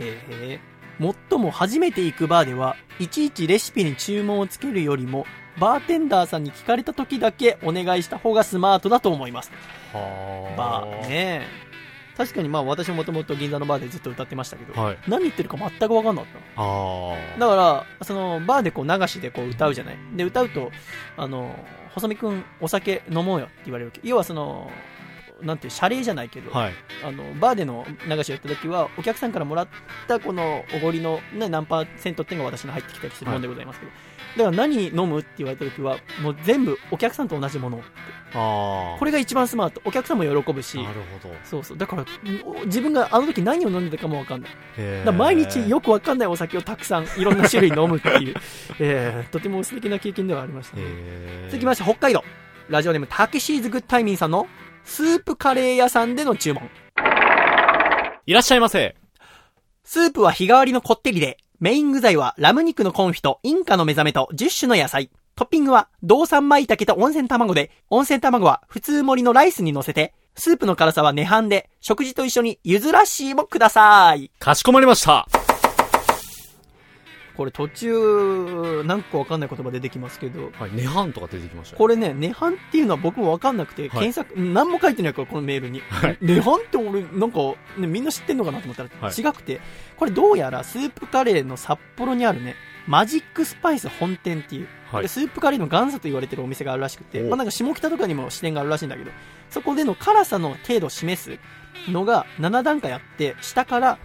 へへえ。もっとも初めて行くバーでは、いちいちレシピに注文をつけるよりも、バーテンダーさんに聞かれた時だけお願いした方がスマートだと思います。はバーね。確かにまあ私ももともと銀座のバーでずっと歌ってましたけど、はい。何言ってるか全く分かんなかったのああ。だから、その、バーでこう流しでこう歌うじゃない。で、歌うと、あの、細見くんお酒飲もうよって言われるわけ。要はその、なんて謝礼じゃないけど、はい。あの、バーでの流しをやった時は、お客さんからもらったこのおごりの、ね、何パーセントっていうのが私に入ってきたりするもんでございますけど、だから何飲むって言われた時は、もう全部お客さんと同じもの。ああ。これが一番スマート。お客さんも喜ぶしな、るほど。そうそう。だから、ん自分があの時何を飲んでたかもわかんない。へだ毎日よくわかんないお酒をたくさんいろんな種類飲むっていう、えー、とても素敵な経験ではありました、ね。へ続きまして北海道。ラジオネームタケシーズグッタイミンさんのスープカレー屋さんでの注文。いらっしゃいませ。スープは日替わりのこってりで、メイン具材はラム肉のコンフィとインカの目覚めと10種の野菜。トッピングは、道産舞茸と温泉卵で、温泉卵は普通盛りのライスに乗せて、スープの辛さは涅槃で、食事と一緒にゆずらしいもください。かしこまりました。これ途中、何個わかんない言葉出てきますけど、はい。涅槃とか出てきましたね。これね、涅槃っていうのは僕もわかんなくて、はい検索、何も書いてないから、このメールに。はい涅槃って俺、なんか、ね、みんな知ってんのかなと思ったら、はい違くて、これどうやらスープカレーの札幌にあるね、マジックスパイス本店っていう、はいでスープカレーの元祖と言われてるお店があるらしくて、おまあなんか下北とかにも支店があるらしいんだけど、そこでの辛さの程度を示すのが7段階あって、下から、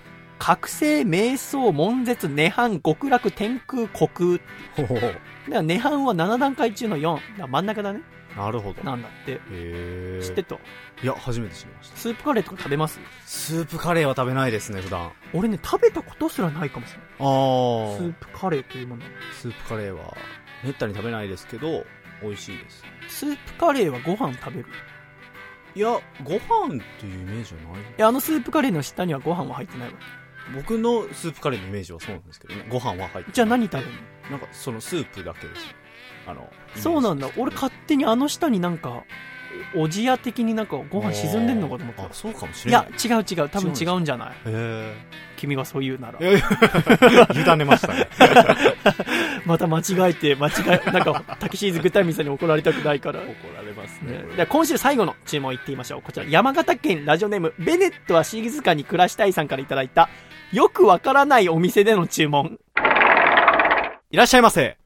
覚醒、瞑想、悶絶、涅槃、極楽、天空、虚空。ほほほだから涅槃は7段階中の4。だから真ん中だね。なるほど。なんだって。へえ。知ってっと。いや、初めて知りました。スープカレーとか食べます？スープカレーは食べないですね、普段。あ俺ね、食べたことすらないかもしれない。あー。スープカレーというもの。スープカレーは、めったに食べないですけど、美味しいです。スープカレーはご飯食べる？いや、ご飯っていうイメージはない。いや、あのスープカレーの下にはご飯は入ってないわ。僕のスープカレーのイメージはそうなんですけどね。ご飯は入ってじゃあ何食べるの？なんか、そのスープだけですね。あの、そうなんだ。俺勝手にあの下になんか、おおじや的になんかご飯沈んでんのかと思ったあ、。そうかもしいれない。や、違う違う。多分違うんじゃない？へ君がそう言うならえ。。いやいや、委ねましたね。また間違えて、間違え、なんか、タキシーズグッタイミンさんに怒られたくないから。怒られますねね。今週最後の注文いってみましょう。こちら、山形県ラジオネーム、ベネットは静かに暮らしたいさんからいただいた、よくわからないお店での注文。いらっしゃいませ。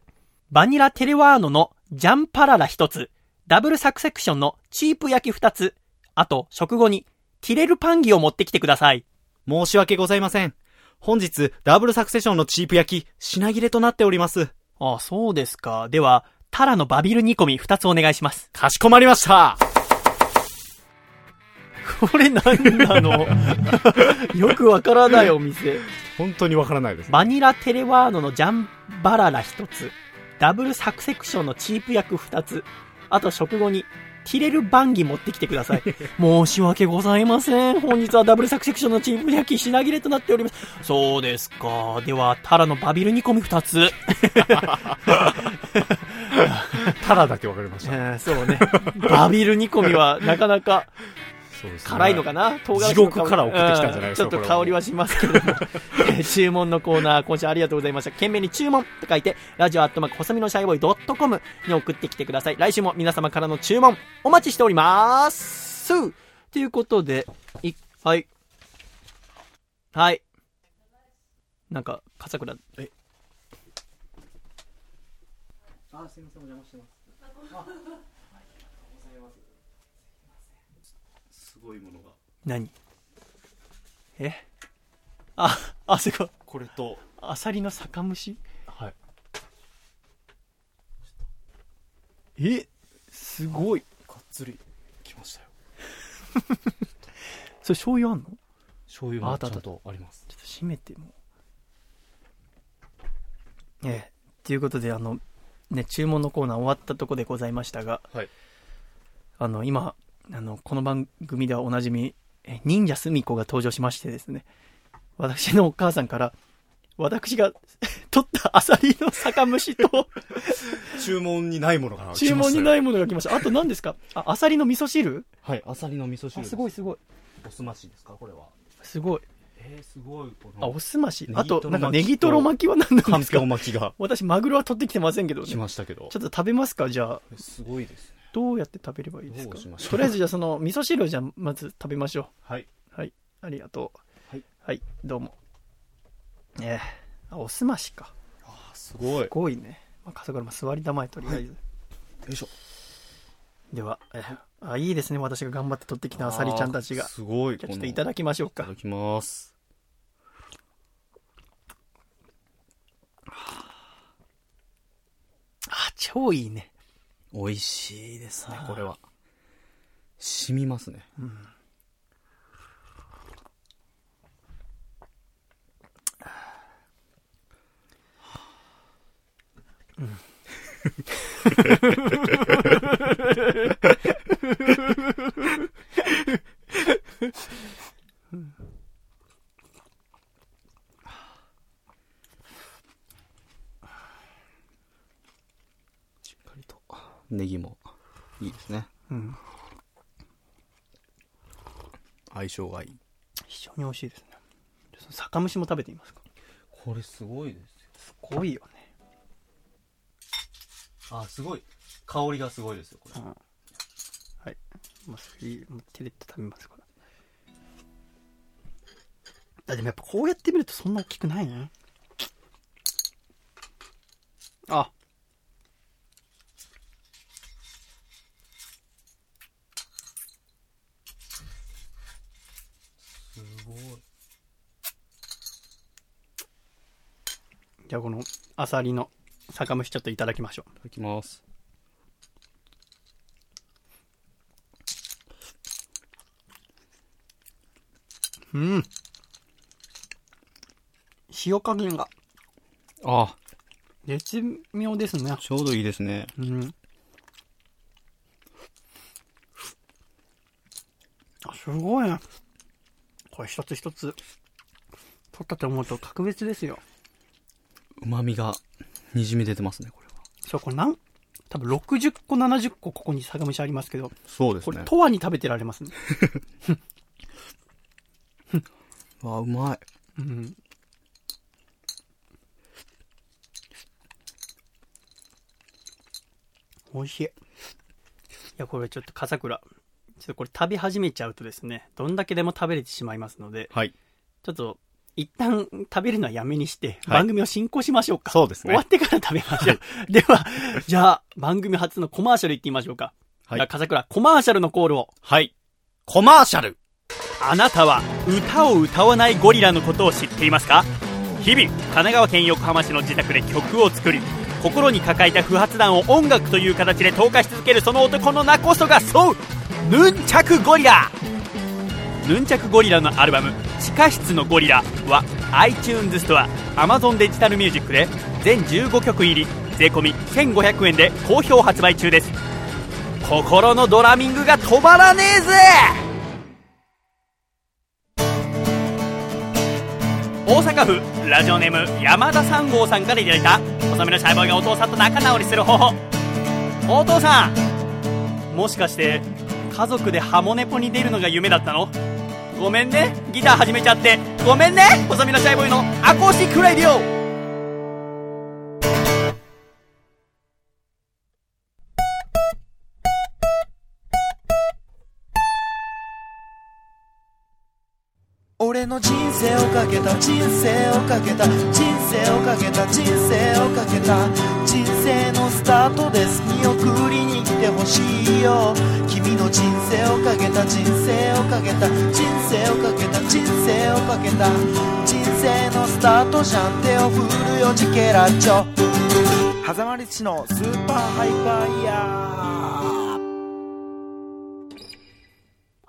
バニラテレワーノのジャンパララ一つ、ダブルサクセクションのチープ焼き二つ、あと、食後に、ティレルパンギを持ってきてください。申し訳ございません。本日、ダブルサクセションのチープ焼き、品切れとなっております。ああ、そうですか。では、タラのバビル煮込み二つお願いします。かしこまりました。これ何なの？よくわからないお店。本当にわからないです。バニラテレワーノのジャンバララ一つ、ダブルサクセクションのチープ焼く二つ、あと食後に、ティレル番儀持ってきてください。申し訳ございません。本日はダブルサクセクションのチーム焼き品切れとなっております。そうですか。では、タラのバビル煮込み2つ。タラだけわかりましえた。ーそうね。バビル煮込みはなかなかそうですね辛いのかな？唐辛子地獄から送ってきたんじゃないですかうんちょっと香りはしますけれども。えー注文のコーナー、今週ありがとうございました。懸命に注文と書いて、ラジオアットマーク、細身のシャイボーイドットコムに送ってきてください。来週も皆様からの注文、お待ちしております。ということで、い、はい。はい。なんか、笠倉、え、あ、すいません、お邪魔してます。すごいものが。何？え？あ、あ、すごい。これと、アサリの酒蒸し？はい。え？すごい。がっつりきましたよ。それ醤油あんの？ちょ醤油ああったあったがちゃんとあります。っと閉めても。ええ。ということで、あの、ね、注文のコーナー終わったとこでございましたが、はい。あの、今、あの、この番組ではおなじみ、え忍者すみこが登場しましてですね、私のお母さんから、私が 取ったアサリの酒蒸しと、注文にないものが。注文にないいものが来ました。あと何ですか？あ、アサリの味噌汁？はい。アサリの味噌汁すすごいすごい。おすましですか？これは。すごい。えー、すごい。こあ、のおすましあと、なんかネギトロ巻きは何なんか？んぴょうですか巻きが私、マグロは取ってきてませんけどね。来ましたけどちょ。っと食べますか？じゃあ、すごいですね。どうやって食べればいいですか？とりあえずじゃあその、味噌汁をじゃあまず食べましょはい。う。はい。ありがとう。はい。はい、どうも。ええあ、おすましか。あ、すごい。すごいね。まあ、笠倉も座りたまえ、とりあえず。よいしょ。では、えーあ、いいですね。私が頑張って取ってきたアサリちゃんたちが。すごい。じゃあちょっといただきましょうかいただ。きます。あ、超いいね。美味しいですねは、あこれは。染みますね。し っかりと。ネギもいいですね。うん。相性がいい。非常に美味しいですね。その酒蒸しも食べてみますか？これすごいですよ。すごいよね。あ、すごい。香りがすごいですよ、これ。うんはい。もうそれもう手で食べますから。あ、でもやっぱこうやって見るとそんな大きくないね。あ。すごい。いじゃあこのアサリの酒蒸しちょっといただきましょう。ただきます。うん。塩加減があ、絶妙ですね。ちょうどいいですね。うん。あ、すごいね。これ一つ一つ、取ったと思うと格別ですよ。旨味が滲み出てますね、これは。そう、これなん、多分60個、70個ここに酒蒸しありますけど、そうですねこれ、。永遠に食べてられますね。わあ、うまい。うん。美味しい。いや、これちょっと笠倉。ちょっとこれ食べ始めちゃうとですね、どんだけでも食べれてしまいますので、はい。ちょっと、一旦食べるのはやめにして、はい番組を進行しましょうか。そうですね終わってから食べましょう。では、じゃあ、番組初のコマーシャル行ってみましょうか。はいじゃあ、笠倉、コマーシャルのコールを。はい。コマーシャルあなたは歌を歌わないゴリラのことを知っていますか？日々神奈川県横浜市の自宅で曲を作り心に抱えた不発弾を音楽という形で投下し続けるその男の名こそがそうヌンチャクゴリラヌンチャクゴリラのアルバム「地下室のゴリラ」は iTunes ストア Amazon デジタルミュージックで全15曲入り税込1500円で好評発売中です。心のドラミングが止まらねえぜ！大阪府ラジオネーム山田三号さんからいただいた細身のシャイボーイがお父さんと仲直りする方法。お父さんもしかして家族でハモネポに出るのが夢だったの？ごめんねギター始めちゃって。ごめんね細身のシャイボーイのアコースティックラディオ。俺の人生をかけた人生をかけた人生をかけた人生をかけた人生のスタートです。見送りに来てほしいよ。君の人生をかけた人生をかけた。人生をかけた。人生をかけた。人生のスタートじゃん。手を振るよジケラッチョ。狭間律師のスーパーハイパーイヤー。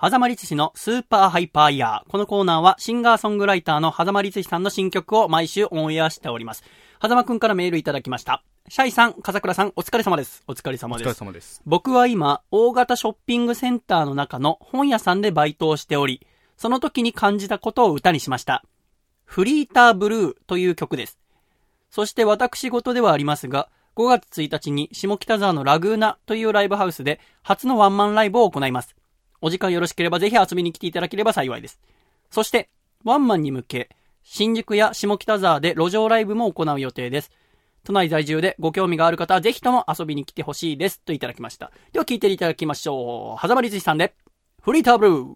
狭間律師のスーパーハイパーイヤー。このコーナーはシンガーソングライターの狭間律師さんの新曲を毎週オンエアしております。狭間くんからメールいただきました。シャイさん、笠倉さん、お疲れ様です。お疲れ様お疲です。れ様です。僕は今、大型ショッピングセンターの中の本屋さんでバイトをしており、その時に感じたことを歌にしました。フリーターブルーという曲です。そして私事ではありますが、5月1日に下北沢のラグーナというライブハウスで初のワンマンライブを行います。お時間よろしければぜひ遊びに来ていただければ幸いです。そして、ワンマンに向け、新宿や下北沢で路上ライブも行う予定です。都内在住でご興味がある方はぜひとも遊びに来てほしいです。といただきました。では聞いていただきましょう。狭間律師さんで、フリーターブルー。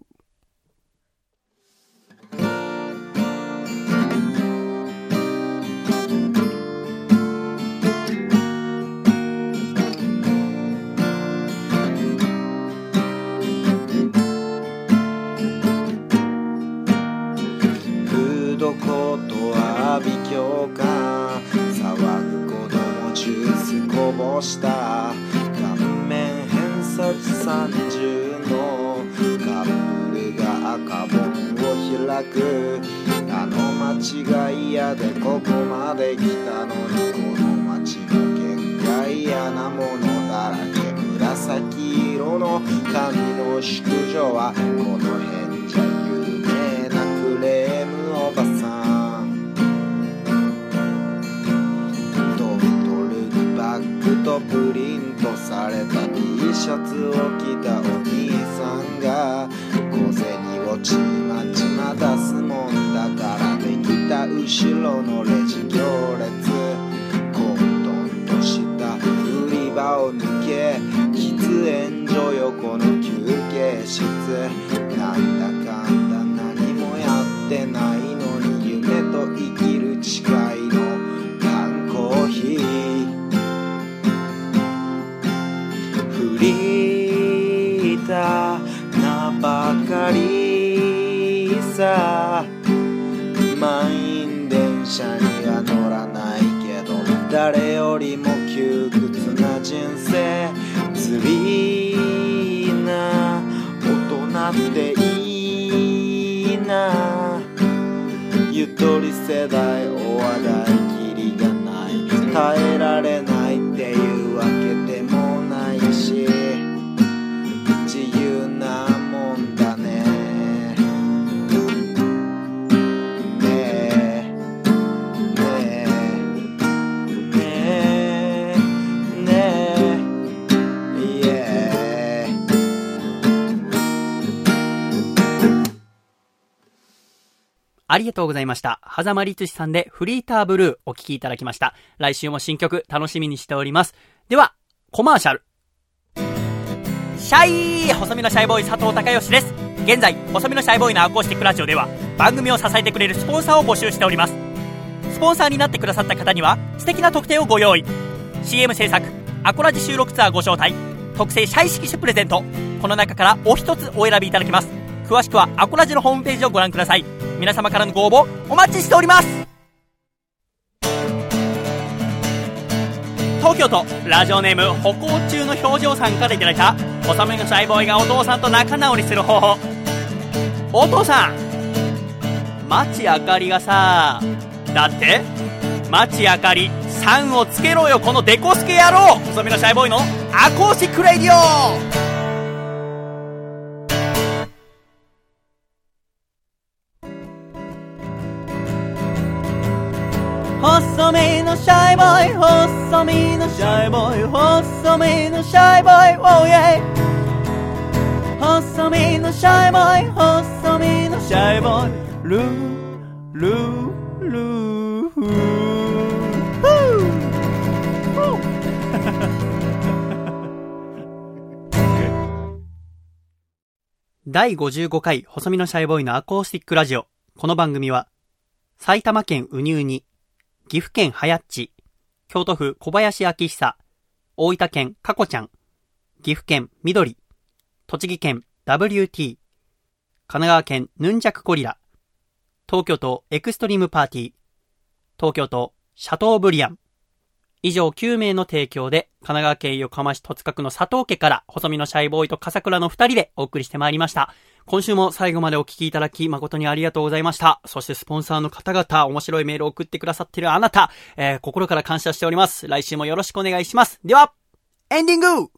フードコートは阿鼻教官した顔面偏差値30のカップルが赤本を開く。あの間違い嫌でここまで来たのにこの街の結果嫌なものだらけ。紫色の紙の淑女はこの辺じゃ有名なクレーム。とプリントされた T シャツを着たお兄さんが小銭をちまちま出すもんだからできた後ろのレジ行列。混沌とした売り場を抜け喫煙所横の休憩室。なんだかんだ何もやってないのに夢と生きる誓いの缶コーヒー。フリーターなばかりさ。満員電車には乗らないけど誰よりも窮屈な人生。釣りな大人っていいな。ゆとり世代お笑いきりがない。耐えられない。ありがとうございました。狭間律師さんでフリーターブルーお聴きいただきました。来週も新曲楽しみにしております。では、コマーシャル。シャイ細身のシャイボーイ佐藤孝義です。現在、細身のシャイボーイのアコースティックラジオでは番組を支えてくれるスポンサーを募集しております。スポンサーになってくださった方には素敵な特典をご用意。CM 制作、アコラジ収録ツアーご招待、特製シャイ色紙プレゼント。この中からお一つお選びいただけます。詳しくはアコラジのホームページをご覧ください。皆様からのご応募お待ちしております。東京都ラジオネーム歩行中の表情さんからいただいた細身のシャイボーイがお父さんと仲直りする方法。お父さん町あかりがさだって町あかりさんをつけろよこのデコスケ野郎。細身のシャイボーイのアコースティックレディオ。のシャイボーイ細身のシャイボーイ細身のシャイボーイ Oh yeah 細身のシャイボーイ細身のシャイボーイルールールーフー第55回細身のシャイボーイのアコースティックラジオ。この番組は、埼玉県ウニウニ、岐阜県はやっち、京都府小林明久、大分県かこちゃん、岐阜県緑、栃木県 WT、神奈川県ヌンジャクコリラ、東京都エクストリームパーティー、東京都シャトーブリアン、以上9名の提供で、神奈川県横浜市戸塚区の佐藤家から、細身のシャイボーイと笠倉の二人でお送りしてまいりました。今週も最後までお聞きいただき誠にありがとうございました。そしてスポンサーの方々、面白いメールを送ってくださっているあなた、えー心から感謝しております。来週もよろしくお願いします。では、エンディング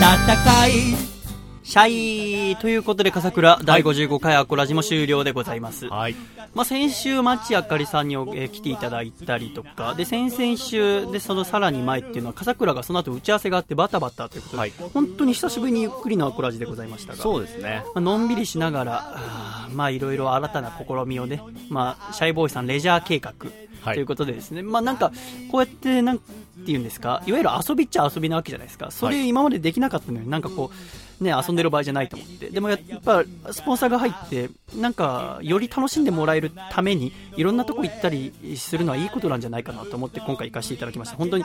暖かいシャイということで、笠倉、第55回アコラジも終了でございます。はい。まあ、先週、町あかりさんに、えー来ていただいたりとか、で、先々週、で、そのさらに前っていうのは、笠倉がその後打ち合わせがあってバタバタということで、はい本当に久しぶりにゆっくりのアコラジでございましたが、そうですね。まあのんびりしながら、あーまあ、いろいろ新たな試みをね、まあ、シャイボーイさんレジャー計画、はいということでですね、まあなんか、こうやって、なんていうんですか、いわゆる遊びっちゃ遊びなわけじゃないですか。それ今までできなかったのに、なんかこう、ね、遊んでる場合じゃないと思って。でもやっぱ、スポンサーが入って、なんか、より楽しんでもらえるために、いろんなとこ行ったりするのはいいことなんじゃないかなと思って、今回行かせていただきました。本当に、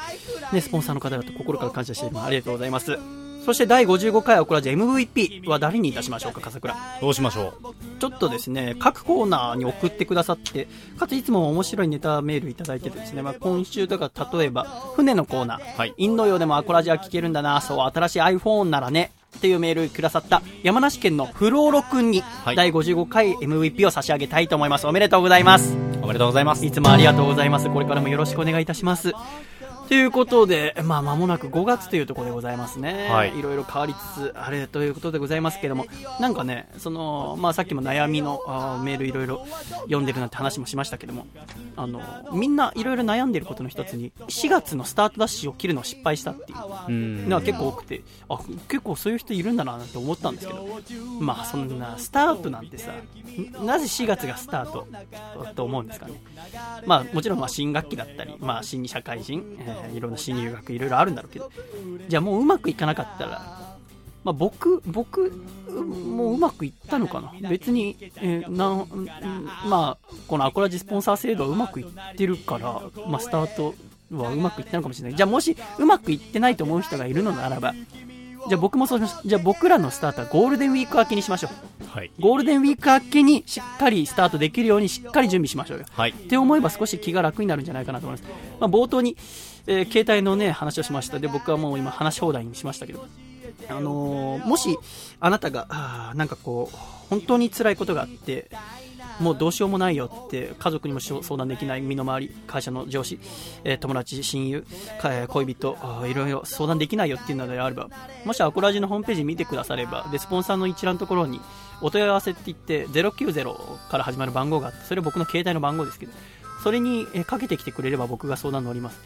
ね、スポンサーの方々心から感謝しています。ありがとうございます。そして第55回アコラジ MVP は誰にいたしましょうか、笠倉。どうしましょう。ちょっとですね、各コーナーに送ってくださって、かついつも面白いネタメールいただいててですね、まあ、今週とか例えば、船のコーナー、はいインド洋でもアコラジは聞けるんだな、そう、新しい iPhone ならね、っていうメールくださった山梨県のフローロくんに、はい第55回 MVP を差し上げたいと思います。おめでとうございます。おめでとうございます。いつもありがとうございます。これからもよろしくお願いいたします。ということで、まあ、間もなく5月というところでございますね。はいいろいろ変わりつつあれということでございますけども、なんかね、その、まあ、さっきも悩みのあーメールいろいろ読んでるなんて話もしましたけども、あの、みんないろいろ悩んでることの一つに、4月のスタートダッシュを切るのを失敗したっていううん。のは結構多くて、あ、結構そういう人いるんだななんて思ったんですけど、まあそんなスタートなんてさ、んなぜ4月がスタートと思うんですかね。まあもちろんまあ新学期だったり、まあ新社会人、えーいろんな新入学いろいろあるんだろうけど、じゃあもううまくいかなかったら、まあ、僕、僕、もううまくいったのかな別に、えーなまあ、このアコラジスポンサー制度はうまくいってるから、まあ、スタートはうまくいったのかもしれない。じゃあもしうまくいってないと思う人がいるのならば、じゃあ僕もそうしましょう。じゃあ僕らのスタートはゴールデンウィーク明けにしましょう。はい。ゴールデンウィーク明けにしっかりスタートできるようにしっかり準備しましょうよ。はい。って思えば少し気が楽になるんじゃないかなと思います。まあ、冒頭に、えー携帯のね、話をしました。で、僕はもう今話し放題にしましたけど、あのーもし、あなたが、あなんかこう、本当に辛いことがあって、もうどうしようもないよって、家族にも相談できない身の回り、会社の上司、えー友達、親友、恋人、いろいろ相談できないよっていうのであれば、もしアコラジのホームページ見てくだされば、で、スポンサーの一覧のところに、お問い合わせって言って、090から始まる番号があって、それは僕の携帯の番号ですけど、それにかけてきてくれれば僕が相談乗ります。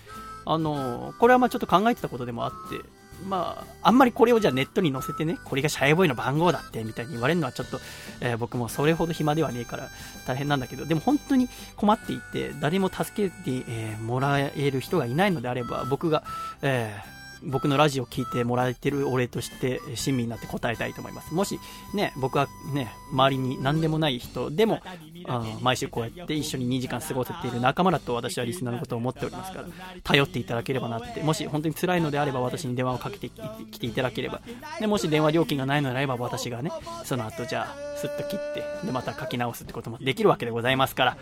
あのこれはまあちょっと考えてたことでもあって、まあ、あんまりこれをじゃあネットに載せてね、これがシャイボーイの番号だってみたいに言われるのはちょっと、えー僕もそれほど暇ではねえから大変なんだけど、でも本当に困っていて、誰も助けて、えーもらえる人がいないのであれば、僕が、えー僕のラジオ聞いてもらえてるお礼として、親身になって答えたいと思います。もし、ね、僕はね、周りに何でもない人でも、あ毎週こうやって一緒に2時間過ごせている仲間だと私はリスナーのことを思っておりますから、頼っていただければなって、もし本当に辛いのであれば私に電話をかけてきていただければ、でもし電話料金がないのであれば私がね、その後じゃあ、スッと切って、で、また書き直すってこともできるわけでございますから、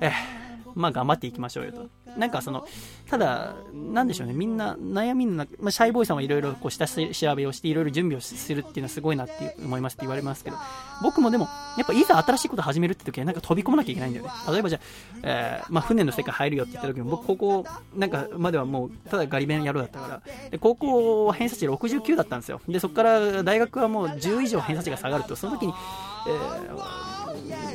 えーまあ頑張っていきましょうよと。なんかその、ただ、なんでしょうね、みんな悩みの中、まあ、シャイボーイさんはいろいろこう下調べをして、いろいろ準備をするっていうのはすごいなって思いますって言われますけど、僕もでも、やっぱいざ新しいこと始めるって時はなんか飛び込まなきゃいけないんだよね。例えばじゃあ、えー、まあ船の世界入るよって言った時も、僕高校なんかまではもう、ただガリ勉やろうだったから、で高校は偏差値69だったんですよ。で、そこから大学はもう10以上偏差値が下がると、その時に、えー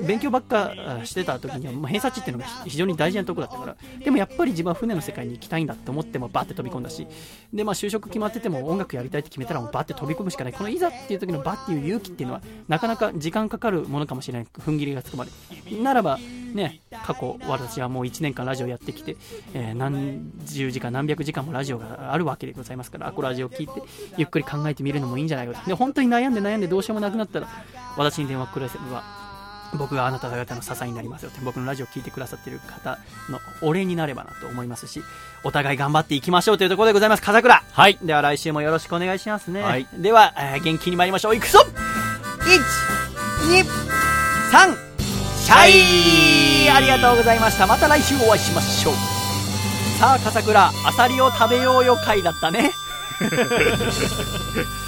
勉強ばっかしてた時には、まあ、偏差値っていうのが非常に大事なとこだったから、でもやっぱり自分は船の世界に行きたいんだって思ってもバーって飛び込んだし、で、まあ就職決まってても音楽やりたいって決めたらもうバーって飛び込むしかない。このいざっていう時のバっていう勇気っていうのは、なかなか時間かかるものかもしれない。踏ん切りがつくまで。ならば、ね、過去、私はもう1年間ラジオやってきて、えー、何十時間、何百時間もラジオがあるわけでございますから、アコラジオを聞いて、ゆっくり考えてみるのもいいんじゃないかと。で、本当に悩んで悩んでどうしようもなくなったら、私に電話くれれば、僕があなた方の支えになりますよって僕のラジオを聴いてくださっている方のお礼になればなと思いますしお互い頑張っていきましょうというところでございます。笠倉。はいでは来週もよろしくお願いしますね、はい、では、えー、元気に参りましょう。いくぞ。123シャイ。ありがとうございました。また来週お会いしましょう。さあ笠倉アサリを食べようよ会だったね